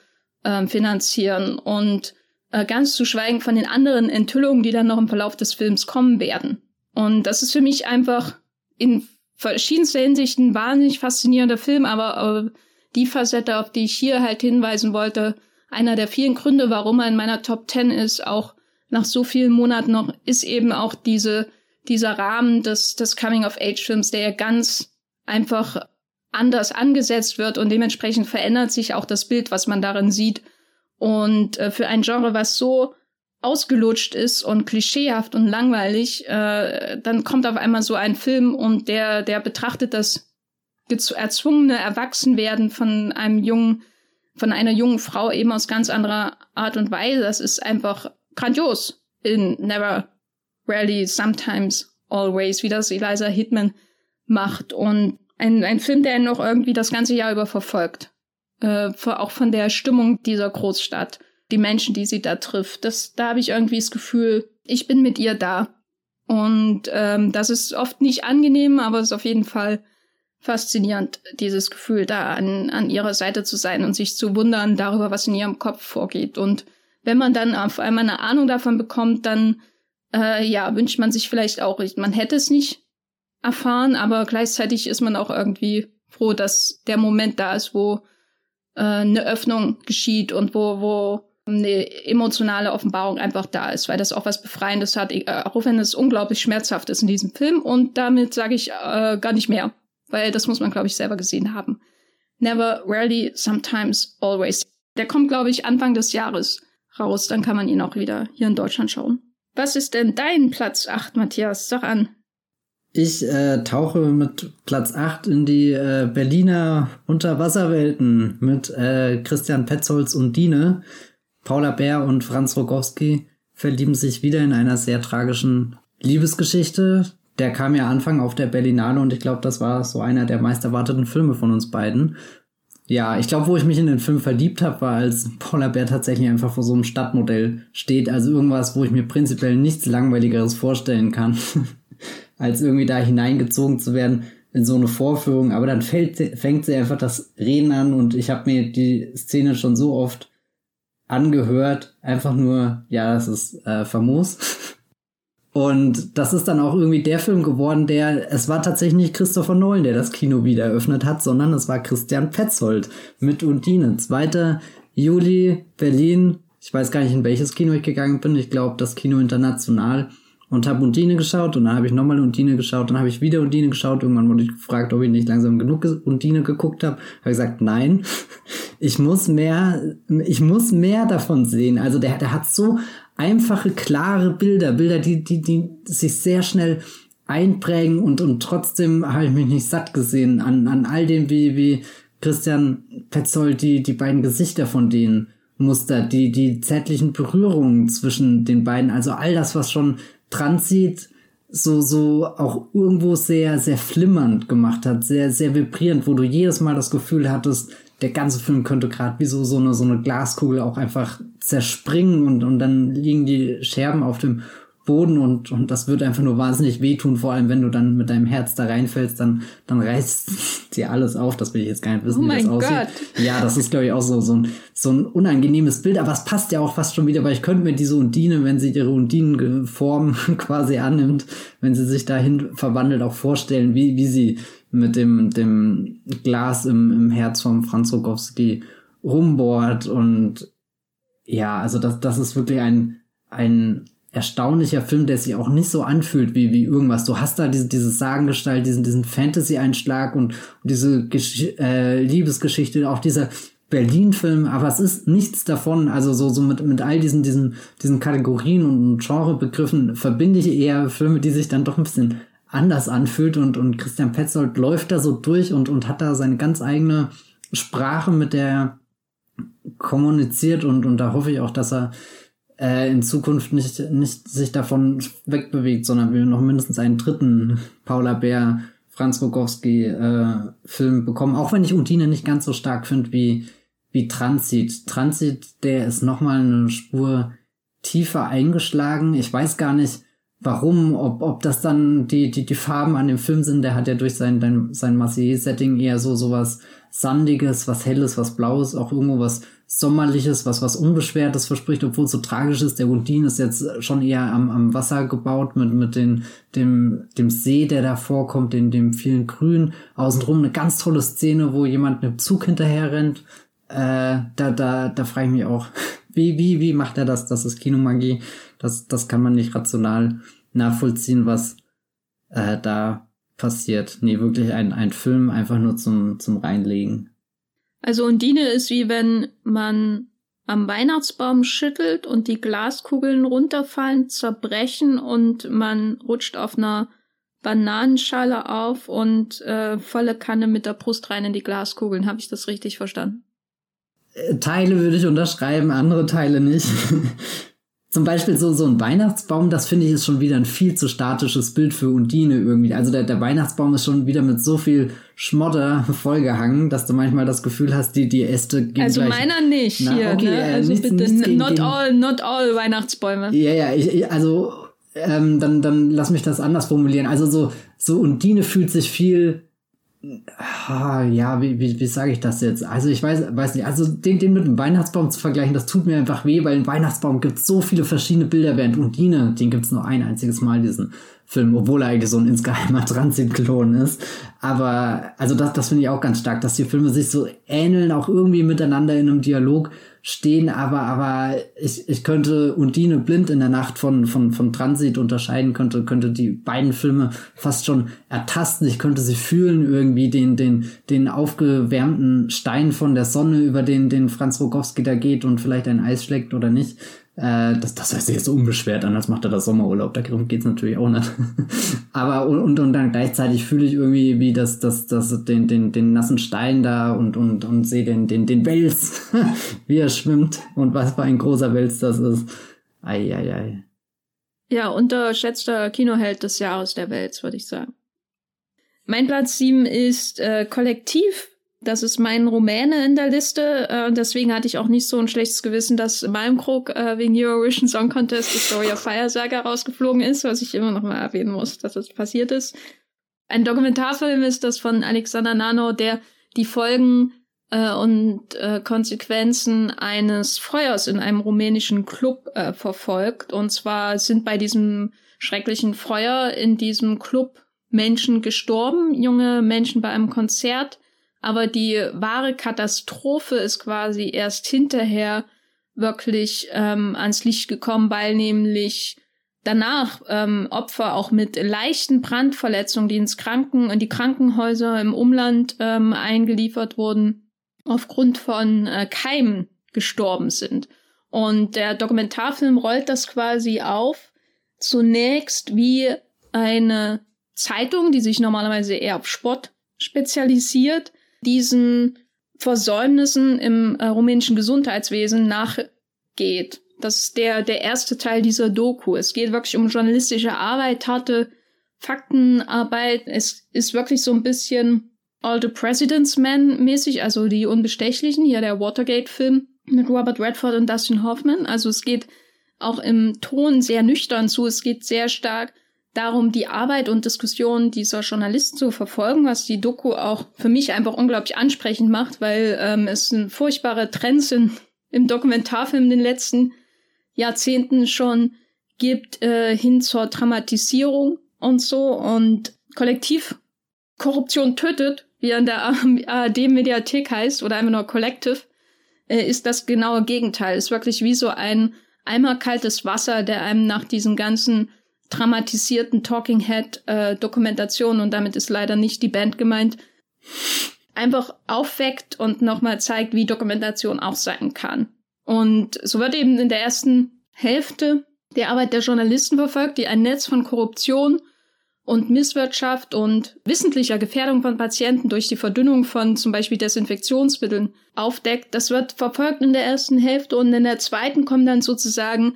ähm, finanzieren und äh, ganz zu schweigen von den anderen Enthüllungen, die dann noch im Verlauf des Films kommen werden. Und das ist für mich einfach in verschiedenster Hinsicht ein wahnsinnig faszinierender Film, aber äh, die Facette, auf die ich hier halt hinweisen wollte, einer der vielen Gründe, warum er in meiner Top 10 ist, auch nach so vielen Monaten noch, ist eben auch diese, dieser Rahmen des, des Coming-of-Age-Films, der ja ganz einfach anders angesetzt wird und dementsprechend verändert sich auch das Bild, was man darin sieht. Und äh, für ein Genre, was so ausgelutscht ist und klischeehaft und langweilig, äh, dann kommt auf einmal so ein Film und der, der betrachtet das erzwungene Erwachsenwerden von einem jungen, von einer jungen Frau eben aus ganz anderer Art und Weise. Das ist einfach grandios in Never, Rarely, Sometimes, Always, wie das Eliza Hitman macht. Und ein, ein Film, der noch irgendwie das ganze Jahr über verfolgt. Äh, auch von der Stimmung dieser Großstadt, die Menschen, die sie da trifft. Das, da habe ich irgendwie das Gefühl, ich bin mit ihr da. Und ähm, das ist oft nicht angenehm, aber es ist auf jeden Fall faszinierend, dieses Gefühl, da an, an ihrer Seite zu sein und sich zu wundern darüber, was in ihrem Kopf vorgeht. Und wenn man dann auf einmal eine Ahnung davon bekommt, dann äh, ja, wünscht man sich vielleicht auch, man hätte es nicht erfahren, aber gleichzeitig ist man auch irgendwie froh, dass der Moment da ist, wo äh, eine Öffnung geschieht und wo, wo eine emotionale Offenbarung einfach da ist, weil das auch was Befreiendes hat, äh, auch wenn es unglaublich schmerzhaft ist in diesem Film. Und damit sage ich äh, gar nicht mehr, weil das muss man, glaube ich, selber gesehen haben. Never, rarely, sometimes, always. Der kommt, glaube ich, Anfang des Jahres raus. Dann kann man ihn auch wieder hier in Deutschland schauen. Was ist denn dein Platz 8, Matthias? Sag an. Ich äh, tauche mit Platz 8 in die äh, Berliner Unterwasserwelten mit äh, Christian Petzolz und Dine. Paula Bär und Franz Rogowski verlieben sich wieder in einer sehr tragischen Liebesgeschichte. Der kam ja Anfang auf der Berlinale und ich glaube, das war so einer der meist erwarteten Filme von uns beiden. Ja, ich glaube, wo ich mich in den Film verliebt habe, war, als Paula Bär tatsächlich einfach vor so einem Stadtmodell steht. Also irgendwas, wo ich mir prinzipiell nichts Langweiligeres vorstellen kann. als irgendwie da hineingezogen zu werden in so eine Vorführung. Aber dann fällt, fängt sie einfach das Reden an und ich habe mir die Szene schon so oft angehört. Einfach nur, ja, das ist äh, famos. Und das ist dann auch irgendwie der Film geworden, der, es war tatsächlich nicht Christopher Nolan, der das Kino wieder eröffnet hat, sondern es war Christian Petzold mit Undine. 2. Juli, Berlin. Ich weiß gar nicht, in welches Kino ich gegangen bin. Ich glaube, das Kino International und habe Undine geschaut und dann habe ich nochmal Undine geschaut, dann habe ich wieder Undine geschaut. Irgendwann wurde ich gefragt, ob ich nicht langsam genug Undine geguckt habe. Habe gesagt, nein, ich muss mehr, ich muss mehr davon sehen. Also der, der hat so einfache, klare Bilder, Bilder, die, die, die sich sehr schnell einprägen und, und trotzdem habe ich mich nicht satt gesehen an, an all dem, wie, wie Christian Petzold die, die beiden Gesichter von denen mustert, die, die zärtlichen Berührungen zwischen den beiden, also all das, was schon Transit so, so auch irgendwo sehr, sehr flimmernd gemacht hat, sehr, sehr vibrierend, wo du jedes Mal das Gefühl hattest, der ganze Film könnte gerade wie so, so eine, so eine Glaskugel auch einfach zerspringen und, und dann liegen die Scherben auf dem Boden und, und das wird einfach nur wahnsinnig wehtun, vor allem wenn du dann mit deinem Herz da reinfällst, dann, dann reißt dir alles auf. Das will ich jetzt gar nicht wissen, oh wie das aussieht. Gott. Ja, das ist, glaube ich, auch so, so, ein, so ein unangenehmes Bild, aber es passt ja auch fast schon wieder, weil ich könnte mir diese Undine, wenn sie ihre Undinenform quasi annimmt, wenn sie sich dahin verwandelt, auch vorstellen, wie, wie sie mit dem, dem Glas im, im Herz von Franz Rogowski rumbohrt und ja, also das, das ist wirklich ein, ein erstaunlicher Film, der sich auch nicht so anfühlt wie, wie irgendwas. Du hast da diese, diese Sagengestalt, diesen, diesen Fantasy-Einschlag und, und diese Gesch äh, Liebesgeschichte, auch dieser Berlin-Film, aber es ist nichts davon. Also so, so mit, mit all diesen, diesen, diesen Kategorien und Genrebegriffen verbinde ich eher Filme, die sich dann doch ein bisschen anders anfühlt und, und Christian Petzold läuft da so durch und, und hat da seine ganz eigene Sprache, mit der er kommuniziert und, und da hoffe ich auch, dass er äh, in Zukunft nicht, nicht sich davon wegbewegt, sondern wir noch mindestens einen dritten Paula Bär, Franz Rogowski äh, Film bekommen, auch wenn ich Undine nicht ganz so stark finde wie, wie Transit. Transit, der ist nochmal eine Spur tiefer eingeschlagen. Ich weiß gar nicht, warum, ob, ob das dann die, die, die Farben an dem Film sind. Der hat ja durch sein, sein Marseille-Setting eher so sowas Sandiges, was Helles, was Blaues, auch irgendwo was Sommerliches, was was Unbeschwertes verspricht, obwohl es so tragisch ist. Der Undin ist jetzt schon eher am, am Wasser gebaut mit, mit den, dem, dem See, der da vorkommt, in dem vielen Grün. Außenrum eine ganz tolle Szene, wo jemand mit dem Zug hinterher rennt. Äh, da, da, da frage ich mich auch, wie, wie, wie macht er das? Das ist Kinomagie. Das, das kann man nicht rational nachvollziehen, was äh, da passiert. Nee, wirklich ein, ein Film einfach nur zum, zum Reinlegen. Also Undine ist wie wenn man am Weihnachtsbaum schüttelt und die Glaskugeln runterfallen, zerbrechen und man rutscht auf einer Bananenschale auf und äh, volle Kanne mit der Brust rein in die Glaskugeln. Habe ich das richtig verstanden? Äh, Teile würde ich unterschreiben, andere Teile nicht. Zum Beispiel so, so ein Weihnachtsbaum, das finde ich ist schon wieder ein viel zu statisches Bild für Undine irgendwie. Also der, der Weihnachtsbaum ist schon wieder mit so viel Schmodder vollgehangen, dass du manchmal das Gefühl hast, die, die Äste gehen Also gleich. meiner nicht Na, hier, okay, ne? Also nichts- bitte, nichts gegen- not all, not all Weihnachtsbäume. Ja, ja, ich, also ähm, dann, dann lass mich das anders formulieren. Also so, so Undine fühlt sich viel, ja, wie, wie, wie sage ich das jetzt? Also ich weiß, weiß nicht, also den, den mit dem Weihnachtsbaum zu vergleichen, das tut mir einfach weh, weil im Weihnachtsbaum gibt es so viele verschiedene Bilder, während Undine, den gibt es nur ein einziges Mal, diesen Film, obwohl er eigentlich so ein insgeheimer Transitklon ist. Aber, also das, das finde ich auch ganz stark, dass die Filme sich so ähneln, auch irgendwie miteinander in einem Dialog stehen, aber, aber ich, ich könnte Undine blind in der Nacht von, von, von Transit unterscheiden, könnte, könnte die beiden Filme fast schon ertasten. Ich könnte sie fühlen, irgendwie den, den, den aufgewärmten Stein von der Sonne, über den, den Franz Rogowski da geht und vielleicht ein Eis schlägt oder nicht. Äh, das, das heißt jetzt so unbeschwert, anders macht er das Sommerurlaub. Darum geht's natürlich auch nicht. Aber und, und, und dann gleichzeitig fühle ich irgendwie, wie das, das, das, den, den, den nassen Stein da und, und, und sehe den, den, den Wels, wie er schwimmt und was für ein großer Wels das ist. Ei, ei, ei. Ja, unterschätzter Kinoheld des Jahres der Welt, würde ich sagen. Mein Platz 7 ist äh, Kollektiv. Das ist mein Rumäne in der Liste. Äh, deswegen hatte ich auch nicht so ein schlechtes Gewissen, dass Malmkrog äh, wegen Eurovision Song Contest die Story of Fire Saga rausgeflogen ist, was ich immer noch mal erwähnen muss, dass das passiert ist. Ein Dokumentarfilm ist das von Alexander Nano, der die Folgen äh, und äh, Konsequenzen eines Feuers in einem rumänischen Club äh, verfolgt. Und zwar sind bei diesem schrecklichen Feuer in diesem Club Menschen gestorben, junge Menschen bei einem Konzert. Aber die wahre Katastrophe ist quasi erst hinterher wirklich ähm, ans Licht gekommen, weil nämlich danach ähm, Opfer auch mit leichten Brandverletzungen, die ins Kranken in die Krankenhäuser im Umland ähm, eingeliefert wurden, aufgrund von äh, Keimen gestorben sind. Und der Dokumentarfilm rollt das quasi auf, zunächst wie eine Zeitung, die sich normalerweise eher auf Sport spezialisiert, diesen Versäumnissen im äh, rumänischen Gesundheitswesen nachgeht. Das ist der, der erste Teil dieser Doku. Es geht wirklich um journalistische Arbeit, harte Faktenarbeit. Es ist wirklich so ein bisschen All the President's Men mäßig, also die Unbestechlichen, hier der Watergate-Film mit Robert Redford und Dustin Hoffman. Also es geht auch im Ton sehr nüchtern zu. Es geht sehr stark darum, die Arbeit und Diskussion dieser Journalisten zu verfolgen, was die Doku auch für mich einfach unglaublich ansprechend macht, weil ähm, es sind furchtbare Trends in, im Dokumentarfilm in den letzten Jahrzehnten schon gibt, äh, hin zur Dramatisierung und so. Und Kollektivkorruption tötet, wie in der ARD-Mediathek heißt, oder einfach nur Collective, äh, ist das genaue Gegenteil. Ist wirklich wie so ein Eimer kaltes Wasser, der einem nach diesen ganzen dramatisierten Talking Head äh, Dokumentationen und damit ist leider nicht die Band gemeint, einfach aufweckt und nochmal zeigt, wie Dokumentation auch sein kann. Und so wird eben in der ersten Hälfte die Arbeit der Journalisten verfolgt, die ein Netz von Korruption und Misswirtschaft und wissentlicher Gefährdung von Patienten durch die Verdünnung von zum Beispiel Desinfektionsmitteln aufdeckt. Das wird verfolgt in der ersten Hälfte und in der zweiten kommt dann sozusagen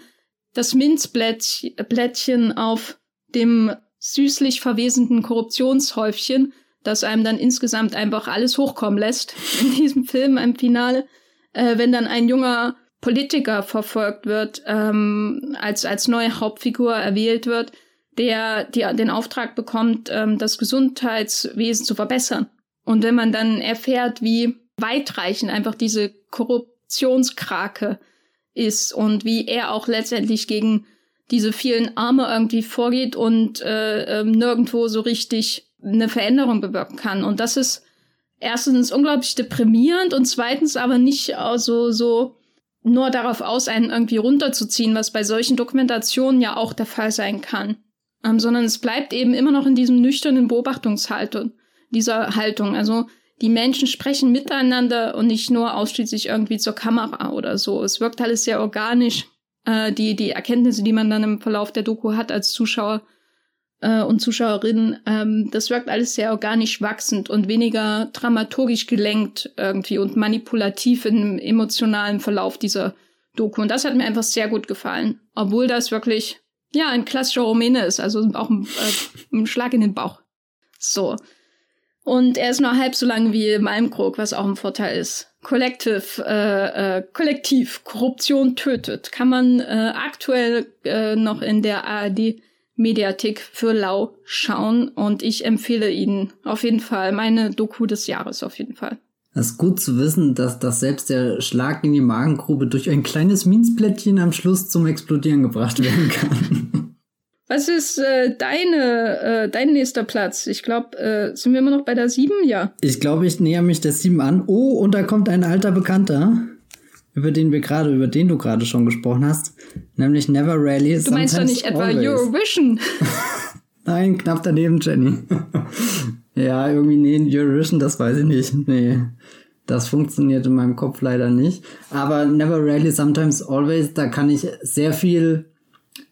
das Minzblättchen auf dem süßlich verwesenden Korruptionshäufchen, das einem dann insgesamt einfach alles hochkommen lässt in diesem Film im Finale, äh, wenn dann ein junger Politiker verfolgt wird, ähm, als, als neue Hauptfigur erwählt wird, der die, den Auftrag bekommt, ähm, das Gesundheitswesen zu verbessern. Und wenn man dann erfährt, wie weitreichend einfach diese Korruptionskrake ist und wie er auch letztendlich gegen diese vielen Arme irgendwie vorgeht und äh, äh, nirgendwo so richtig eine Veränderung bewirken kann. Und das ist erstens unglaublich deprimierend und zweitens aber nicht so, so nur darauf aus, einen irgendwie runterzuziehen, was bei solchen Dokumentationen ja auch der Fall sein kann. Ähm, sondern es bleibt eben immer noch in diesem nüchternen Beobachtungshaltung, dieser Haltung. Also die Menschen sprechen miteinander und nicht nur ausschließlich irgendwie zur Kamera oder so. Es wirkt alles sehr organisch. Äh, die, die Erkenntnisse, die man dann im Verlauf der Doku hat als Zuschauer äh, und Zuschauerin, ähm, das wirkt alles sehr organisch wachsend und weniger dramaturgisch gelenkt irgendwie und manipulativ im emotionalen Verlauf dieser Doku. Und das hat mir einfach sehr gut gefallen. Obwohl das wirklich, ja, ein klassischer Rumäne ist, also auch ein, äh, ein Schlag in den Bauch. So. Und er ist nur halb so lang wie Malmkrog, was auch ein Vorteil ist. Collective, äh, äh, Kollektiv, Korruption tötet, kann man äh, aktuell äh, noch in der ARD Mediathek für Lau schauen und ich empfehle Ihnen auf jeden Fall meine Doku des Jahres auf jeden Fall. Es ist gut zu wissen, dass, dass selbst der Schlag in die Magengrube durch ein kleines Minzplättchen am Schluss zum Explodieren gebracht werden kann. Was ist äh, deine, äh, dein nächster Platz? Ich glaube, äh, sind wir immer noch bei der sieben? Ja. Ich glaube, ich näher mich der sieben an. Oh, und da kommt ein alter Bekannter über den wir gerade, über den du gerade schon gesprochen hast, nämlich Never Rally. Du meinst doch nicht etwa always. Eurovision? Nein, knapp daneben, Jenny. ja, irgendwie, nee, Eurovision, das weiß ich nicht. Nee. Das funktioniert in meinem Kopf leider nicht. Aber Never Rarely, Sometimes Always, da kann ich sehr viel,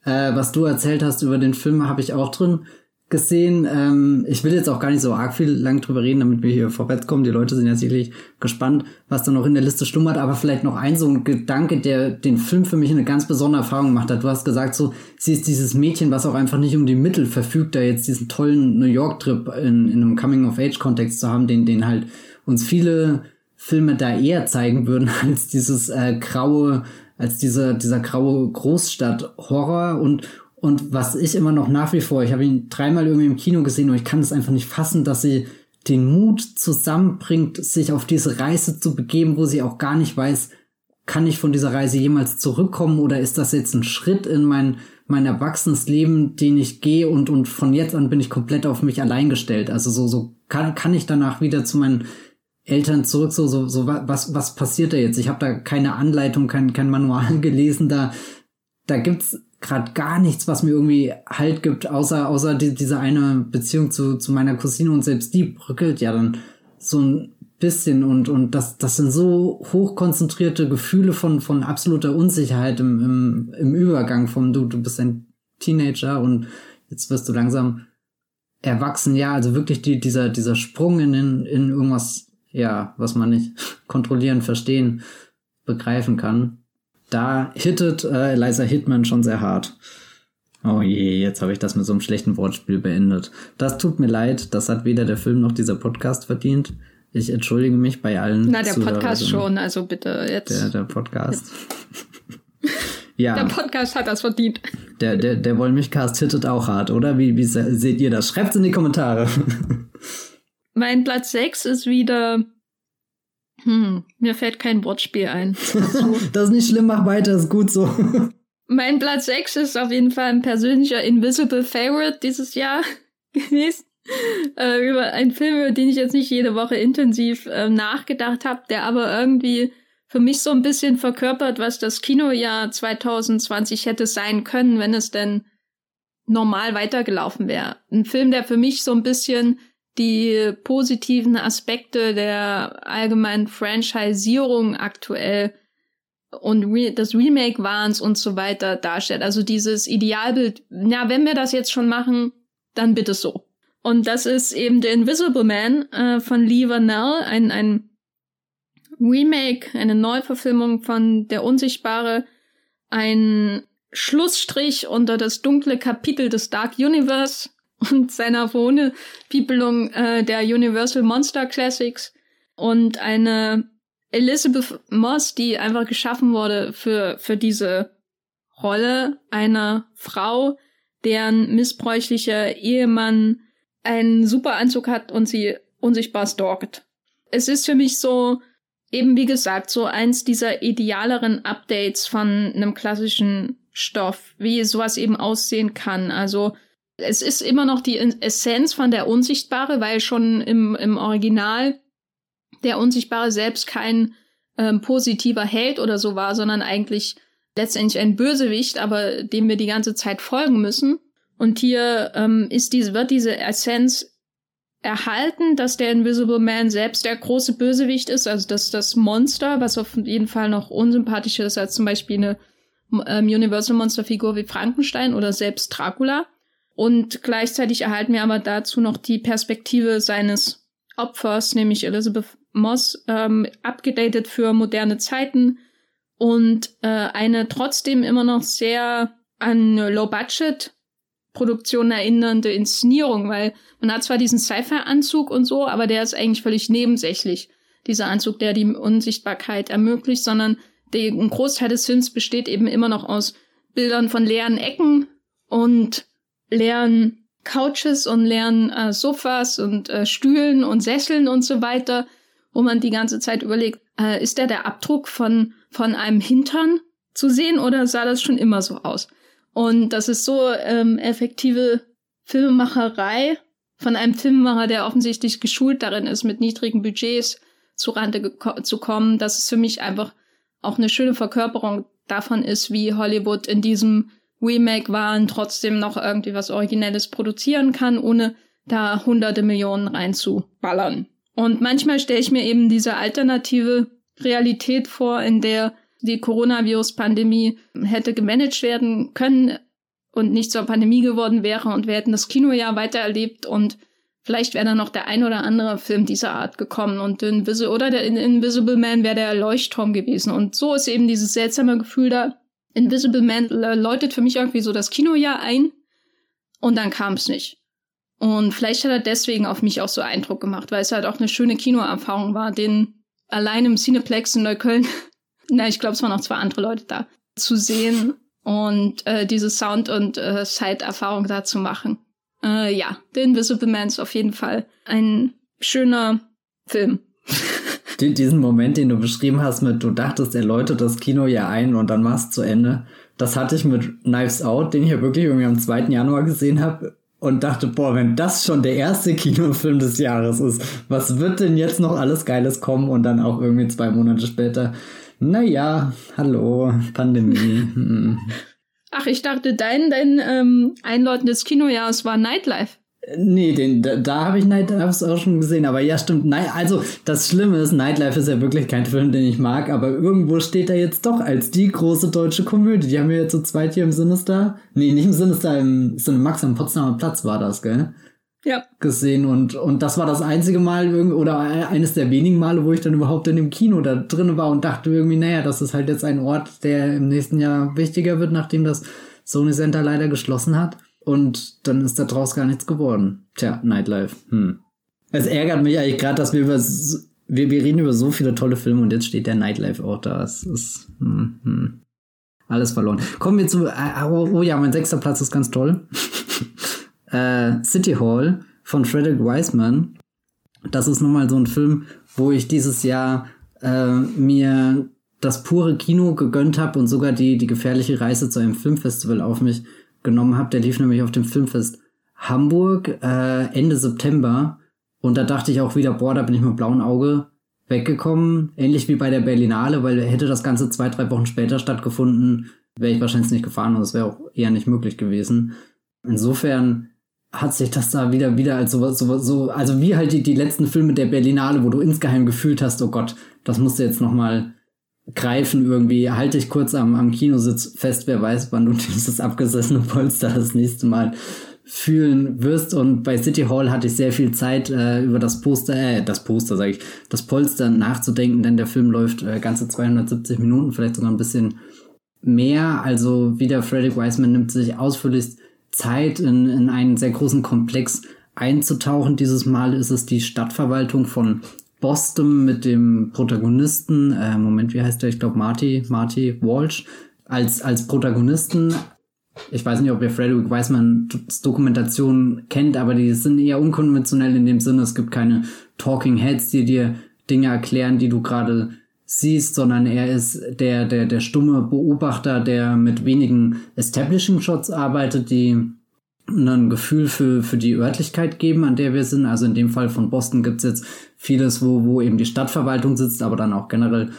äh, was du erzählt hast über den Film, habe ich auch drin gesehen. Ähm, ich will jetzt auch gar nicht so arg viel lang drüber reden, damit wir hier vorwärts kommen. Die Leute sind ja sicherlich gespannt, was da noch in der Liste schlummert. Aber vielleicht noch ein so ein Gedanke, der den Film für mich eine ganz besondere Erfahrung gemacht hat. Du hast gesagt, so sie ist dieses Mädchen, was auch einfach nicht um die Mittel verfügt, da jetzt diesen tollen New York-Trip in, in einem Coming-of-Age-Kontext zu haben, den, den halt uns viele Filme da eher zeigen würden als dieses äh, graue als dieser, dieser graue Großstadt-Horror und, und was ich immer noch nach wie vor, ich habe ihn dreimal irgendwie im Kino gesehen und ich kann es einfach nicht fassen, dass sie den Mut zusammenbringt, sich auf diese Reise zu begeben, wo sie auch gar nicht weiß, kann ich von dieser Reise jemals zurückkommen oder ist das jetzt ein Schritt in mein, mein Erwachsenenleben, den ich gehe und, und von jetzt an bin ich komplett auf mich allein gestellt. Also so, so kann, kann ich danach wieder zu meinen Eltern zurück, so, so, so, was, was passiert da jetzt? Ich habe da keine Anleitung, kein, kein Manual gelesen, da, da gibt's gerade gar nichts, was mir irgendwie Halt gibt, außer, außer die, diese eine Beziehung zu, zu meiner Cousine. Und selbst die brückelt ja dann so ein bisschen. Und, und das, das sind so hochkonzentrierte Gefühle von, von absoluter Unsicherheit im, im, im Übergang vom du, du bist ein Teenager und jetzt wirst du langsam erwachsen, ja, also wirklich die, dieser, dieser Sprung in, in irgendwas, ja, was man nicht kontrollieren, verstehen, begreifen kann da hittet äh, Eliza Hitman schon sehr hart. Oh je, jetzt habe ich das mit so einem schlechten Wortspiel beendet. Das tut mir leid, das hat weder der Film noch dieser Podcast verdient. Ich entschuldige mich bei allen. Na, der Podcast schon, also bitte jetzt. Der, der Podcast. ja. Der Podcast hat das verdient. Der, der, der Wollmilchcast hittet auch hart, oder? Wie, wie seht ihr das? Schreibt's in die Kommentare. mein Platz 6 ist wieder hm, mir fällt kein Wortspiel ein. das ist nicht schlimm, mach weiter, ist gut so. Mein Platz 6 ist auf jeden Fall ein persönlicher Invisible Favorite dieses Jahr gewesen. Äh, über einen Film, über den ich jetzt nicht jede Woche intensiv äh, nachgedacht habe, der aber irgendwie für mich so ein bisschen verkörpert, was das Kinojahr 2020 hätte sein können, wenn es denn normal weitergelaufen wäre. Ein Film, der für mich so ein bisschen die positiven Aspekte der allgemeinen Franchisierung aktuell und Re das Remake Wahns und so weiter darstellt. Also dieses Idealbild, ja, wenn wir das jetzt schon machen, dann bitte so. Und das ist eben The Invisible Man äh, von Lee Vanell, ein, ein Remake, eine Neuverfilmung von Der Unsichtbare, ein Schlussstrich unter das dunkle Kapitel des Dark Universe und seiner Wohnbibelung äh, der Universal Monster Classics und eine Elizabeth Moss, die einfach geschaffen wurde für, für diese Rolle einer Frau, deren missbräuchlicher Ehemann einen super Anzug hat und sie unsichtbar stalkt. Es ist für mich so, eben wie gesagt, so eins dieser idealeren Updates von einem klassischen Stoff, wie sowas eben aussehen kann. Also es ist immer noch die Essenz von der Unsichtbare, weil schon im, im Original der Unsichtbare selbst kein ähm, positiver Held oder so war, sondern eigentlich letztendlich ein Bösewicht, aber dem wir die ganze Zeit folgen müssen. Und hier ähm, ist diese, wird diese Essenz erhalten, dass der Invisible Man selbst der große Bösewicht ist, also dass das Monster, was auf jeden Fall noch unsympathischer ist als zum Beispiel eine ähm, Universal Monster Figur wie Frankenstein oder selbst Dracula. Und gleichzeitig erhalten wir aber dazu noch die Perspektive seines Opfers, nämlich Elizabeth Moss, ähm, abgedatet für moderne Zeiten und äh, eine trotzdem immer noch sehr an Low-Budget Produktion erinnernde Inszenierung, weil man hat zwar diesen Sci-Fi-Anzug und so, aber der ist eigentlich völlig nebensächlich. Dieser Anzug, der die Unsichtbarkeit ermöglicht, sondern der, ein Großteil des Films besteht eben immer noch aus Bildern von leeren Ecken und leeren Couches und leeren äh, Sofas und äh, Stühlen und Sesseln und so weiter, wo man die ganze Zeit überlegt, äh, ist der der Abdruck von, von einem Hintern zu sehen oder sah das schon immer so aus? Und das ist so ähm, effektive Filmemacherei von einem Filmemacher, der offensichtlich geschult darin ist, mit niedrigen Budgets zu Rande zu kommen, dass es für mich einfach auch eine schöne Verkörperung davon ist, wie Hollywood in diesem Remake-Wahn trotzdem noch irgendwie was Originelles produzieren kann, ohne da hunderte Millionen reinzuballern. Und manchmal stelle ich mir eben diese alternative Realität vor, in der die Coronavirus-Pandemie hätte gemanagt werden können und nicht zur Pandemie geworden wäre und wir hätten das Kinojahr weitererlebt und vielleicht wäre dann noch der ein oder andere Film dieser Art gekommen und Invisible oder der Invisible Man wäre der Leuchtturm gewesen und so ist eben dieses seltsame Gefühl da. Invisible Man läutet für mich irgendwie so das Kinojahr ein und dann kam es nicht. Und vielleicht hat er deswegen auf mich auch so Eindruck gemacht, weil es halt auch eine schöne Kinoerfahrung war, den allein im Cineplex in Neukölln na, ich glaube, es waren noch zwei andere Leute da, zu sehen und äh, diese Sound- und äh, Side-Erfahrung da zu machen. Äh, ja, The Invisible Man ist auf jeden Fall ein schöner Film. Diesen Moment, den du beschrieben hast, mit du dachtest, er läutet das Kino ja ein und dann machst zu Ende. Das hatte ich mit Knives Out, den ich ja wirklich irgendwie am 2. Januar gesehen habe und dachte, boah, wenn das schon der erste Kinofilm des Jahres ist, was wird denn jetzt noch alles Geiles kommen und dann auch irgendwie zwei Monate später naja, hallo, Pandemie. Hm. Ach, ich dachte, dein, dein ähm, einläutendes Kinojahres war Nightlife. Nee, den, da, da habe ich Nightlife auch schon gesehen, aber ja, stimmt. Nein, also das Schlimme ist, Nightlife ist ja wirklich kein Film, den ich mag, aber irgendwo steht er jetzt doch als die große deutsche Komödie. Die haben wir jetzt so zweit hier im Sinister. Nee, nicht im Sinister, im Cinemax am Potsdamer Platz war das, gell? ja. gesehen und, und das war das einzige Mal oder eines der wenigen Male, wo ich dann überhaupt in dem Kino da drin war und dachte irgendwie, naja, das ist halt jetzt ein Ort, der im nächsten Jahr wichtiger wird, nachdem das Sony Center leider geschlossen hat. Und dann ist da draus gar nichts geworden. Tja, Nightlife. Hm. Es ärgert mich eigentlich gerade, dass wir über wir, wir reden über so viele tolle Filme und jetzt steht der Nightlife auch da. Es ist hm, hm. alles verloren. Kommen wir zu. Äh, oh, oh ja, mein sechster Platz ist ganz toll. äh, City Hall von Frederick Wiseman. Das ist nun mal so ein Film, wo ich dieses Jahr äh, mir das pure Kino gegönnt habe und sogar die, die gefährliche Reise zu einem Filmfestival auf mich genommen habe. Der lief nämlich auf dem Filmfest Hamburg äh, Ende September. Und da dachte ich auch wieder, boah, da bin ich mit blauen Auge weggekommen. Ähnlich wie bei der Berlinale, weil hätte das Ganze zwei, drei Wochen später stattgefunden, wäre ich wahrscheinlich nicht gefahren und es wäre auch eher nicht möglich gewesen. Insofern hat sich das da wieder, wieder als sowas, sowas, so, also wie halt die, die letzten Filme der Berlinale, wo du insgeheim gefühlt hast, oh Gott, das musst du jetzt nochmal greifen irgendwie, halte ich kurz am, am Kinositz fest, wer weiß, wann du dieses abgesessene Polster das nächste Mal fühlen wirst. Und bei City Hall hatte ich sehr viel Zeit, äh, über das Poster, äh, das Poster sage ich, das Polster nachzudenken, denn der Film läuft äh, ganze 270 Minuten, vielleicht sogar ein bisschen mehr. Also wieder Frederick Wiseman nimmt sich ausführlichst Zeit in, in einen sehr großen Komplex einzutauchen. Dieses Mal ist es die Stadtverwaltung von Boston mit dem Protagonisten, äh, Moment, wie heißt der? Ich glaube Marty, Marty Walsh, als, als Protagonisten. Ich weiß nicht, ob ihr Frederick Wiseman's Dokumentation kennt, aber die sind eher unkonventionell in dem Sinne, es gibt keine Talking Heads, die dir Dinge erklären, die du gerade siehst, sondern er ist der, der, der stumme Beobachter, der mit wenigen Establishing Shots arbeitet, die ein Gefühl für, für die Örtlichkeit geben, an der wir sind. Also in dem Fall von Boston gibt's jetzt vieles, wo, wo eben die Stadtverwaltung sitzt, aber dann auch generell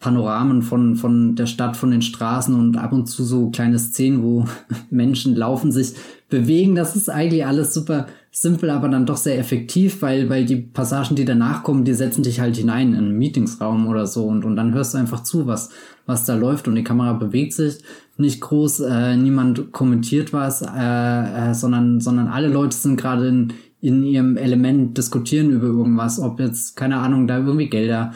Panoramen von, von der Stadt, von den Straßen und ab und zu so kleine Szenen, wo Menschen laufen, sich bewegen. Das ist eigentlich alles super simpel, aber dann doch sehr effektiv, weil, weil die Passagen, die danach kommen, die setzen dich halt hinein in einen Meetingsraum oder so und, und dann hörst du einfach zu, was, was da läuft und die Kamera bewegt sich nicht groß, äh, niemand kommentiert was, äh, äh, sondern, sondern alle Leute sind gerade in, in ihrem Element diskutieren über irgendwas, ob jetzt, keine Ahnung, da irgendwie Gelder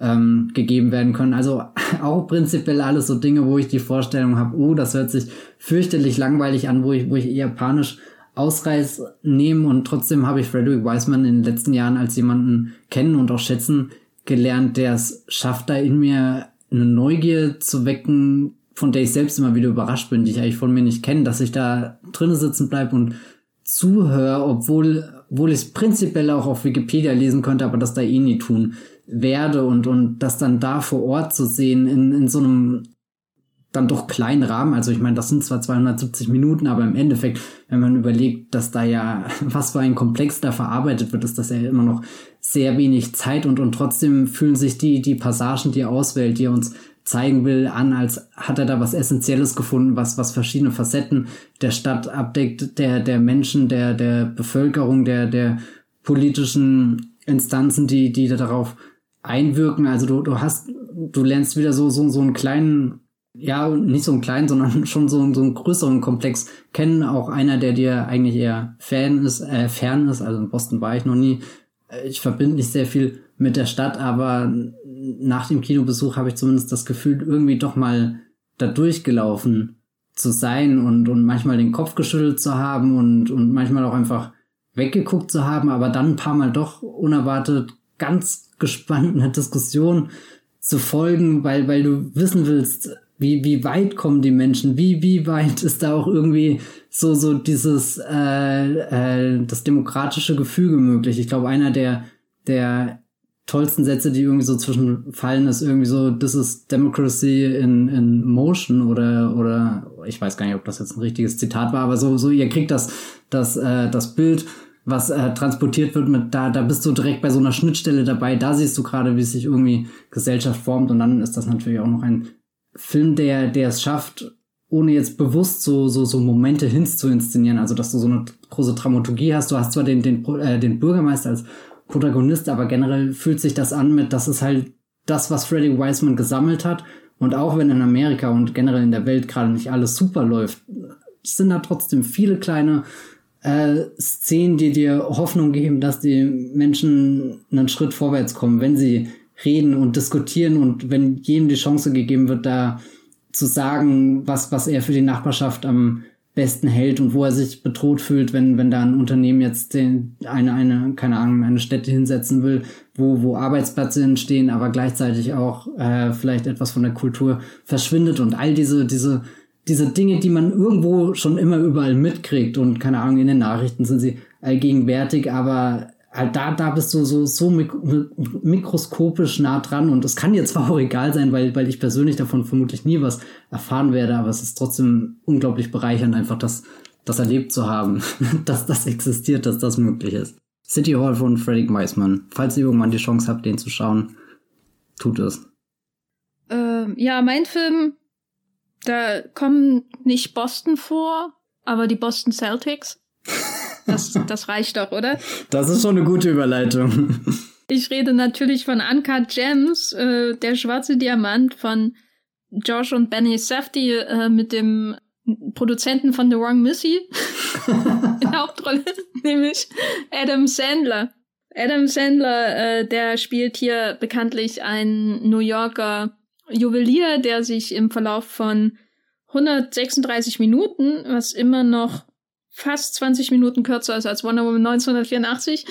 ähm, gegeben werden können. Also auch prinzipiell alles so Dinge, wo ich die Vorstellung habe, oh, das hört sich fürchterlich langweilig an, wo ich, wo ich eher panisch Ausreiß nehme und trotzdem habe ich Frederick Wiseman in den letzten Jahren als jemanden kennen und auch schätzen gelernt, der es schafft, da in mir eine Neugier zu wecken, von der ich selbst immer wieder überrascht bin, die ich eigentlich von mir nicht kenne, dass ich da drinnen sitzen bleibe und zuhöre, obwohl, obwohl ich es prinzipiell auch auf Wikipedia lesen könnte, aber das da eh nie tun werde und, und das dann da vor Ort zu sehen in, in so einem dann doch kleinen Rahmen. Also ich meine, das sind zwar 270 Minuten, aber im Endeffekt, wenn man überlegt, dass da ja was für ein Komplex da verarbeitet wird, ist das ja immer noch sehr wenig Zeit und, und trotzdem fühlen sich die, die Passagen, die er auswählt, die er uns zeigen will, an, als hat er da was Essentielles gefunden, was, was verschiedene Facetten der Stadt abdeckt, der, der Menschen, der, der Bevölkerung, der, der politischen Instanzen, die, die darauf einwirken. Also du, du hast, du lernst wieder so, so, so einen kleinen, ja, nicht so einen kleinen, sondern schon so, so einen größeren Komplex kennen. Auch einer, der dir eigentlich eher Fan ist, äh, fern ist. Also in Boston war ich noch nie. Ich verbinde nicht sehr viel mit der Stadt, aber nach dem Kinobesuch habe ich zumindest das Gefühl, irgendwie doch mal da durchgelaufen zu sein und, und manchmal den Kopf geschüttelt zu haben und, und manchmal auch einfach weggeguckt zu haben, aber dann ein paar Mal doch unerwartet ganz gespannt eine Diskussion zu folgen, weil, weil du wissen willst, wie, wie weit kommen die Menschen, wie, wie weit ist da auch irgendwie so, so dieses, äh, äh, das demokratische Gefüge möglich. Ich glaube, einer der, der tollsten Sätze, die irgendwie so zwischenfallen, ist irgendwie so, this is democracy in, in motion oder, oder, ich weiß gar nicht, ob das jetzt ein richtiges Zitat war, aber so, so, ihr kriegt das, das, äh, das Bild was äh, transportiert wird mit da, da bist du direkt bei so einer Schnittstelle dabei, da siehst du gerade, wie sich irgendwie Gesellschaft formt. Und dann ist das natürlich auch noch ein Film, der, der es schafft, ohne jetzt bewusst so, so, so Momente hinz zu inszenieren, also dass du so eine große Dramaturgie hast, du hast zwar den, den, äh, den Bürgermeister als Protagonist, aber generell fühlt sich das an mit, das ist halt das, was Freddy Wiseman gesammelt hat. Und auch wenn in Amerika und generell in der Welt gerade nicht alles super läuft, sind da trotzdem viele kleine äh, Szenen, die dir Hoffnung geben, dass die Menschen einen Schritt vorwärts kommen, wenn sie reden und diskutieren und wenn jedem die Chance gegeben wird, da zu sagen, was, was er für die Nachbarschaft am besten hält und wo er sich bedroht fühlt, wenn, wenn da ein Unternehmen jetzt den, eine, eine, keine Ahnung, eine Stätte hinsetzen will, wo, wo Arbeitsplätze entstehen, aber gleichzeitig auch äh, vielleicht etwas von der Kultur verschwindet und all diese, diese diese Dinge, die man irgendwo schon immer überall mitkriegt und keine Ahnung, in den Nachrichten sind sie allgegenwärtig, aber halt da, da bist du so, so mik mikroskopisch nah dran und es kann dir zwar auch egal sein, weil, weil ich persönlich davon vermutlich nie was erfahren werde, aber es ist trotzdem unglaublich bereichernd, einfach das, das erlebt zu haben, dass das existiert, dass das möglich ist. City Hall von Frederick Weisman. Falls ihr irgendwann die Chance habt, den zu schauen, tut es. Ähm, ja, mein Film da kommen nicht Boston vor, aber die Boston Celtics. Das, das reicht doch, oder? Das ist schon eine gute Überleitung. Ich rede natürlich von Uncut Gems, äh, der schwarze Diamant von Josh und Benny Safdie äh, mit dem Produzenten von The Wrong Missy in der Hauptrolle, nämlich Adam Sandler. Adam Sandler, äh, der spielt hier bekanntlich einen New Yorker Juwelier, der sich im Verlauf von 136 Minuten, was immer noch fast 20 Minuten kürzer ist als Wonder Woman 1984,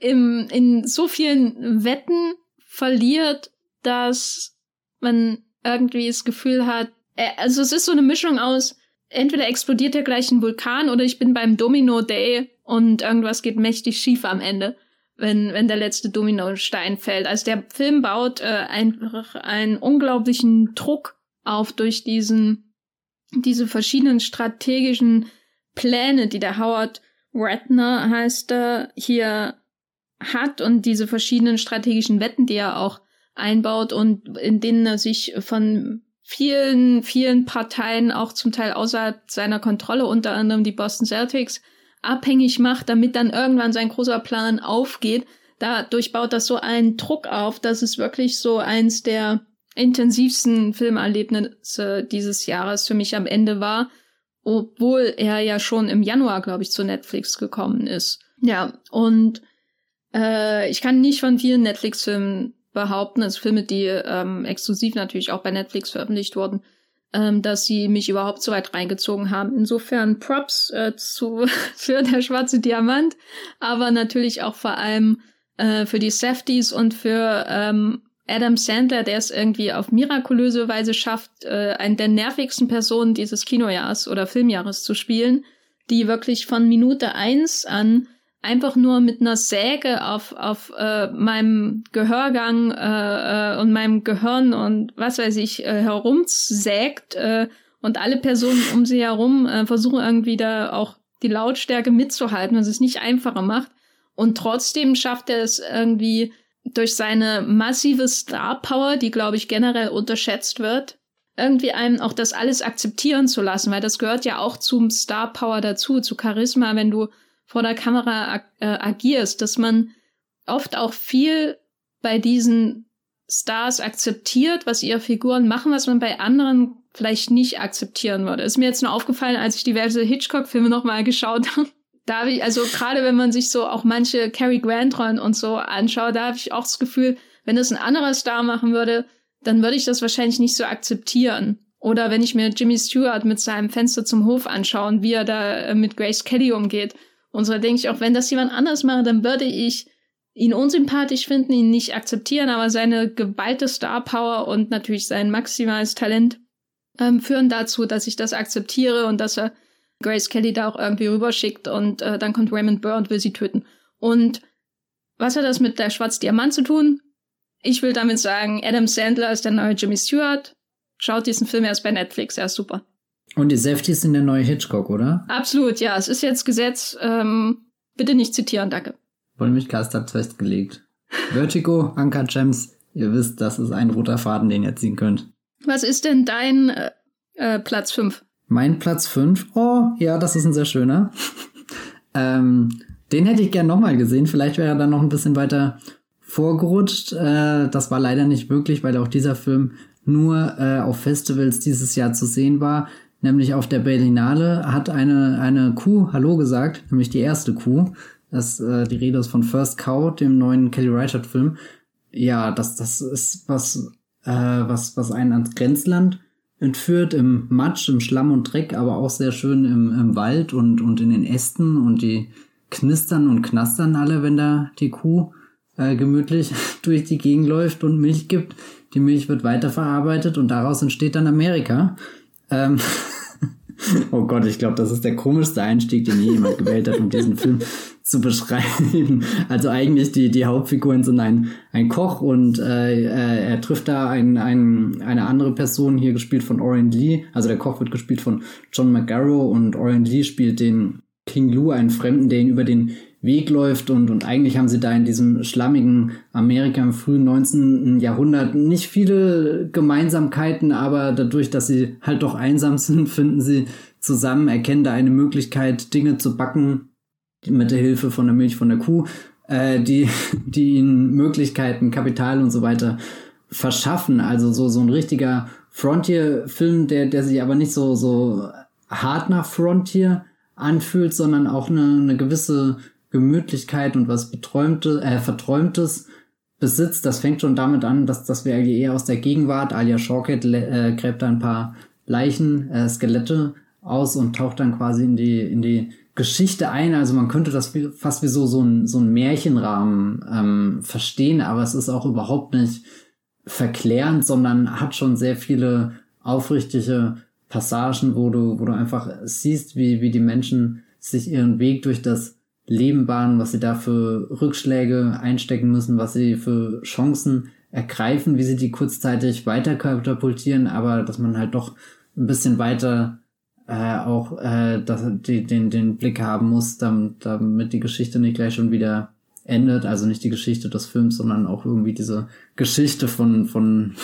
im, in so vielen Wetten verliert, dass man irgendwie das Gefühl hat, äh, also es ist so eine Mischung aus, entweder explodiert der gleich ein Vulkan oder ich bin beim Domino Day und irgendwas geht mächtig schief am Ende, wenn, wenn der letzte Dominostein fällt. Also der Film baut äh, einfach einen unglaublichen Druck auf durch diesen, diese verschiedenen strategischen Pläne, die der Howard Ratner heißt er, hier hat und diese verschiedenen strategischen Wetten, die er auch einbaut und in denen er sich von vielen, vielen Parteien auch zum Teil außerhalb seiner Kontrolle, unter anderem die Boston Celtics, abhängig macht, damit dann irgendwann sein großer Plan aufgeht. Dadurch baut das so einen Druck auf, dass es wirklich so eins der intensivsten Filmerlebnisse dieses Jahres für mich am Ende war obwohl er ja schon im Januar, glaube ich, zu Netflix gekommen ist. Ja, und äh, ich kann nicht von vielen Netflix-Filmen behaupten, also Filme, die ähm, exklusiv natürlich auch bei Netflix veröffentlicht wurden, ähm, dass sie mich überhaupt so weit reingezogen haben. Insofern Props äh, zu für der schwarze Diamant, aber natürlich auch vor allem äh, für die Safties und für ähm, Adam Sandler, der es irgendwie auf mirakulöse Weise schafft, äh, einen der nervigsten Personen dieses Kinojahres oder Filmjahres zu spielen, die wirklich von Minute eins an einfach nur mit einer Säge auf, auf äh, meinem Gehörgang äh, äh, und meinem Gehirn und was weiß ich äh, herumsägt äh, und alle Personen um sie herum äh, versuchen irgendwie da auch die Lautstärke mitzuhalten, was es nicht einfacher macht. Und trotzdem schafft er es irgendwie durch seine massive Star Power, die glaube ich generell unterschätzt wird, irgendwie einem auch das alles akzeptieren zu lassen, weil das gehört ja auch zum Star Power dazu, zu Charisma, wenn du vor der Kamera ag äh, agierst, dass man oft auch viel bei diesen Stars akzeptiert, was ihre Figuren machen, was man bei anderen vielleicht nicht akzeptieren würde. Ist mir jetzt nur aufgefallen, als ich diverse Hitchcock-Filme nochmal geschaut habe da habe ich, also gerade wenn man sich so auch manche Cary Grant-Rollen und so anschaut, da habe ich auch das Gefühl, wenn das ein anderer Star machen würde, dann würde ich das wahrscheinlich nicht so akzeptieren. Oder wenn ich mir Jimmy Stewart mit seinem Fenster zum Hof anschaue, wie er da äh, mit Grace Kelly umgeht. Und so denke ich auch, wenn das jemand anders mache, dann würde ich ihn unsympathisch finden, ihn nicht akzeptieren, aber seine geballte Star Power und natürlich sein maximales Talent ähm, führen dazu, dass ich das akzeptiere und dass er Grace Kelly da auch irgendwie rüberschickt und äh, dann kommt Raymond Burr und will sie töten. Und was hat das mit der Schwarz Diamant zu tun? Ich will damit sagen, Adam Sandler ist der neue Jimmy Stewart. Schaut diesen Film erst bei Netflix, er ist super. Und die Safeties sind der neue Hitchcock, oder? Absolut, ja. Es ist jetzt Gesetz. Ähm, bitte nicht zitieren, danke. Wollmilchcast hat festgelegt. Vertigo, Anker Gems, ihr wisst, das ist ein roter Faden, den ihr ziehen könnt. Was ist denn dein äh, äh, Platz 5? Mein Platz 5, oh, ja, das ist ein sehr schöner. ähm, den hätte ich gern nochmal gesehen. Vielleicht wäre er dann noch ein bisschen weiter vorgerutscht. Äh, das war leider nicht möglich, weil auch dieser Film nur äh, auf Festivals dieses Jahr zu sehen war. Nämlich auf der Berlinale hat eine, eine Kuh Hallo gesagt, nämlich die erste Kuh. Das, äh, die Rede ist von First Cow, dem neuen Kelly Reichardt Film. Ja, das, das ist was, äh, was, was einen ans Grenzland entführt im Matsch, im Schlamm und Dreck, aber auch sehr schön im, im Wald und, und in den Ästen und die knistern und knastern alle, wenn da die Kuh äh, gemütlich durch die Gegend läuft und Milch gibt. Die Milch wird weiterverarbeitet und daraus entsteht dann Amerika. Ähm oh Gott, ich glaube, das ist der komischste Einstieg, den jemand gewählt hat, um diesen Film zu beschreiben. Also eigentlich die, die Hauptfiguren sind ein, ein Koch und äh, äh, er trifft da ein, ein, eine andere Person, hier gespielt von Orion Lee. Also der Koch wird gespielt von John McGarrow und Orion Lee spielt den King Lou, einen Fremden, der ihn über den Weg läuft und, und eigentlich haben sie da in diesem schlammigen Amerika im frühen 19. Jahrhundert nicht viele Gemeinsamkeiten, aber dadurch, dass sie halt doch einsam sind, finden sie zusammen, erkennen da eine Möglichkeit, Dinge zu backen, mit der Hilfe von der Milch von der Kuh, äh, die, die ihnen Möglichkeiten, Kapital und so weiter verschaffen. Also so, so ein richtiger Frontier-Film, der, der sich aber nicht so, so hart nach Frontier anfühlt, sondern auch eine, eine gewisse Gemütlichkeit und was Beträumtes, äh, Verträumtes besitzt. Das fängt schon damit an, dass, dass wir eher aus der Gegenwart, Alia Shawkett äh, gräbt da ein paar Leichen, äh, Skelette aus und taucht dann quasi in die, in die Geschichte ein. Also man könnte das fast wie so, so ein, so ein Märchenrahmen ähm, verstehen, aber es ist auch überhaupt nicht verklärend, sondern hat schon sehr viele aufrichtige Passagen, wo du, wo du einfach siehst, wie, wie die Menschen sich ihren Weg durch das Leben bahnen, was sie da für Rückschläge einstecken müssen, was sie für Chancen ergreifen, wie sie die kurzzeitig weiter katapultieren, aber dass man halt doch ein bisschen weiter äh, auch äh, das, die, den, den Blick haben muss, damit, damit die Geschichte nicht gleich schon wieder endet. Also nicht die Geschichte des Films, sondern auch irgendwie diese Geschichte von, von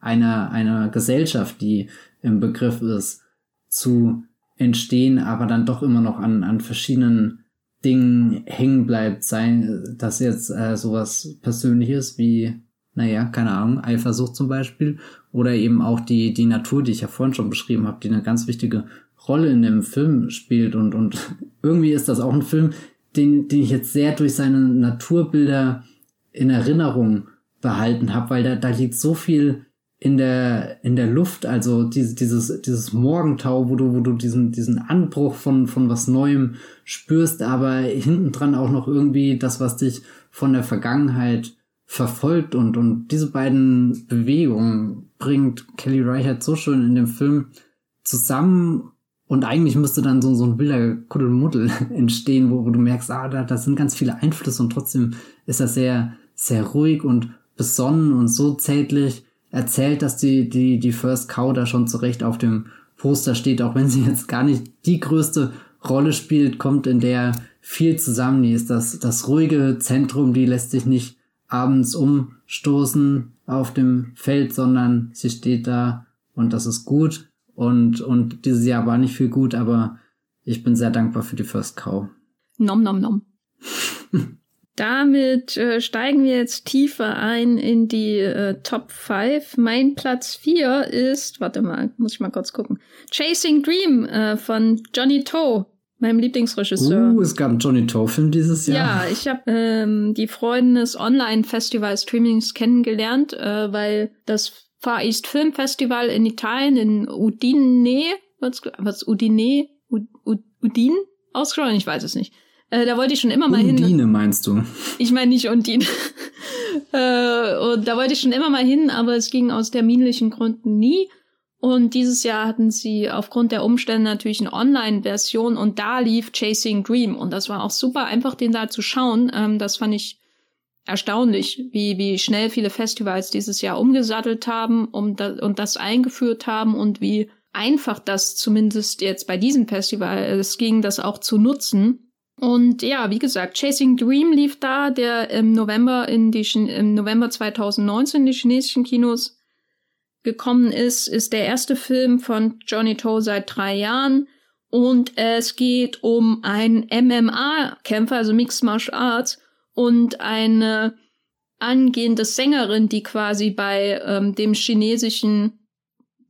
einer, einer Gesellschaft, die im Begriff ist, zu entstehen, aber dann doch immer noch an, an verschiedenen Dingen hängen bleibt, sei das jetzt äh, sowas Persönliches wie, naja, keine Ahnung, Eifersucht zum Beispiel, oder eben auch die, die Natur, die ich ja vorhin schon beschrieben habe, die eine ganz wichtige Rolle in dem Film spielt und, und irgendwie ist das auch ein Film, den, den ich jetzt sehr durch seine Naturbilder in Erinnerung behalten habe, weil da, da liegt so viel in der, in der Luft, also diese, dieses, dieses Morgentau, wo du, wo du diesen, diesen Anbruch von, von was Neuem spürst, aber hinten dran auch noch irgendwie das, was dich von der Vergangenheit verfolgt und, und diese beiden Bewegungen bringt Kelly Reichardt so schön in dem Film zusammen und eigentlich müsste dann so, so ein wilder Kuddelmuddel entstehen, wo, wo du merkst, ah, da, da sind ganz viele Einflüsse und trotzdem ist er sehr, sehr ruhig und besonnen und so zärtlich erzählt, dass die, die, die First Cow da schon zurecht auf dem Poster steht, auch wenn sie jetzt gar nicht die größte Rolle spielt, kommt in der viel zusammen. Die ist das, das ruhige Zentrum, die lässt sich nicht abends umstoßen auf dem Feld, sondern sie steht da und das ist gut. Und, und dieses Jahr war nicht viel gut, aber ich bin sehr dankbar für die First Cow. Nom nom nom. Damit äh, steigen wir jetzt tiefer ein in die äh, Top 5. Mein Platz 4 ist, warte mal, muss ich mal kurz gucken. Chasing Dream äh, von Johnny Toe, meinem Lieblingsregisseur. Uh, es gab einen Johnny Toe-Film dieses Jahr. Ja, ich habe ähm, die Freunde des Online-Festival-Streamings kennengelernt, äh, weil das Far East Film Festival in Italien, in Udine, was, was Udine, Udine ausgesprochen? Ich weiß es nicht äh, da wollte ich schon immer mal Undine, hin. Undine meinst du? Ich meine nicht Undine. äh, und da wollte ich schon immer mal hin, aber es ging aus terminlichen Gründen nie. Und dieses Jahr hatten sie aufgrund der Umstände natürlich eine Online-Version und da lief Chasing Dream. Und das war auch super einfach, den da zu schauen. Ähm, das fand ich erstaunlich, wie, wie schnell viele Festivals dieses Jahr umgesattelt haben um da, und das eingeführt haben und wie einfach das zumindest jetzt bei diesem Festival es ging, das auch zu nutzen. Und ja, wie gesagt, Chasing Dream lief da, der im November in die im November 2019 in die chinesischen Kinos gekommen ist, ist der erste Film von Johnny Toe seit drei Jahren. Und es geht um einen MMA-Kämpfer, also Mixed Martial Arts, und eine angehende Sängerin, die quasi bei ähm, dem chinesischen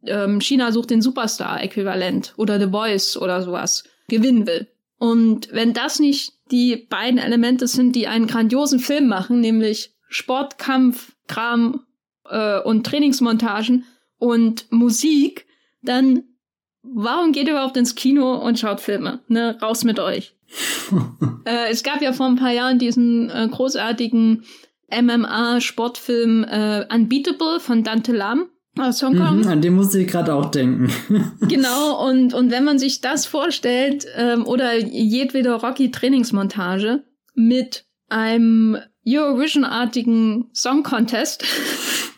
ähm, China sucht den Superstar-Äquivalent oder The Voice oder sowas gewinnen will. Und wenn das nicht die beiden Elemente sind, die einen grandiosen Film machen, nämlich Sportkampf, Kram äh, und Trainingsmontagen und Musik, dann warum geht ihr überhaupt ins Kino und schaut Filme? Ne, raus mit euch. äh, es gab ja vor ein paar Jahren diesen äh, großartigen MMA-Sportfilm äh, Unbeatable von Dante Lam. Aus Hongkong. Mhm, an dem musste ich gerade auch denken. genau, und, und wenn man sich das vorstellt, ähm, oder jedwede Rocky-Trainingsmontage mit einem Eurovision-artigen Song Contest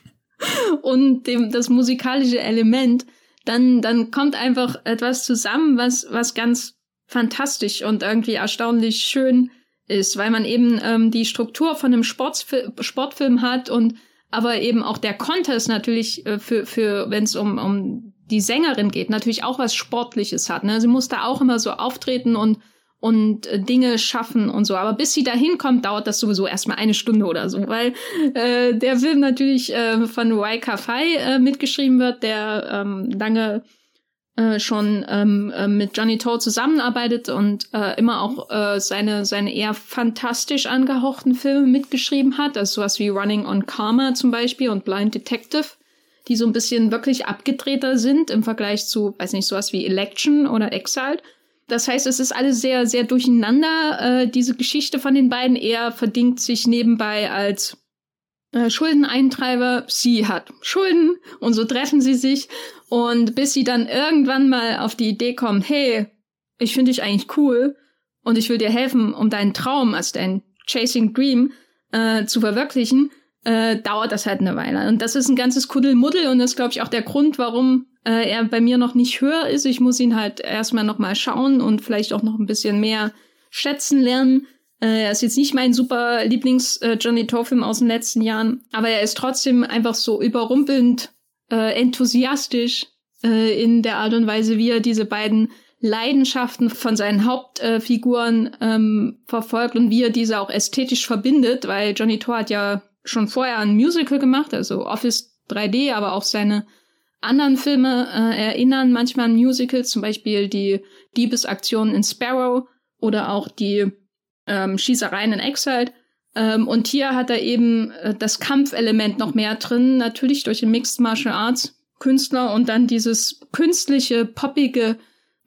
und dem, das musikalische Element, dann, dann kommt einfach etwas zusammen, was, was ganz fantastisch und irgendwie erstaunlich schön ist, weil man eben ähm, die Struktur von einem Sportfil Sportfilm hat und aber eben auch der Contest natürlich äh, für, für wenn es um, um die Sängerin geht, natürlich auch was Sportliches hat. Ne? Sie muss da auch immer so auftreten und und äh, Dinge schaffen und so. Aber bis sie da hinkommt, dauert das sowieso erstmal eine Stunde oder so, weil äh, der Film natürlich äh, von Waika Fai äh, mitgeschrieben wird, der ähm, lange äh, schon ähm, äh, mit Johnny Toe zusammenarbeitet und äh, immer auch äh, seine, seine eher fantastisch angehauchten Filme mitgeschrieben hat, also sowas wie Running on Karma zum Beispiel und Blind Detective, die so ein bisschen wirklich abgedrehter sind im Vergleich zu, weiß nicht, sowas wie Election oder Exiled. Das heißt, es ist alles sehr, sehr durcheinander. Äh, diese Geschichte von den beiden, er verdingt sich nebenbei als äh, Schuldeneintreiber. Sie hat Schulden und so treffen sie sich. Und bis sie dann irgendwann mal auf die Idee kommt, hey, ich finde dich eigentlich cool und ich will dir helfen, um deinen Traum, also dein Chasing Dream, äh, zu verwirklichen, äh, dauert das halt eine Weile. Und das ist ein ganzes Kuddelmuddel und das ist, glaube ich, auch der Grund, warum äh, er bei mir noch nicht höher ist. Ich muss ihn halt erstmal noch mal schauen und vielleicht auch noch ein bisschen mehr schätzen lernen. Äh, er ist jetzt nicht mein super Lieblings-Johnny äh, Toe-Film aus den letzten Jahren, aber er ist trotzdem einfach so überrumpelnd äh, enthusiastisch äh, in der Art und Weise, wie er diese beiden Leidenschaften von seinen Hauptfiguren ähm, verfolgt und wie er diese auch ästhetisch verbindet, weil Johnny Toe hat ja schon vorher ein Musical gemacht, also Office 3D, aber auch seine anderen Filme äh, erinnern manchmal an Musicals, zum Beispiel die Diebesaktionen in Sparrow oder auch die ähm, Schießereien in Exile. Ähm, und hier hat er eben äh, das Kampfelement noch mehr drin, natürlich durch den Mixed Martial Arts Künstler und dann dieses künstliche, poppige,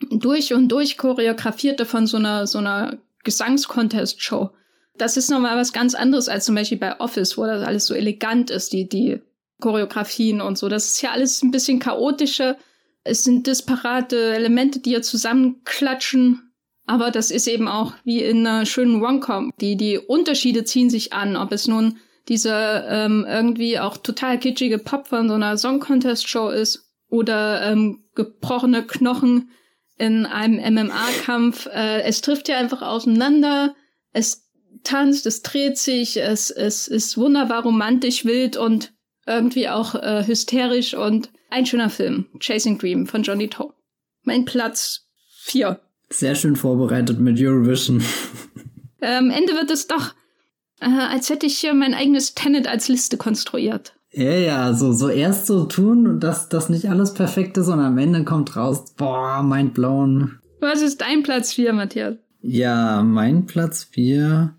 durch und durch choreografierte von so einer, so einer Gesangscontest-Show. Das ist nochmal was ganz anderes als zum Beispiel bei Office, wo das alles so elegant ist, die, die Choreografien und so. Das ist ja alles ein bisschen chaotischer. Es sind disparate Elemente, die ja zusammenklatschen aber das ist eben auch wie in einer schönen Rom-Com. Die, die Unterschiede ziehen sich an, ob es nun diese ähm, irgendwie auch total kitschige Pop von so einer Song Contest Show ist oder ähm, gebrochene Knochen in einem MMA-Kampf. Äh, es trifft ja einfach auseinander. Es tanzt, es dreht sich, es, es ist wunderbar romantisch, wild und irgendwie auch äh, hysterisch und ein schöner Film. Chasing Dream von Johnny Toe. Mein Platz vier. Sehr schön vorbereitet mit Eurovision. Am Ende wird es doch, äh, als hätte ich hier mein eigenes Tenet als Liste konstruiert. Ja, ja, so, so erst so tun, dass das nicht alles perfekt ist und am Ende kommt raus, boah, mind blown. Was ist dein Platz 4, Matthias? Ja, mein Platz 4,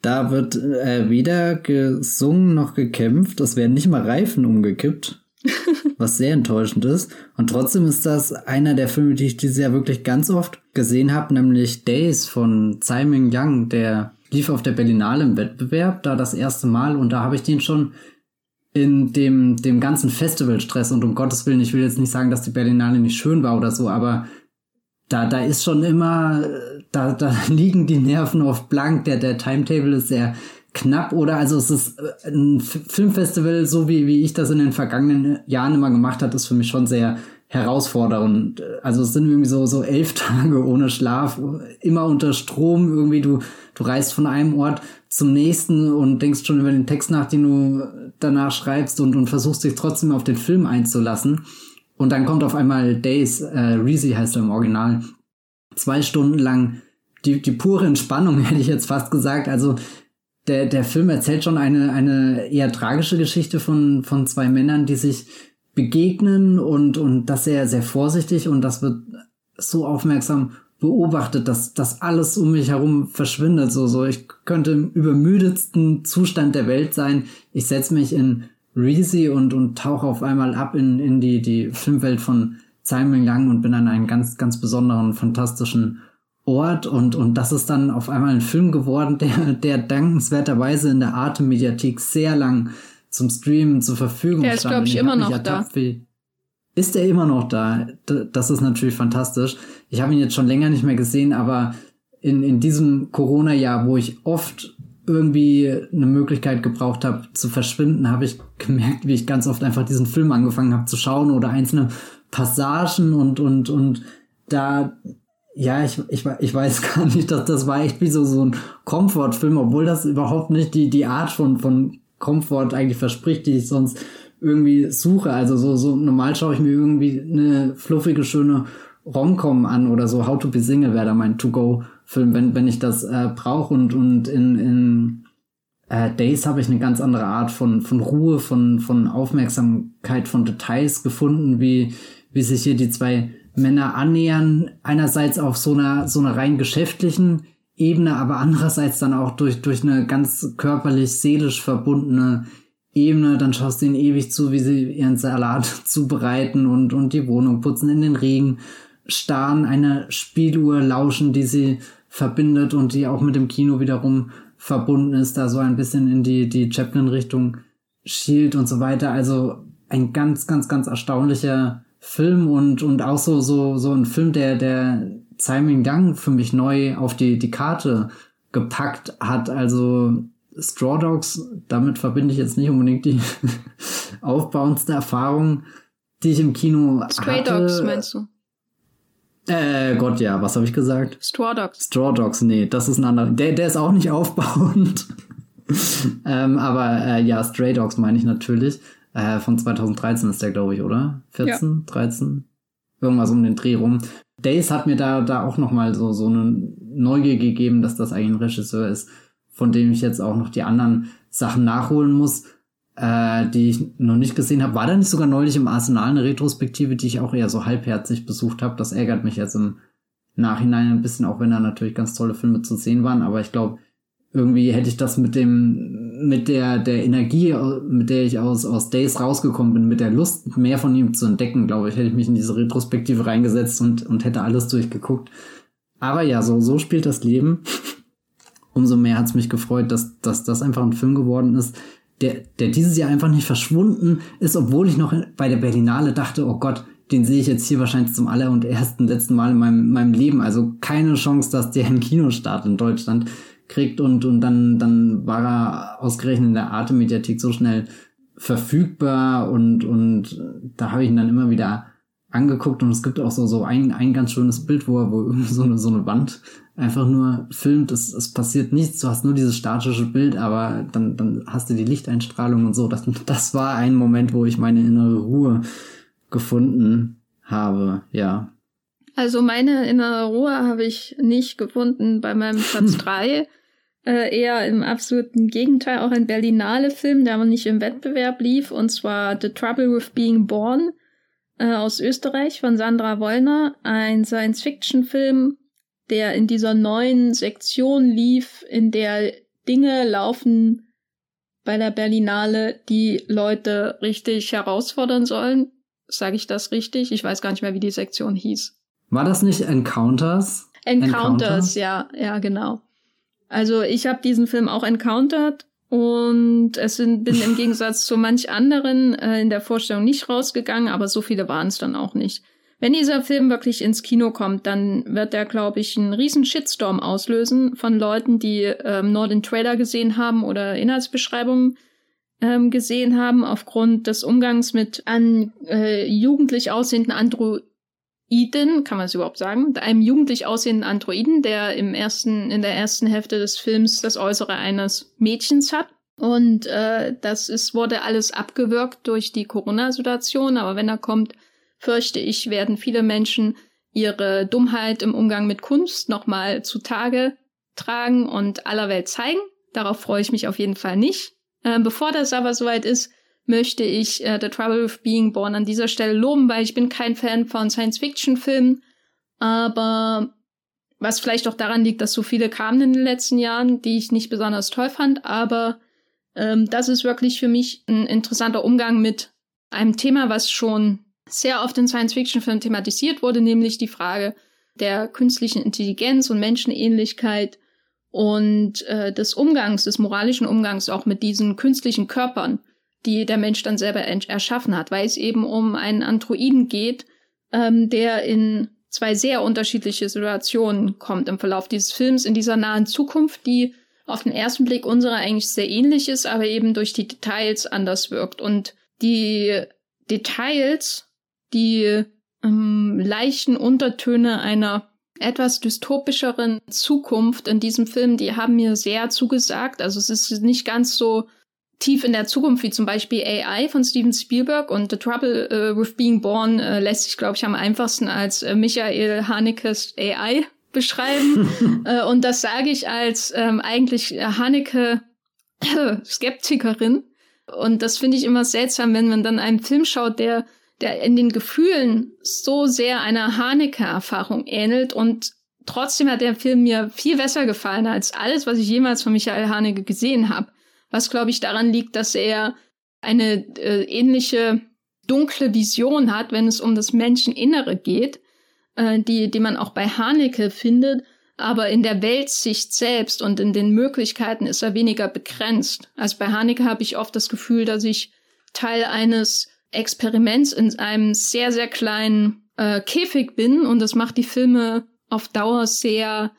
da wird äh, weder gesungen noch gekämpft, es werden nicht mal Reifen umgekippt. Was sehr enttäuschend ist. Und trotzdem ist das einer der Filme, die ich dieses Jahr wirklich ganz oft gesehen habe, nämlich Days von Tsai Ming Yang, der lief auf der Berlinale im Wettbewerb, da das erste Mal. Und da habe ich den schon in dem, dem ganzen Festivalstress und um Gottes Willen, ich will jetzt nicht sagen, dass die Berlinale nicht schön war oder so, aber da, da ist schon immer, da, da liegen die Nerven auf blank, der, der Timetable ist sehr knapp oder also es ist äh, ein Filmfestival, so wie, wie ich das in den vergangenen Jahren immer gemacht hat, ist für mich schon sehr herausfordernd. Also es sind irgendwie so, so elf Tage ohne Schlaf, immer unter Strom, irgendwie du, du reist von einem Ort zum nächsten und denkst schon über den Text nach, den du danach schreibst und, und versuchst dich trotzdem auf den Film einzulassen. Und dann kommt auf einmal Days, äh, Reezy heißt er im Original, zwei Stunden lang die, die pure Entspannung, hätte ich jetzt fast gesagt. Also der, der Film erzählt schon eine, eine eher tragische Geschichte von, von zwei Männern, die sich begegnen und, und das sehr, sehr vorsichtig und das wird so aufmerksam beobachtet, dass das alles um mich herum verschwindet. So, so, ich könnte im übermüdetsten Zustand der Welt sein. Ich setze mich in Reezy und, und tauche auf einmal ab in, in die, die Filmwelt von Simon Young und bin an einen ganz, ganz besonderen, fantastischen Ort und, und das ist dann auf einmal ein Film geworden, der, der dankenswerterweise in der Arte-Mediathek sehr lang zum Streamen zur Verfügung stand. Der ist, glaube ich, immer noch da. Wie, ist er immer noch da? Das ist natürlich fantastisch. Ich habe ihn jetzt schon länger nicht mehr gesehen, aber in, in diesem Corona-Jahr, wo ich oft irgendwie eine Möglichkeit gebraucht habe zu verschwinden, habe ich gemerkt, wie ich ganz oft einfach diesen Film angefangen habe zu schauen oder einzelne Passagen und und und da ja, ich, ich, ich weiß gar nicht, dass das war echt wie so, so ein Komfortfilm, obwohl das überhaupt nicht die, die Art von, von Komfort eigentlich verspricht, die ich sonst irgendwie suche. Also so, so normal schaue ich mir irgendwie eine fluffige, schöne Romcom an oder so. How to be Single wäre da mein To-Go-Film, wenn, wenn ich das äh, brauche. Und, und in, in äh, Days habe ich eine ganz andere Art von, von Ruhe, von, von Aufmerksamkeit, von Details gefunden, wie, wie sich hier die zwei Männer annähern, einerseits auf so einer, so einer rein geschäftlichen Ebene, aber andererseits dann auch durch, durch eine ganz körperlich, seelisch verbundene Ebene, dann schaust du ihnen ewig zu, wie sie ihren Salat zubereiten und, und die Wohnung putzen, in den Regen starren einer Spieluhr lauschen, die sie verbindet und die auch mit dem Kino wiederum verbunden ist, da so ein bisschen in die, die Chaplin-Richtung schielt und so weiter. Also ein ganz, ganz, ganz erstaunlicher Film und, und auch so, so, so ein Film, der, der Simon Gang für mich neu auf die, die Karte gepackt hat. Also Straw Dogs, damit verbinde ich jetzt nicht unbedingt die aufbauendste Erfahrung, die ich im Kino Stray hatte. Dogs meinst du? Äh, Gott, ja, was habe ich gesagt? Straw Dogs. Straw Dogs, nee, das ist ein anderer. Der, der ist auch nicht aufbauend. ähm, aber äh, ja, Stray Dogs meine ich natürlich. Äh, von 2013 ist der, glaube ich, oder? 14, ja. 13? Irgendwas um den Dreh rum. Days hat mir da, da auch nochmal so, so eine Neugier gegeben, dass das eigentlich ein Regisseur ist, von dem ich jetzt auch noch die anderen Sachen nachholen muss äh, die ich noch nicht gesehen habe. War da nicht sogar neulich im Arsenal eine Retrospektive, die ich auch eher so halbherzig besucht habe? Das ärgert mich jetzt im Nachhinein ein bisschen, auch wenn da natürlich ganz tolle Filme zu sehen waren. Aber ich glaube, irgendwie hätte ich das mit dem, mit der, der Energie, mit der ich aus, aus Days rausgekommen bin, mit der Lust, mehr von ihm zu entdecken, glaube ich, hätte ich mich in diese Retrospektive reingesetzt und, und hätte alles durchgeguckt. Aber ja, so, so spielt das Leben. Umso mehr hat es mich gefreut, dass, dass das einfach ein Film geworden ist, der, der dieses Jahr einfach nicht verschwunden ist, obwohl ich noch bei der Berlinale dachte, oh Gott, den sehe ich jetzt hier wahrscheinlich zum aller und ersten letzten Mal in meinem, meinem Leben. Also keine Chance, dass der einen Kinostart in Deutschland kriegt und, und dann, dann war er ausgerechnet in der Arte-Mediathek so schnell verfügbar und, und da habe ich ihn dann immer wieder angeguckt und es gibt auch so, so ein, ein ganz schönes Bild, wo, wo so eine, so eine Wand einfach nur filmt, es, es passiert nichts, du hast nur dieses statische Bild, aber dann, dann hast du die Lichteinstrahlung und so. Das, das war ein Moment, wo ich meine innere Ruhe gefunden habe, ja. Also meine innere Ruhe habe ich nicht gefunden bei meinem Platz 3. Äh, eher im absoluten Gegenteil, auch ein Berlinale Film, der aber nicht im Wettbewerb lief, und zwar The Trouble with Being Born äh, aus Österreich von Sandra Wollner, ein Science-Fiction-Film, der in dieser neuen Sektion lief, in der Dinge laufen bei der Berlinale, die Leute richtig herausfordern sollen. Sage ich das richtig? Ich weiß gar nicht mehr, wie die Sektion hieß. War das nicht Encounters? Encounters, Encounter? ja, ja, genau. Also ich habe diesen Film auch encountered und es sind, bin im Gegensatz zu manch anderen äh, in der Vorstellung nicht rausgegangen, aber so viele waren es dann auch nicht. Wenn dieser Film wirklich ins Kino kommt, dann wird er, glaube ich, einen riesen Shitstorm auslösen von Leuten, die ähm, nur den Trailer gesehen haben oder Inhaltsbeschreibungen ähm, gesehen haben, aufgrund des Umgangs mit an äh, jugendlich aussehenden Androiden, kann man es überhaupt sagen, einem jugendlich aussehenden Androiden, der im ersten, in der ersten Hälfte des Films das Äußere eines Mädchens hat. Und äh, das ist, wurde alles abgewürgt durch die Corona-Situation, aber wenn er kommt, fürchte ich, werden viele Menschen ihre Dummheit im Umgang mit Kunst nochmal zutage tragen und aller Welt zeigen. Darauf freue ich mich auf jeden Fall nicht. Äh, bevor das aber soweit ist, möchte ich äh, The Trouble with Being Born an dieser Stelle loben, weil ich bin kein Fan von Science-Fiction-Filmen, aber was vielleicht auch daran liegt, dass so viele kamen in den letzten Jahren, die ich nicht besonders toll fand, aber ähm, das ist wirklich für mich ein interessanter Umgang mit einem Thema, was schon sehr oft in Science-Fiction-Filmen thematisiert wurde, nämlich die Frage der künstlichen Intelligenz und Menschenähnlichkeit und äh, des Umgangs, des moralischen Umgangs auch mit diesen künstlichen Körpern, die der Mensch dann selber erschaffen hat, weil es eben um einen Androiden geht, ähm, der in zwei sehr unterschiedliche Situationen kommt im Verlauf dieses Films in dieser nahen Zukunft, die auf den ersten Blick unserer eigentlich sehr ähnlich ist, aber eben durch die Details anders wirkt. Und die Details die ähm, leichten Untertöne einer etwas dystopischeren Zukunft in diesem Film, die haben mir sehr zugesagt. Also es ist nicht ganz so tief in der Zukunft wie zum Beispiel AI von Steven Spielberg und The Trouble uh, with Being Born uh, lässt sich, glaube ich, am einfachsten als uh, Michael Hanekes AI beschreiben. und das sage ich als ähm, eigentlich Haneke Skeptikerin. Und das finde ich immer seltsam, wenn man dann einen Film schaut, der der in den Gefühlen so sehr einer Haneke-Erfahrung ähnelt und trotzdem hat der Film mir viel besser gefallen als alles, was ich jemals von Michael Haneke gesehen habe. Was, glaube ich, daran liegt, dass er eine äh, ähnliche dunkle Vision hat, wenn es um das Menscheninnere geht. äh, die, die man auch bei Haneke findet. Aber in der Weltsicht selbst und in den Möglichkeiten ist er weniger begrenzt. Also bei Haneke habe ich oft das Gefühl, dass ich Teil eines Experiments in einem sehr, sehr kleinen äh, Käfig bin und das macht die Filme auf Dauer sehr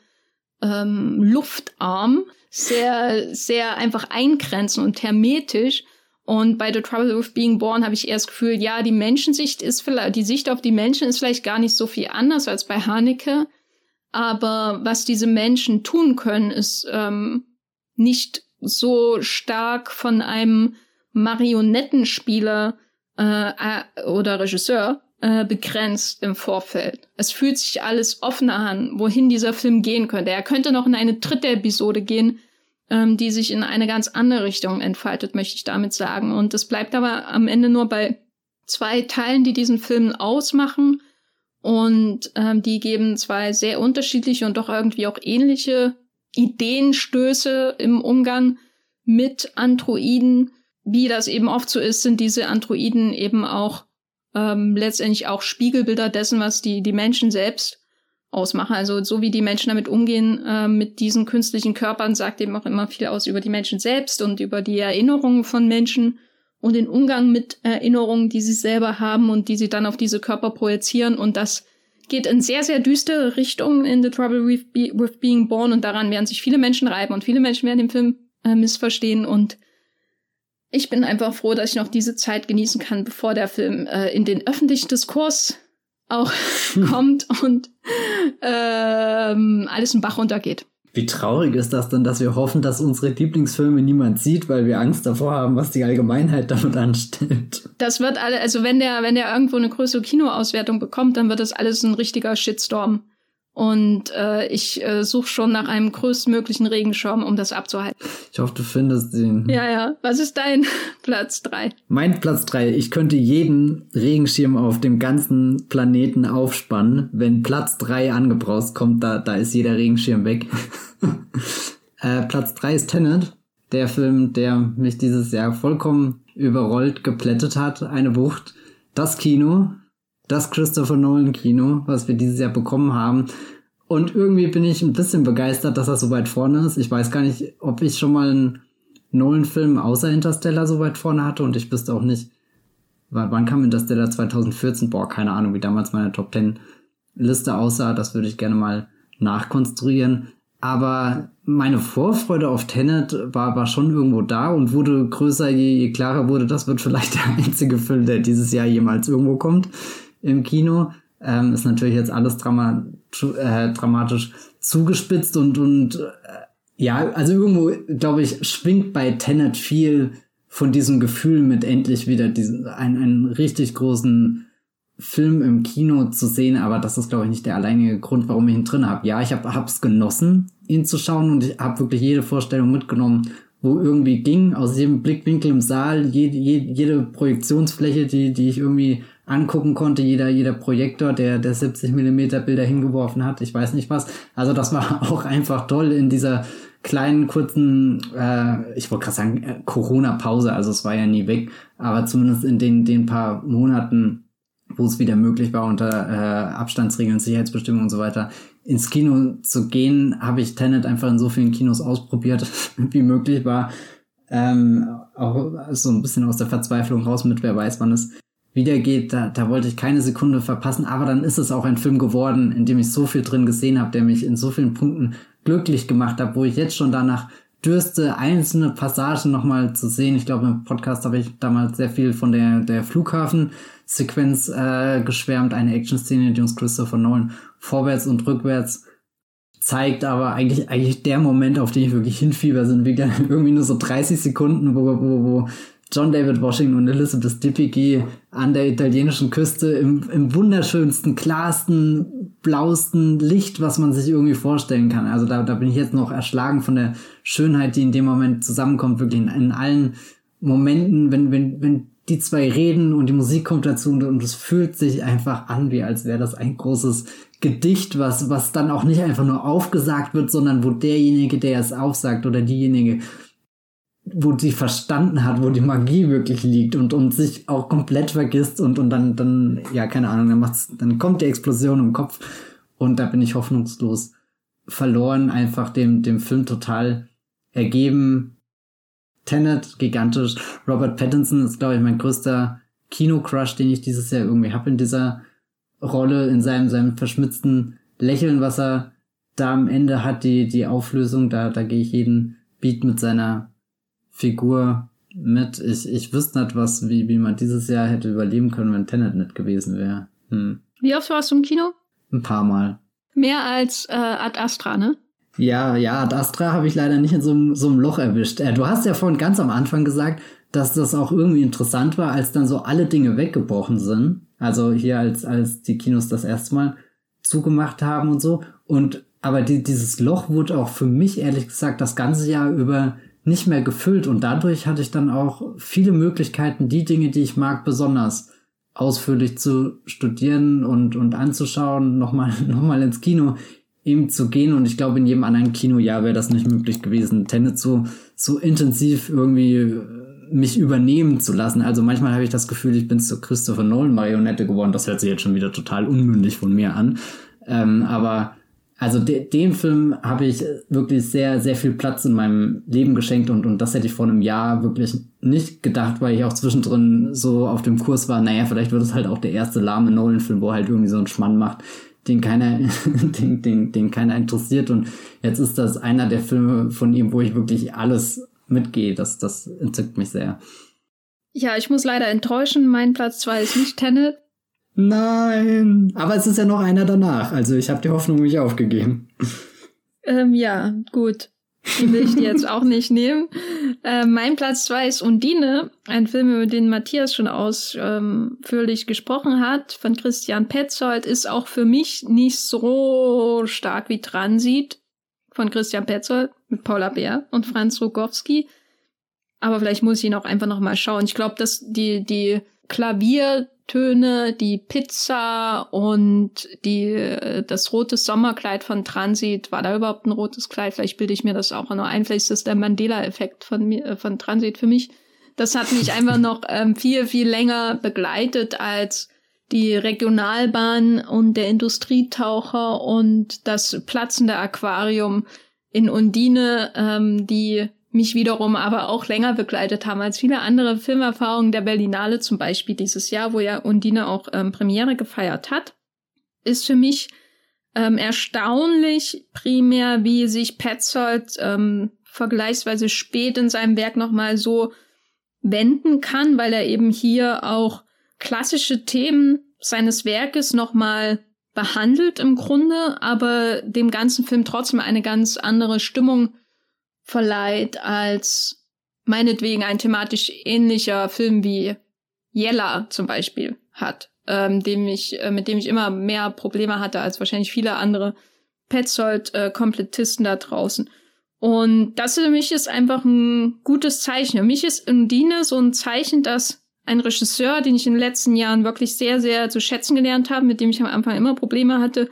ähm, luftarm, sehr, sehr einfach eingrenzen und hermetisch. Und bei The Trouble with Being Born habe ich eher das Gefühl, ja, die Menschensicht ist vielleicht, die Sicht auf die Menschen ist vielleicht gar nicht so viel anders als bei Haneke. Aber was diese Menschen tun können, ist ähm, nicht so stark von einem Marionettenspieler äh, äh, oder Regisseur äh, begrenzt im Vorfeld. Es fühlt sich alles offener an, wohin dieser Film gehen könnte. Er könnte noch in eine dritte Episode gehen, ähm, die sich in eine ganz andere Richtung entfaltet, möchte ich damit sagen. Und es bleibt aber am Ende nur bei zwei Teilen, die diesen Film ausmachen. Und ähm, die geben zwei sehr unterschiedliche und doch irgendwie auch ähnliche Ideenstöße im Umgang mit Androiden. Wie das eben oft so ist, sind diese Androiden eben auch ähm, letztendlich auch Spiegelbilder dessen, was die, die Menschen selbst ausmachen. Also so wie die Menschen damit umgehen äh, mit diesen künstlichen Körpern, sagt eben auch immer viel aus über die Menschen selbst und über die Erinnerungen von Menschen und den Umgang mit Erinnerungen, die sie selber haben und die sie dann auf diese Körper projizieren. Und das geht in sehr, sehr düstere Richtungen in The Trouble with, Be with Being Born und daran werden sich viele Menschen reiben und viele Menschen werden den Film äh, missverstehen und ich bin einfach froh, dass ich noch diese Zeit genießen kann, bevor der Film äh, in den öffentlichen Diskurs auch kommt und ähm, alles im Bach runtergeht. Wie traurig ist das denn, dass wir hoffen, dass unsere Lieblingsfilme niemand sieht, weil wir Angst davor haben, was die Allgemeinheit damit anstellt? Das wird alle, also wenn der, wenn der irgendwo eine größere Kinoauswertung bekommt, dann wird das alles ein richtiger Shitstorm. Und äh, ich äh, suche schon nach einem größtmöglichen Regenschirm, um das abzuhalten. Ich hoffe, du findest ihn. Ja, ja. Was ist dein Platz drei? Mein Platz drei. Ich könnte jeden Regenschirm auf dem ganzen Planeten aufspannen. Wenn Platz drei angebraust kommt, da, da ist jeder Regenschirm weg. äh, Platz drei ist Tenet. Der Film, der mich dieses Jahr vollkommen überrollt, geplättet hat. Eine Wucht. Das Kino das Christopher Nolan Kino, was wir dieses Jahr bekommen haben. Und irgendwie bin ich ein bisschen begeistert, dass er so weit vorne ist. Ich weiß gar nicht, ob ich schon mal einen Nolan-Film außer Interstellar so weit vorne hatte und ich wüsste auch nicht, wann kam Interstellar 2014? Boah, keine Ahnung, wie damals meine Top 10 Liste aussah. Das würde ich gerne mal nachkonstruieren. Aber meine Vorfreude auf Tenet war, war schon irgendwo da und wurde größer, je, je klarer wurde, das wird vielleicht der einzige Film, der dieses Jahr jemals irgendwo kommt im Kino. Ähm, ist natürlich jetzt alles drama äh, dramatisch zugespitzt und, und äh, ja, also irgendwo, glaube ich, schwingt bei Tenet viel von diesem Gefühl mit endlich wieder diesen, einen, einen richtig großen Film im Kino zu sehen, aber das ist, glaube ich, nicht der alleinige Grund, warum ich ihn drin habe. Ja, ich habe es genossen, ihn zu schauen und ich habe wirklich jede Vorstellung mitgenommen, wo irgendwie ging, aus jedem Blickwinkel im Saal, jede, jede, jede Projektionsfläche, die, die ich irgendwie angucken konnte, jeder, jeder Projektor, der, der 70 Millimeter Bilder hingeworfen hat, ich weiß nicht was. Also das war auch einfach toll in dieser kleinen, kurzen, äh, ich wollte gerade sagen, äh, Corona-Pause, also es war ja nie weg, aber zumindest in den, den paar Monaten, wo es wieder möglich war, unter äh, Abstandsregeln, Sicherheitsbestimmungen und so weiter, ins Kino zu gehen, habe ich Tenet einfach in so vielen Kinos ausprobiert, wie möglich war. Ähm, auch so ein bisschen aus der Verzweiflung raus mit, wer weiß, wann es wiedergeht, da, da wollte ich keine Sekunde verpassen, aber dann ist es auch ein Film geworden, in dem ich so viel drin gesehen habe, der mich in so vielen Punkten glücklich gemacht hat, wo ich jetzt schon danach dürste, einzelne Passagen nochmal zu sehen. Ich glaube, im Podcast habe ich damals sehr viel von der, der Flughafen-Sequenz äh, geschwärmt, eine Action-Szene, die uns Christopher Nolan vorwärts und rückwärts zeigt, aber eigentlich, eigentlich der Moment, auf den ich wirklich hinfieber, sind wieder irgendwie nur so 30 Sekunden, wo, wo, wo John David Washington und Elizabeth Debicki an der italienischen Küste im, im wunderschönsten, klarsten, blausten Licht, was man sich irgendwie vorstellen kann. Also da, da bin ich jetzt noch erschlagen von der Schönheit, die in dem Moment zusammenkommt, wirklich in, in allen Momenten, wenn, wenn, wenn die zwei reden und die Musik kommt dazu und, und es fühlt sich einfach an, wie als wäre das ein großes Gedicht, was, was dann auch nicht einfach nur aufgesagt wird, sondern wo derjenige, der es aufsagt oder diejenige wo die verstanden hat, wo die Magie wirklich liegt und, und sich auch komplett vergisst und, und dann, dann, ja, keine Ahnung, dann macht's, dann kommt die Explosion im Kopf und da bin ich hoffnungslos verloren, einfach dem, dem Film total ergeben. Tenet, gigantisch. Robert Pattinson ist, glaube ich, mein größter Kino-Crush, den ich dieses Jahr irgendwie habe in dieser Rolle, in seinem, seinem verschmitzten Lächeln, was er da am Ende hat, die, die Auflösung, da, da gehe ich jeden Beat mit seiner Figur mit. Ich, ich wüsste nicht, was, wie, wie man dieses Jahr hätte überleben können, wenn Tenet nicht gewesen wäre. Hm. Wie oft warst du im Kino? Ein paar Mal. Mehr als äh, Ad Astra, ne? Ja, ja, Ad Astra habe ich leider nicht in so, einem so einem Loch erwischt. Äh, du hast ja vorhin ganz am Anfang gesagt, dass das auch irgendwie interessant war, als dann so alle Dinge weggebrochen sind. Also hier als, als die Kinos das erste Mal zugemacht haben und so. Und aber die, dieses Loch wurde auch für mich ehrlich gesagt das ganze Jahr über nicht mehr gefüllt und dadurch hatte ich dann auch viele Möglichkeiten, die Dinge, die ich mag, besonders ausführlich zu studieren und, und anzuschauen, nochmal noch mal ins Kino eben zu gehen und ich glaube, in jedem anderen Kinojahr wäre das nicht möglich gewesen, Tenet so, so intensiv irgendwie äh, mich übernehmen zu lassen. Also manchmal habe ich das Gefühl, ich bin zur Christopher Nolan Marionette geworden. Das hört sich jetzt schon wieder total unmündig von mir an. Ähm, aber also de dem Film habe ich wirklich sehr, sehr viel Platz in meinem Leben geschenkt und, und das hätte ich vor einem Jahr wirklich nicht gedacht, weil ich auch zwischendrin so auf dem Kurs war, naja, vielleicht wird es halt auch der erste lahme Nolan-Film, wo er halt irgendwie so einen Schmann macht, den keiner, den, den, den keiner interessiert. Und jetzt ist das einer der Filme von ihm, wo ich wirklich alles mitgehe. Das, das entzückt mich sehr. Ja, ich muss leider enttäuschen. Mein Platz 2 ist nicht Tenet. Nein, aber es ist ja noch einer danach. Also ich habe die Hoffnung nicht aufgegeben. Ähm, ja, gut. Den will ich dir jetzt auch nicht nehmen. Äh, mein Platz zwei ist Undine, ein Film, über den Matthias schon ausführlich ähm, gesprochen hat, von Christian Petzold, ist auch für mich nicht so stark wie Transit von Christian Petzold mit Paula Bär und Franz Rogowski. Aber vielleicht muss ich ihn auch einfach noch mal schauen. Ich glaube, dass die, die Klavier Töne, die Pizza und die, äh, das rote Sommerkleid von Transit. War da überhaupt ein rotes Kleid? Vielleicht bilde ich mir das auch nur ein. Vielleicht ist das der Mandela-Effekt von mir, äh, von Transit für mich. Das hat mich einfach noch ähm, viel, viel länger begleitet als die Regionalbahn und der Industrietaucher und das platzende Aquarium in Undine, ähm, die mich wiederum aber auch länger begleitet haben als viele andere Filmerfahrungen der Berlinale zum Beispiel dieses Jahr, wo ja Undine auch ähm, Premiere gefeiert hat, ist für mich ähm, erstaunlich primär, wie sich Petzold ähm, vergleichsweise spät in seinem Werk nochmal so wenden kann, weil er eben hier auch klassische Themen seines Werkes nochmal behandelt im Grunde, aber dem ganzen Film trotzdem eine ganz andere Stimmung verleiht als meinetwegen ein thematisch ähnlicher Film wie Yella zum Beispiel hat, ähm, dem ich, äh, mit dem ich immer mehr Probleme hatte als wahrscheinlich viele andere Petzold-Komplettisten da draußen. Und das für mich ist einfach ein gutes Zeichen. Für mich ist Undine so ein Zeichen, dass ein Regisseur, den ich in den letzten Jahren wirklich sehr, sehr zu schätzen gelernt habe, mit dem ich am Anfang immer Probleme hatte,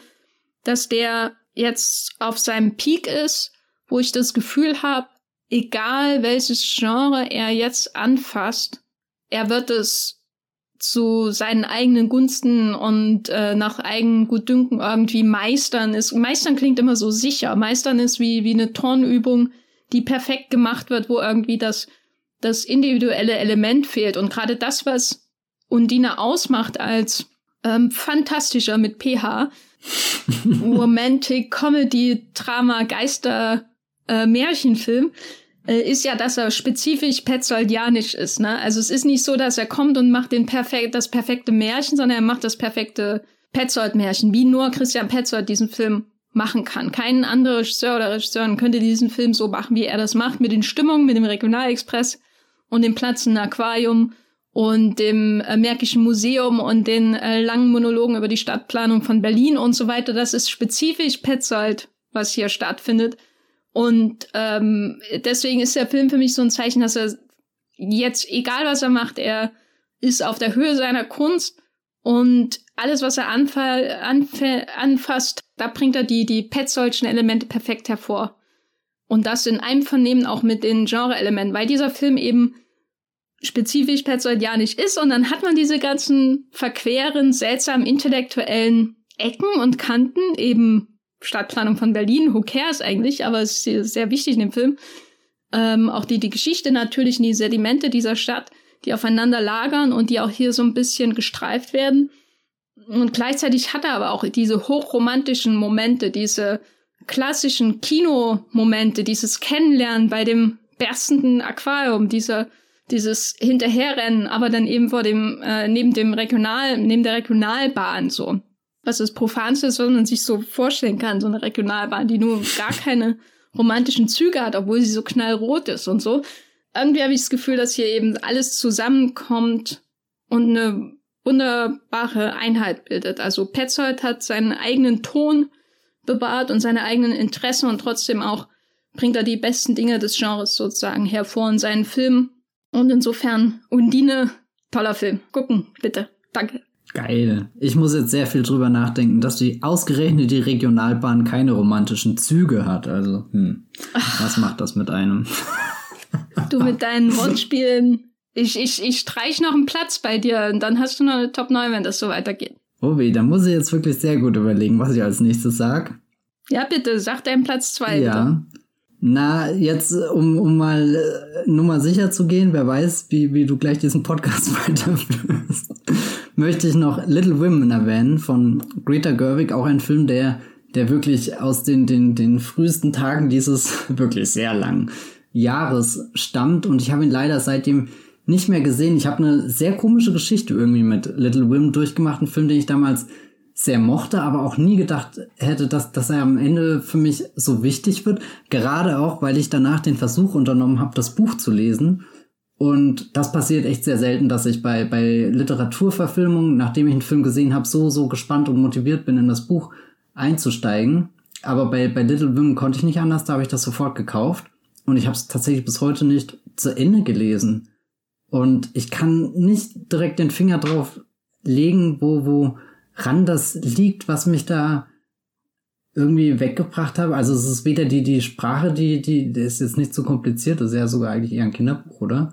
dass der jetzt auf seinem Peak ist wo ich das Gefühl habe, egal welches Genre er jetzt anfasst, er wird es zu seinen eigenen Gunsten und äh, nach eigenem Gutdünken irgendwie meistern ist. Meistern klingt immer so sicher. Meistern ist wie, wie eine Turnübung, die perfekt gemacht wird, wo irgendwie das, das individuelle Element fehlt. Und gerade das, was Undine ausmacht als ähm, fantastischer mit PH, Romantic, Comedy, Drama, Geister, äh, Märchenfilm äh, ist ja, dass er spezifisch petzoldianisch ist. Ne? Also es ist nicht so, dass er kommt und macht den perfekt, das perfekte Märchen, sondern er macht das perfekte Petzold-Märchen, wie nur Christian Petzold diesen Film machen kann. Kein anderer Regisseur oder Regisseurin könnte diesen Film so machen, wie er das macht, mit den Stimmungen, mit dem Regionalexpress und dem platzenden Aquarium und dem äh, Märkischen Museum und den äh, langen Monologen über die Stadtplanung von Berlin und so weiter. Das ist spezifisch Petzold, was hier stattfindet. Und ähm, deswegen ist der Film für mich so ein Zeichen, dass er jetzt, egal was er macht, er ist auf der Höhe seiner Kunst und alles, was er anfa anfasst, da bringt er die, die Petzoldschen Elemente perfekt hervor. Und das in einem Vernehmen auch mit den Genre-Elementen, weil dieser Film eben spezifisch ja nicht ist und dann hat man diese ganzen verqueren, seltsamen intellektuellen Ecken und Kanten, eben Stadtplanung von Berlin, who cares eigentlich, aber es ist sehr wichtig in dem Film. Ähm, auch die, die Geschichte natürlich, die Sedimente dieser Stadt, die aufeinander lagern und die auch hier so ein bisschen gestreift werden. Und gleichzeitig hat er aber auch diese hochromantischen Momente, diese klassischen Kinomomente, dieses Kennenlernen bei dem berstenden Aquarium, dieser dieses Hinterherrennen, aber dann eben vor dem, äh, neben dem Regional, neben der Regionalbahn so. Was das Profanste ist, was man sich so vorstellen kann, so eine Regionalbahn, die nur gar keine romantischen Züge hat, obwohl sie so knallrot ist und so. Irgendwie habe ich das Gefühl, dass hier eben alles zusammenkommt und eine wunderbare Einheit bildet. Also Petzold hat seinen eigenen Ton bewahrt und seine eigenen Interessen und trotzdem auch bringt er die besten Dinge des Genres sozusagen hervor in seinen Filmen. Und insofern Undine, toller Film. Gucken, bitte. Danke. Geil. Ich muss jetzt sehr viel drüber nachdenken, dass die ausgerechnet die Regionalbahn keine romantischen Züge hat. Also, hm, was macht das mit einem? Du mit deinen Wortspielen. Ich, ich, ich streich noch einen Platz bei dir und dann hast du noch eine Top 9, wenn das so weitergeht. Weh, da muss ich jetzt wirklich sehr gut überlegen, was ich als nächstes sag. Ja, bitte, sag deinen Platz 2. Ja. Bitte. Na, jetzt, um, um mal äh, Nummer sicher zu gehen, wer weiß, wie, wie du gleich diesen Podcast weiterführst, möchte ich noch Little Women erwähnen von Greta Gerwig, auch ein Film, der, der wirklich aus den, den, den frühesten Tagen dieses wirklich sehr langen Jahres stammt. Und ich habe ihn leider seitdem nicht mehr gesehen. Ich habe eine sehr komische Geschichte irgendwie mit Little Women durchgemacht, einen Film, den ich damals sehr mochte, aber auch nie gedacht hätte, dass, dass er am Ende für mich so wichtig wird. Gerade auch, weil ich danach den Versuch unternommen habe, das Buch zu lesen. Und das passiert echt sehr selten, dass ich bei, bei Literaturverfilmungen, nachdem ich einen Film gesehen habe, so, so gespannt und motiviert bin, in das Buch einzusteigen. Aber bei, bei Little Women konnte ich nicht anders, da habe ich das sofort gekauft. Und ich habe es tatsächlich bis heute nicht zu Ende gelesen. Und ich kann nicht direkt den Finger drauf legen, wo, wo ran das liegt, was mich da irgendwie weggebracht habe. Also es ist weder die, die Sprache, die, die, die ist jetzt nicht so kompliziert, das ist ja sogar eigentlich eher ein Kinderbuch, oder?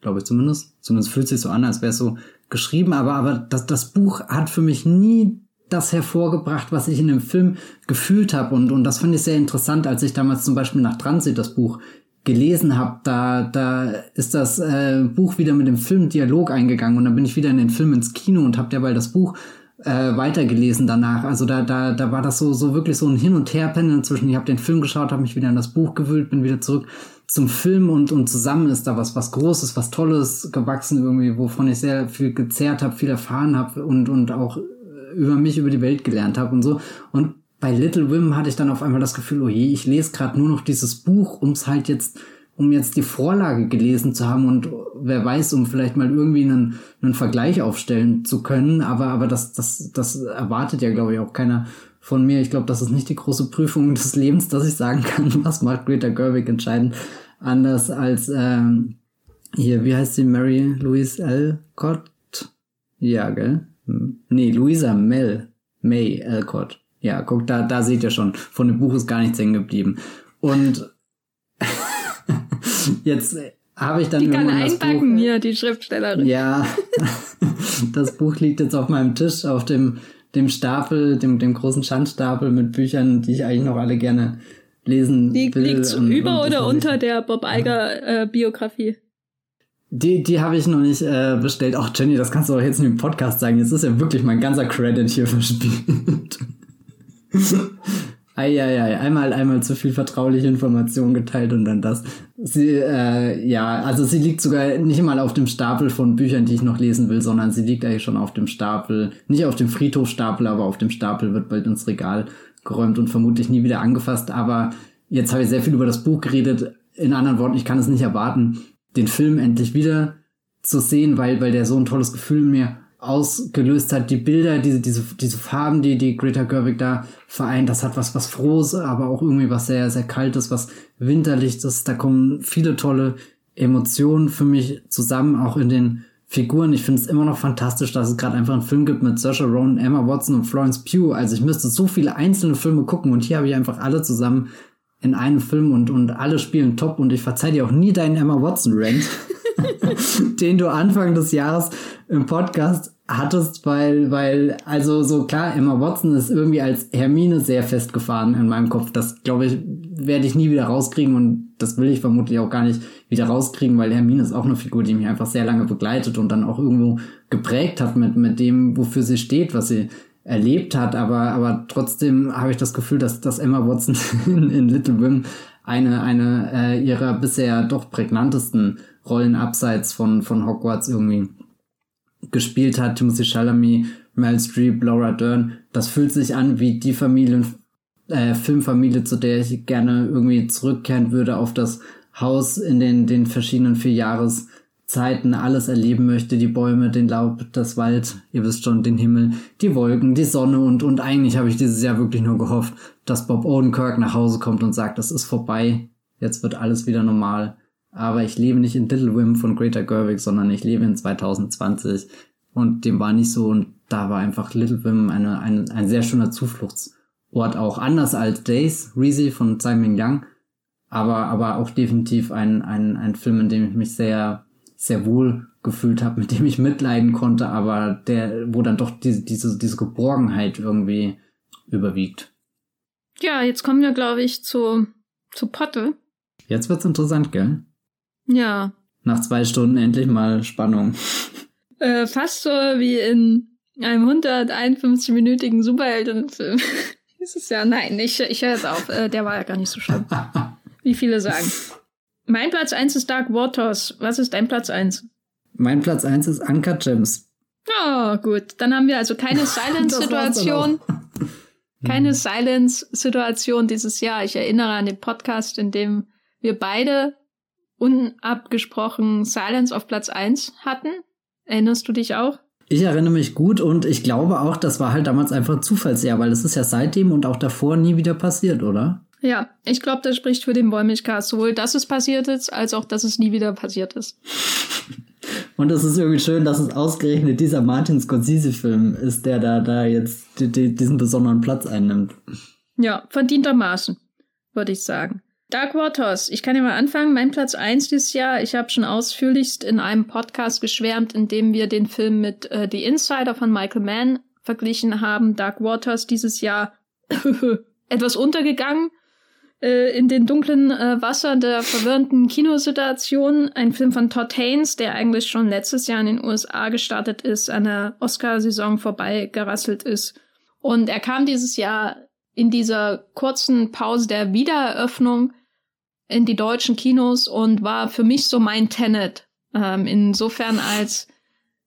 Glaube ich zumindest. Zumindest fühlt sich so an, als wäre es so geschrieben, aber, aber das, das Buch hat für mich nie das hervorgebracht, was ich in dem Film gefühlt habe. Und, und das fand ich sehr interessant, als ich damals zum Beispiel nach Transit das Buch gelesen habe. Da, da ist das äh, Buch wieder mit dem Film Dialog eingegangen und dann bin ich wieder in den Film ins Kino und habe derweil das Buch äh, weitergelesen danach. Also da, da, da war das so, so wirklich so ein Hin- und Herpendeln zwischen, ich habe den Film geschaut, habe mich wieder in das Buch gewühlt, bin wieder zurück zum Film und, und zusammen ist da was, was Großes, was Tolles gewachsen irgendwie, wovon ich sehr viel gezerrt habe, viel erfahren habe und, und auch über mich, über die Welt gelernt habe und so. Und bei Little Women hatte ich dann auf einmal das Gefühl, oh je, ich lese gerade nur noch dieses Buch, um es halt jetzt um jetzt die Vorlage gelesen zu haben und wer weiß, um vielleicht mal irgendwie einen, einen Vergleich aufstellen zu können. Aber, aber das, das, das erwartet ja, glaube ich, auch keiner von mir. Ich glaube, das ist nicht die große Prüfung des Lebens, dass ich sagen kann, was macht Greta Gerwig entscheidend anders als ähm, hier, wie heißt sie, Mary Louise Alcott? Ja, gell? Nee, Louisa Mel May Alcott. Ja, guck, da, da seht ihr schon, von dem Buch ist gar nichts hängen geblieben. Und Jetzt habe ich dann die kann einpacken hier, die Schriftstellerin. Ja, das Buch liegt jetzt auf meinem Tisch, auf dem, dem Stapel, dem, dem großen Schandstapel mit Büchern, die ich eigentlich noch alle gerne lesen die, will. Liegt und, über und oder unter der Bob Eiger äh, Biografie? Die, die habe ich noch nicht äh, bestellt. Ach, Jenny, das kannst du auch jetzt nicht im Podcast sagen. Jetzt ist ja wirklich mein ganzer Credit hier verspielt. Eieiei, einmal, einmal zu viel vertrauliche Informationen geteilt und dann das. Sie, äh, ja, also sie liegt sogar nicht mal auf dem Stapel von Büchern, die ich noch lesen will, sondern sie liegt eigentlich schon auf dem Stapel, nicht auf dem Friedhofstapel, aber auf dem Stapel wird bald ins Regal geräumt und vermutlich nie wieder angefasst. Aber jetzt habe ich sehr viel über das Buch geredet. In anderen Worten, ich kann es nicht erwarten, den Film endlich wieder zu sehen, weil, weil der so ein tolles Gefühl mir ausgelöst hat. Die Bilder, diese, diese, diese Farben, die, die Greta Gerwig da vereint, das hat was, was Frohes, aber auch irgendwie was sehr, sehr Kaltes, was Winterlichtes. Da kommen viele tolle Emotionen für mich zusammen, auch in den Figuren. Ich finde es immer noch fantastisch, dass es gerade einfach einen Film gibt mit Saoirse Ronan, Emma Watson und Florence Pugh. Also ich müsste so viele einzelne Filme gucken und hier habe ich einfach alle zusammen in einem Film und, und alle spielen top und ich verzeih dir auch nie deinen Emma Watson-Rant, den du Anfang des Jahres im Podcast hattest, weil, weil, also so klar, Emma Watson ist irgendwie als Hermine sehr festgefahren in meinem Kopf. Das, glaube ich, werde ich nie wieder rauskriegen und das will ich vermutlich auch gar nicht wieder rauskriegen, weil Hermine ist auch eine Figur, die mich einfach sehr lange begleitet und dann auch irgendwo geprägt hat mit, mit dem, wofür sie steht, was sie erlebt hat, aber, aber trotzdem habe ich das Gefühl, dass, dass Emma Watson in, in Little Women eine, eine äh, ihrer bisher doch prägnantesten Rollen abseits von, von Hogwarts irgendwie gespielt hat. Timothy Chalamet, Mel Streep, Laura Dern. Das fühlt sich an wie die Familien, äh, Filmfamilie, zu der ich gerne irgendwie zurückkehren würde auf das Haus in den, den verschiedenen vier Jahres Zeiten alles erleben möchte, die Bäume, den Laub, das Wald, ihr wisst schon, den Himmel, die Wolken, die Sonne und, und eigentlich habe ich dieses Jahr wirklich nur gehofft, dass Bob Odenkirk nach Hause kommt und sagt, es ist vorbei, jetzt wird alles wieder normal. Aber ich lebe nicht in Little Women von Greta Gerwig, sondern ich lebe in 2020 und dem war nicht so und da war einfach Little Women eine, eine, ein sehr schöner Zufluchtsort, auch anders als Days, Reezy von Simon Young, aber, aber auch definitiv ein, ein, ein Film, in dem ich mich sehr sehr wohl gefühlt habe, mit dem ich mitleiden konnte, aber der, wo dann doch diese, diese, diese Geborgenheit irgendwie überwiegt. Ja, jetzt kommen wir, glaube ich, zu, zu Potte. Jetzt wird's interessant, gell? Ja. Nach zwei Stunden endlich mal Spannung. Äh, fast so wie in einem 151-minütigen Superheldenfilm. ist es ja, nein, ich, ich höre jetzt auf. Äh, der war ja gar nicht so schlimm. wie viele sagen. Mein Platz 1 ist Dark Waters. Was ist dein Platz 1? Mein Platz 1 ist Anka Gems. Oh, gut. Dann haben wir also keine Silence-Situation. keine Silence-Situation dieses Jahr. Ich erinnere an den Podcast, in dem wir beide unabgesprochen Silence auf Platz 1 hatten. Erinnerst du dich auch? Ich erinnere mich gut und ich glaube auch, das war halt damals einfach Zufallsjahr, weil es ist ja seitdem und auch davor nie wieder passiert, oder? Ja, ich glaube, das spricht für den Wollmilchcast. Sowohl, dass es passiert ist, als auch, dass es nie wieder passiert ist. Und es ist irgendwie schön, dass es ausgerechnet dieser Martin Scorsese-Film ist, der da, da jetzt die, die, diesen besonderen Platz einnimmt. Ja, verdientermaßen, würde ich sagen. Dark Waters, ich kann ja mal anfangen. Mein Platz eins dieses Jahr. Ich habe schon ausführlichst in einem Podcast geschwärmt, in dem wir den Film mit äh, The Insider von Michael Mann verglichen haben. Dark Waters dieses Jahr etwas untergegangen äh, in den dunklen äh, Wassern der verwirrenden Kinosituation. Ein Film von Todd Haynes, der eigentlich schon letztes Jahr in den USA gestartet ist, an der Oscar-Saison vorbei gerasselt ist. Und er kam dieses Jahr in dieser kurzen Pause der Wiedereröffnung in die deutschen Kinos und war für mich so mein Tenet. Ähm, insofern als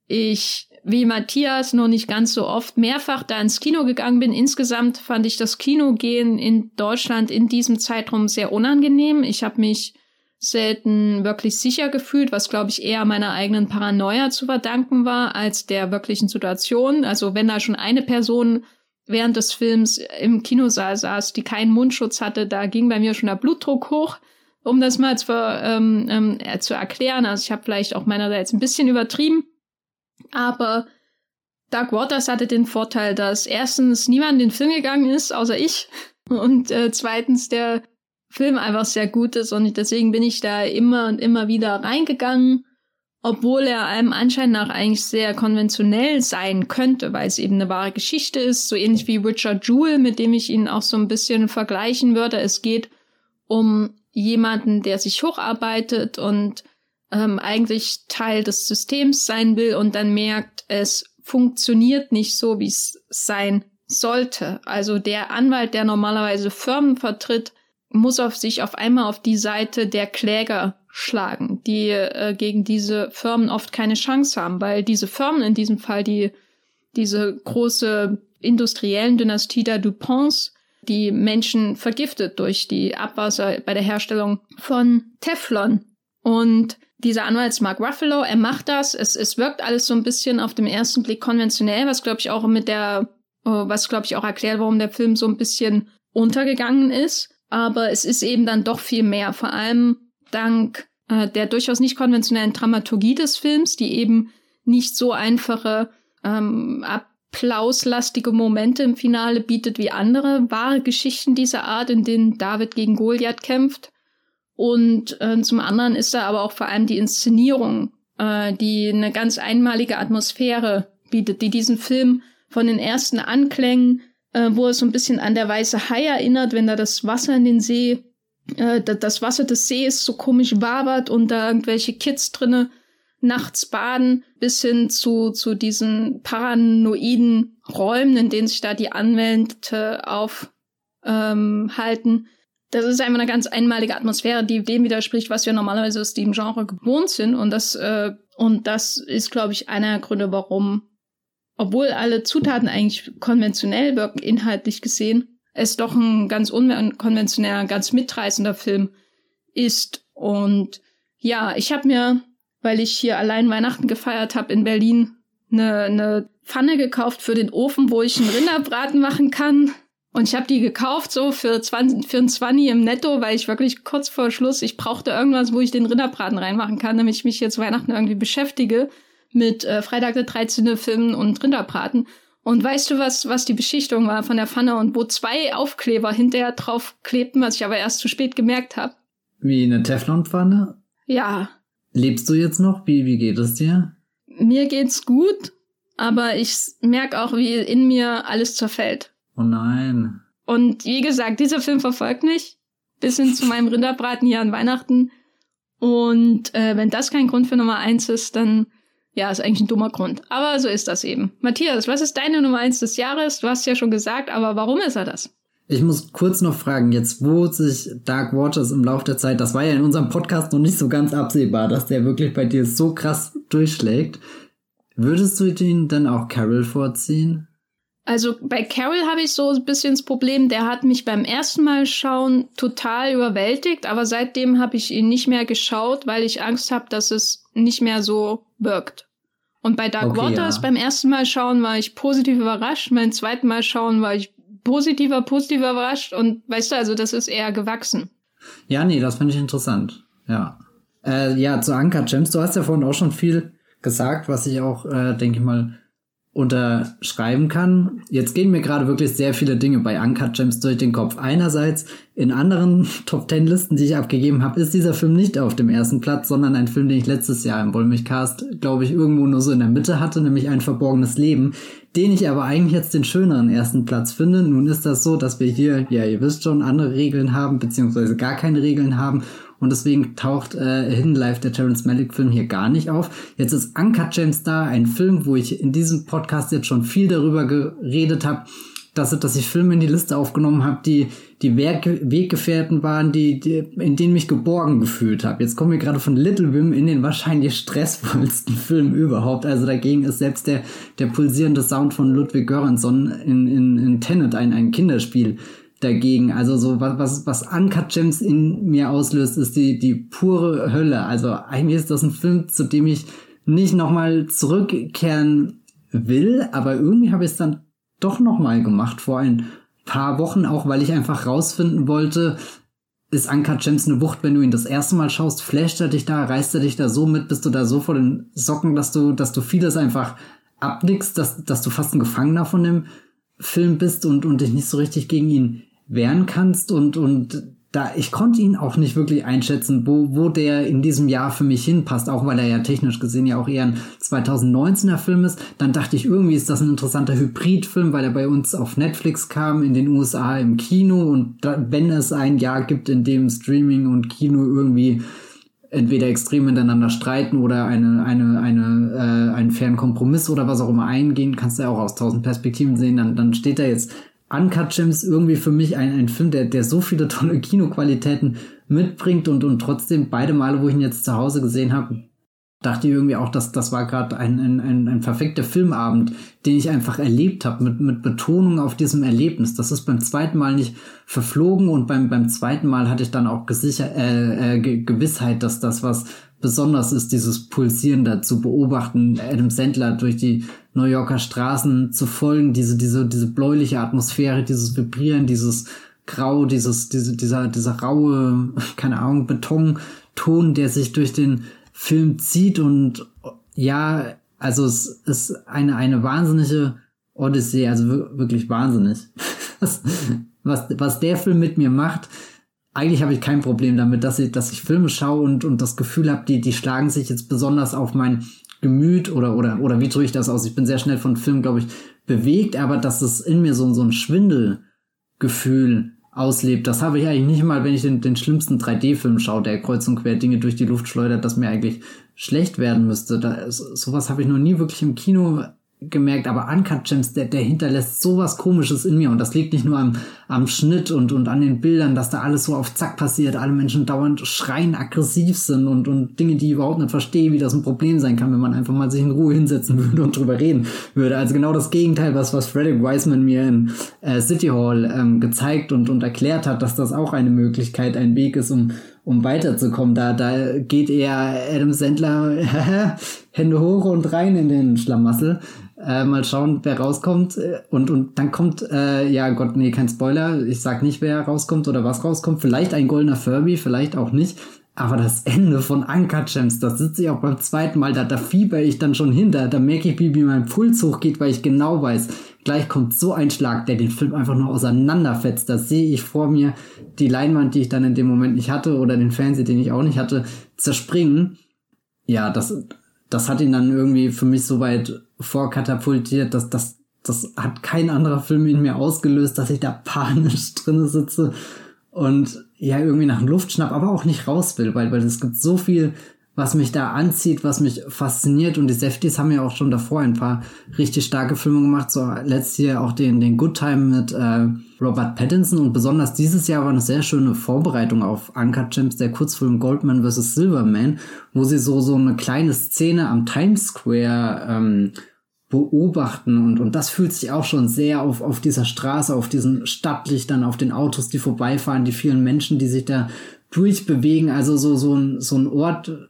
ich wie Matthias noch nicht ganz so oft mehrfach da ins Kino gegangen bin. Insgesamt fand ich das Kinogehen in Deutschland in diesem Zeitraum sehr unangenehm. Ich habe mich selten wirklich sicher gefühlt, was glaube ich eher meiner eigenen Paranoia zu verdanken war als der wirklichen Situation. Also wenn da schon eine Person während des Films im Kinosaal saß, die keinen Mundschutz hatte, da ging bei mir schon der Blutdruck hoch, um das mal zu, ähm, ähm, zu erklären. Also ich habe vielleicht auch meinerseits ein bisschen übertrieben. Aber Dark Waters hatte den Vorteil, dass erstens niemand in den Film gegangen ist, außer ich. Und äh, zweitens der Film einfach sehr gut ist und deswegen bin ich da immer und immer wieder reingegangen, obwohl er einem Anschein nach eigentlich sehr konventionell sein könnte, weil es eben eine wahre Geschichte ist, so ähnlich wie Richard Jewell, mit dem ich ihn auch so ein bisschen vergleichen würde. Es geht um jemanden, der sich hocharbeitet und ähm, eigentlich Teil des Systems sein will und dann merkt, es funktioniert nicht so, wie es sein sollte. Also der Anwalt, der normalerweise Firmen vertritt, muss auf sich auf einmal auf die Seite der Kläger schlagen, die äh, gegen diese Firmen oft keine Chance haben, weil diese Firmen in diesem Fall die diese große industriellen Dynastie der DuPonts, die Menschen vergiftet durch die Abwasser bei der Herstellung von Teflon. Und dieser Anwalt Mark Ruffalo, er macht das. Es, es wirkt alles so ein bisschen auf den ersten Blick konventionell, was glaube ich auch mit der, äh, was glaube ich auch erklärt, warum der Film so ein bisschen untergegangen ist. Aber es ist eben dann doch viel mehr, vor allem dank äh, der durchaus nicht konventionellen Dramaturgie des Films, die eben nicht so einfache ähm, applauslastige Momente im Finale bietet wie andere wahre Geschichten dieser Art, in denen David gegen Goliath kämpft. Und äh, zum anderen ist da aber auch vor allem die Inszenierung, äh, die eine ganz einmalige Atmosphäre bietet, die diesen Film von den ersten Anklängen, äh, wo es so ein bisschen an der weiße Hai erinnert, wenn da das Wasser in den See, äh, das Wasser des Sees so komisch wabert und da irgendwelche Kids drinne nachts baden, bis hin zu, zu diesen paranoiden Räumen, in denen sich da die Anwälte aufhalten. Ähm, das ist einfach eine ganz einmalige Atmosphäre, die dem widerspricht, was wir normalerweise aus dem Genre gewohnt sind. Und das, äh, und das ist, glaube ich, einer der Gründe, warum, obwohl alle Zutaten eigentlich konventionell wirken, inhaltlich gesehen, es doch ein ganz unkonventioneller, ganz mitreißender Film ist. Und ja, ich habe mir weil ich hier allein Weihnachten gefeiert habe in Berlin, eine, eine Pfanne gekauft für den Ofen, wo ich einen Rinderbraten machen kann. Und ich habe die gekauft so für, 20, für ein 20 im Netto, weil ich wirklich kurz vor Schluss, ich brauchte irgendwas, wo ich den Rinderbraten reinmachen kann, damit ich mich jetzt Weihnachten irgendwie beschäftige mit äh, Freitag der 13. Filmen und Rinderbraten. Und weißt du, was, was die Beschichtung war von der Pfanne und wo zwei Aufkleber hinterher drauf klebten, was ich aber erst zu spät gemerkt habe? Wie eine Teflonpfanne? Ja, Lebst du jetzt noch? Wie, wie geht es dir? Mir geht's gut, aber ich merke auch, wie in mir alles zerfällt. Oh nein. Und wie gesagt, dieser Film verfolgt mich bis hin zu meinem Rinderbraten hier an Weihnachten. Und äh, wenn das kein Grund für Nummer eins ist, dann ja, ist eigentlich ein dummer Grund. Aber so ist das eben. Matthias, was ist deine Nummer eins des Jahres? Du hast ja schon gesagt, aber warum ist er das? Ich muss kurz noch fragen, jetzt wo sich Dark Waters im Laufe der Zeit, das war ja in unserem Podcast noch nicht so ganz absehbar, dass der wirklich bei dir so krass durchschlägt. Würdest du ihn dann auch Carol vorziehen? Also bei Carol habe ich so ein bisschen das Problem, der hat mich beim ersten Mal schauen total überwältigt, aber seitdem habe ich ihn nicht mehr geschaut, weil ich Angst habe, dass es nicht mehr so wirkt. Und bei Dark okay, Waters ja. beim ersten Mal schauen war ich positiv überrascht, beim zweiten Mal schauen war ich positiver, positiver überrascht und weißt du, also das ist eher gewachsen. Ja, nee, das finde ich interessant. Ja. Äh, ja, zu Anka Gems, du hast ja vorhin auch schon viel gesagt, was ich auch, äh, denke ich mal, unterschreiben kann. Jetzt gehen mir gerade wirklich sehr viele Dinge bei Uncut Gems durch den Kopf. Einerseits in anderen Top Ten Listen, die ich abgegeben habe, ist dieser Film nicht auf dem ersten Platz, sondern ein Film, den ich letztes Jahr im Wollmilchcast, glaube ich, irgendwo nur so in der Mitte hatte, nämlich ein verborgenes Leben, den ich aber eigentlich jetzt den schöneren ersten Platz finde. Nun ist das so, dass wir hier, ja, ihr wisst schon, andere Regeln haben, beziehungsweise gar keine Regeln haben und deswegen taucht äh, Hidden Life, der Terrence Malick Film, hier gar nicht auf. Jetzt ist Uncut James da, ein Film, wo ich in diesem Podcast jetzt schon viel darüber geredet habe, dass, dass ich Filme in die Liste aufgenommen habe, die die Weggefährten waren, die, die in denen mich geborgen gefühlt habe. Jetzt kommen wir gerade von Little Wim in den wahrscheinlich stressvollsten Film überhaupt. Also dagegen ist selbst der der pulsierende Sound von Ludwig Göransson in, in, in Tenet ein ein Kinderspiel dagegen. Also so was, was, was Uncut Gems in mir auslöst, ist die, die pure Hölle. Also eigentlich ist das ein Film, zu dem ich nicht nochmal zurückkehren will, aber irgendwie habe ich es dann doch nochmal gemacht. Vor ein paar Wochen, auch weil ich einfach rausfinden wollte, ist Uncut Gems eine Wucht, wenn du ihn das erste Mal schaust, flasht er dich da, reißt er dich da so mit, bist du da so vor den Socken, dass du, dass du vieles einfach abnickst, dass, dass du fast ein Gefangener von dem Film bist und, und dich nicht so richtig gegen ihn wehren kannst? Und, und da, ich konnte ihn auch nicht wirklich einschätzen, wo, wo der in diesem Jahr für mich hinpasst, auch weil er ja technisch gesehen ja auch eher ein 2019er Film ist. Dann dachte ich, irgendwie ist das ein interessanter Hybridfilm, weil er bei uns auf Netflix kam, in den USA im Kino und da, wenn es ein Jahr gibt, in dem Streaming und Kino irgendwie entweder extrem miteinander streiten oder eine, eine, eine, äh, einen fairen Kompromiss oder was auch immer eingehen, kannst du ja auch aus tausend Perspektiven sehen, dann, dann steht da jetzt Uncut Gems irgendwie für mich ein, ein Film, der, der so viele tolle Kinoqualitäten mitbringt und, und trotzdem beide Male, wo ich ihn jetzt zu Hause gesehen habe, dachte ich irgendwie auch, dass das war gerade ein, ein, ein, ein perfekter Filmabend, den ich einfach erlebt habe, mit, mit Betonung auf diesem Erlebnis. Das ist beim zweiten Mal nicht verflogen und beim, beim zweiten Mal hatte ich dann auch gesicher, äh, äh, Gewissheit, dass das was besonders ist, dieses Pulsieren da zu beobachten, Adam Sandler durch die New Yorker Straßen zu folgen, diese, diese, diese bläuliche Atmosphäre, dieses Vibrieren, dieses Grau, dieses, diese, dieser, dieser raue, keine Ahnung, Betonton, der sich durch den Film zieht und ja, also es ist eine, eine wahnsinnige Odyssey, also wirklich wahnsinnig. was, was der Film mit mir macht, eigentlich habe ich kein Problem damit, dass ich, dass ich Filme schaue und, und das Gefühl habe, die, die schlagen sich jetzt besonders auf mein Gemüt oder, oder, oder wie drücke ich das aus? Ich bin sehr schnell von Film, glaube ich, bewegt, aber dass es in mir so, so ein Schwindelgefühl auslebt, das habe ich eigentlich nicht mal, wenn ich den, den schlimmsten 3D-Film schaue, der kreuz und quer Dinge durch die Luft schleudert, dass mir eigentlich schlecht werden müsste. Da, sowas habe ich noch nie wirklich im Kino gemerkt, aber Uncut Gems, der, der hinterlässt sowas komisches in mir und das liegt nicht nur am, am Schnitt und, und an den Bildern, dass da alles so auf Zack passiert, alle Menschen dauernd schreien, aggressiv sind und, und Dinge, die ich überhaupt nicht verstehe, wie das ein Problem sein kann, wenn man einfach mal sich in Ruhe hinsetzen würde und drüber reden würde. Also genau das Gegenteil, was, was Frederick Wiseman mir in äh, City Hall ähm, gezeigt und, und erklärt hat, dass das auch eine Möglichkeit, ein Weg ist, um um weiterzukommen. Da, da geht eher Adam Sandler Hände hoch und rein in den Schlamassel. Äh, mal schauen, wer rauskommt. Und, und dann kommt, äh, ja Gott, nee, kein Spoiler. Ich sag nicht, wer rauskommt oder was rauskommt. Vielleicht ein goldener Furby, vielleicht auch nicht. Aber das Ende von Anker Gems, das sitze ich auch beim zweiten Mal, da, da fieber ich dann schon hin, da, da merke ich, wie, wie mein Puls hochgeht, weil ich genau weiß, gleich kommt so ein Schlag, der den Film einfach nur auseinanderfetzt. Da sehe ich vor mir die Leinwand, die ich dann in dem Moment nicht hatte, oder den Fernseher, den ich auch nicht hatte, zerspringen. Ja, das, das hat ihn dann irgendwie für mich so weit vorkatapultiert, dass das, das hat kein anderer Film in mir ausgelöst, dass ich da panisch drinne sitze und ja irgendwie nach Luft schnapp, aber auch nicht raus will, weil, weil es gibt so viel, was mich da anzieht, was mich fasziniert. Und die Safeties haben ja auch schon davor ein paar richtig starke Filme gemacht, so letztes Jahr auch den, den Good Time mit äh, Robert Pattinson. Und besonders dieses Jahr war eine sehr schöne Vorbereitung auf Uncut Gems, der Kurzfilm Goldman vs. Silverman, wo sie so, so eine kleine Szene am Times Square ähm, beobachten. Und, und das fühlt sich auch schon sehr auf, auf dieser Straße, auf diesen Stadtlichtern, auf den Autos, die vorbeifahren, die vielen Menschen, die sich da durchbewegen, also so, so ein, so ein Ort,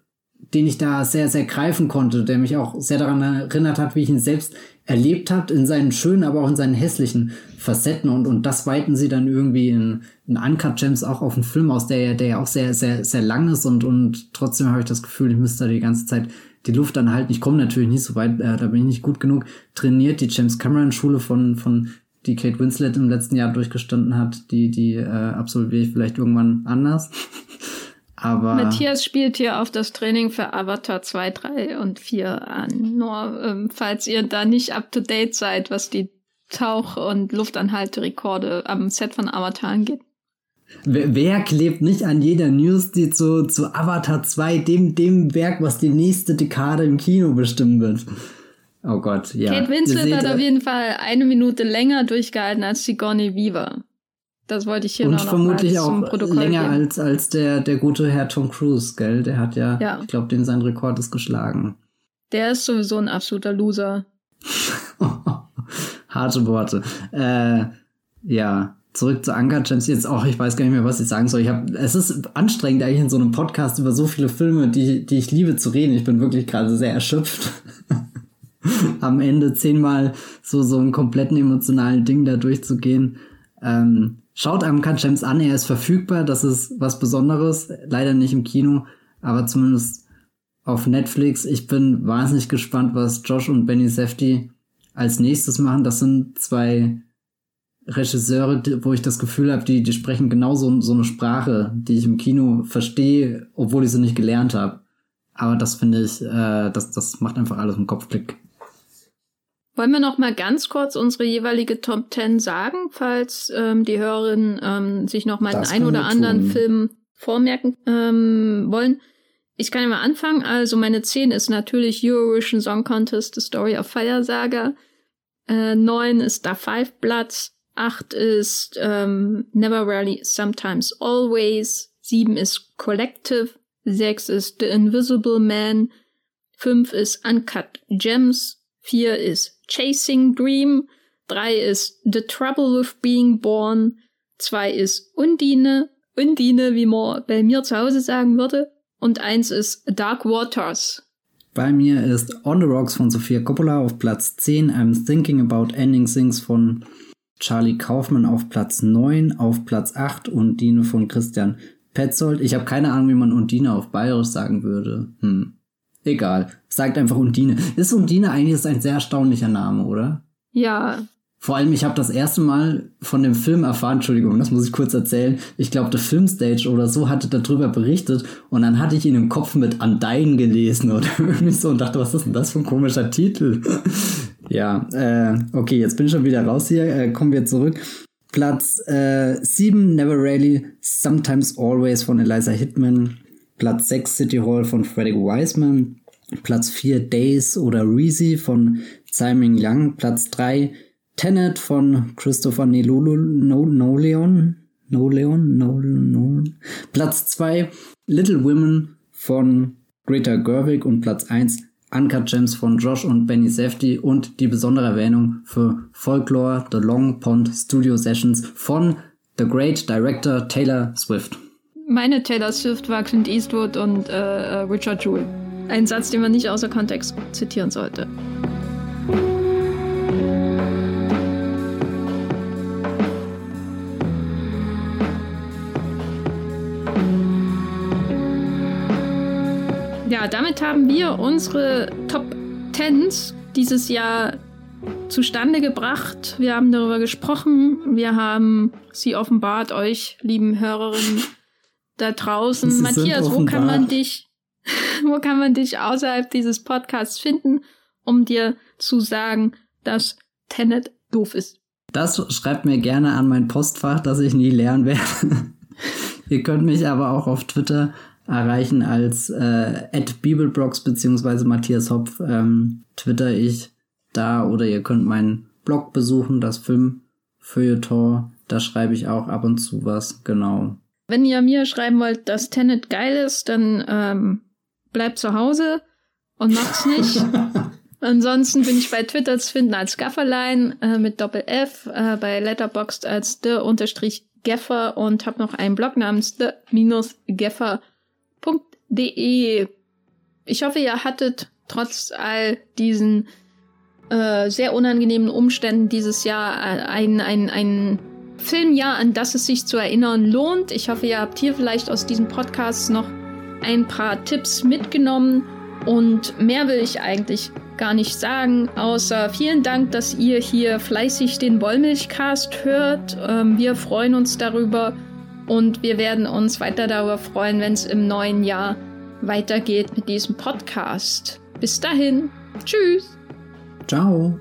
den ich da sehr, sehr greifen konnte, der mich auch sehr daran erinnert hat, wie ich ihn selbst erlebt habe, in seinen schönen, aber auch in seinen hässlichen Facetten und, und das weiten sie dann irgendwie in, in Uncut Gems auch auf einen Film aus, der, der ja auch sehr, sehr, sehr lang ist und, und trotzdem habe ich das Gefühl, ich müsste da die ganze Zeit die Luft anhalten. Ich komme natürlich nicht so weit, äh, da bin ich nicht gut genug trainiert. Die James Cameron Schule von, von die Kate Winslet im letzten Jahr durchgestanden hat, die, die äh, absolviere ich vielleicht irgendwann anders. Aber Matthias spielt hier auf das Training für Avatar 2, 3 und 4 an. Nur ähm, falls ihr da nicht up to date seid, was die Tauch- und Luftanhalterekorde am Set von Avatar angeht. Wer, klebt nicht an jeder News, die zu, zu Avatar 2, dem, dem Werk, was die nächste Dekade im Kino bestimmen wird? Oh Gott, ja. Kate Winslet hat auf jeden Fall eine Minute länger durchgehalten als Sigourney Weaver. Das wollte ich hier Und noch vermutlich auch länger geben. als, als der, der gute Herr Tom Cruise, gell? Der hat ja, ja. ich glaube, den sein Rekord ist geschlagen. Der ist sowieso ein absoluter Loser. Harte Worte. Äh, ja, zurück zu Anker Gems jetzt auch, ich weiß gar nicht mehr, was ich sagen soll. Ich hab, es ist anstrengend eigentlich in so einem Podcast über so viele Filme, die, die ich liebe zu reden. Ich bin wirklich gerade sehr erschöpft. Am Ende zehnmal so, so einen kompletten emotionalen Ding da durchzugehen. Ähm, schaut Uncut Gems an, er ist verfügbar, das ist was Besonderes. Leider nicht im Kino, aber zumindest auf Netflix. Ich bin wahnsinnig gespannt, was Josh und Benny Safdie als nächstes machen. Das sind zwei Regisseure, wo ich das Gefühl habe, die, die sprechen genau so, eine Sprache, die ich im Kino verstehe, obwohl ich sie nicht gelernt habe. Aber das finde ich, äh, das, das macht einfach alles im Kopf Klick. Wollen wir noch mal ganz kurz unsere jeweilige Top Ten sagen, falls ähm, die Hörerinnen ähm, sich noch mal das den ein oder anderen tun. Film vormerken ähm, wollen? Ich kann ja mal anfangen. Also meine 10 ist natürlich Eurovision Song Contest, The Story of Fire Saga. Äh, 9 ist Da Five Bloods. 8 ist ähm, Never Rarely, Sometimes Always. 7 ist Collective. 6 ist The Invisible Man. 5 ist Uncut Gems. 4 ist Chasing Dream. 3 ist The Trouble with Being Born. 2 ist Undine. Undine, wie man bei mir zu Hause sagen würde. Und 1 ist Dark Waters. Bei mir ist On the Rocks von Sophia Coppola auf Platz 10. I'm Thinking About Ending Things von Charlie Kaufmann auf Platz 9, auf Platz 8 Undine von Christian Petzold. Ich habe keine Ahnung, wie man Undine auf Bayerisch sagen würde. Hm. Egal. Sagt einfach Undine. Ist Undine eigentlich ein sehr erstaunlicher Name, oder? Ja. Vor allem, ich habe das erste Mal von dem Film erfahren, Entschuldigung, das muss ich kurz erzählen. Ich glaube, der Filmstage oder so hatte darüber berichtet und dann hatte ich ihn im Kopf mit Undyne gelesen oder irgendwie so und dachte, was ist denn das für ein komischer Titel? ja, äh, okay, jetzt bin ich schon wieder raus hier. Äh, kommen wir zurück. Platz äh, 7, Never Really, Sometimes Always von Eliza Hitman. Platz 6, City Hall von Frederick Wiseman. Platz 4, Days oder Reezy von Simon Young. Platz 3, Tenet von Christopher Noleon. Noleon. Noleon. Noleon. Platz 2, Little Women von Greta Gerwig. Und Platz 1, Uncut Gems von Josh und Benny Safety und die besondere Erwähnung für Folklore The Long Pond Studio Sessions von The Great Director Taylor Swift. Meine Taylor Swift war Clint Eastwood und äh, äh Richard Jewell. Ein Satz, den man nicht außer Kontext zitieren sollte. Ja, damit haben wir unsere Top Tens dieses Jahr zustande gebracht. Wir haben darüber gesprochen. Wir haben sie offenbart, euch, lieben Hörerinnen da draußen. Sie Matthias, wo kann man dich, wo kann man dich außerhalb dieses Podcasts finden, um dir zu sagen, dass Tenet doof ist? Das schreibt mir gerne an mein Postfach, das ich nie lernen werde. Ihr könnt mich aber auch auf Twitter erreichen als äh, @bibelbrox beziehungsweise Matthias Hopf ähm, twitter ich da oder ihr könnt meinen Blog besuchen, das Filmfeuilleton, da schreibe ich auch ab und zu was, genau. Wenn ihr mir schreiben wollt, dass Tenet geil ist, dann ähm, bleibt zu Hause und macht's nicht. Ansonsten bin ich bei Twitter zu finden als Gafferlein äh, mit Doppel F, äh, bei Letterboxd als the unterstrich Geffer und habe noch einen Blog namens the-geffer.com www.de. Ich hoffe, ihr hattet trotz all diesen äh, sehr unangenehmen Umständen dieses Jahr ein, ein, ein Filmjahr, an das es sich zu erinnern lohnt. Ich hoffe, ihr habt hier vielleicht aus diesem Podcast noch ein paar Tipps mitgenommen. Und mehr will ich eigentlich gar nicht sagen, außer vielen Dank, dass ihr hier fleißig den Wollmilchcast hört. Ähm, wir freuen uns darüber. Und wir werden uns weiter darüber freuen, wenn es im neuen Jahr weitergeht mit diesem Podcast. Bis dahin. Tschüss. Ciao.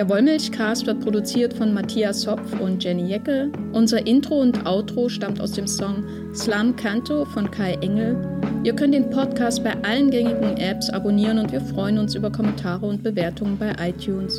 Der Wollmilchcast wird produziert von Matthias Hopf und Jenny Jeckel. Unser Intro und Outro stammt aus dem Song Slam Canto von Kai Engel. Ihr könnt den Podcast bei allen gängigen Apps abonnieren und wir freuen uns über Kommentare und Bewertungen bei iTunes.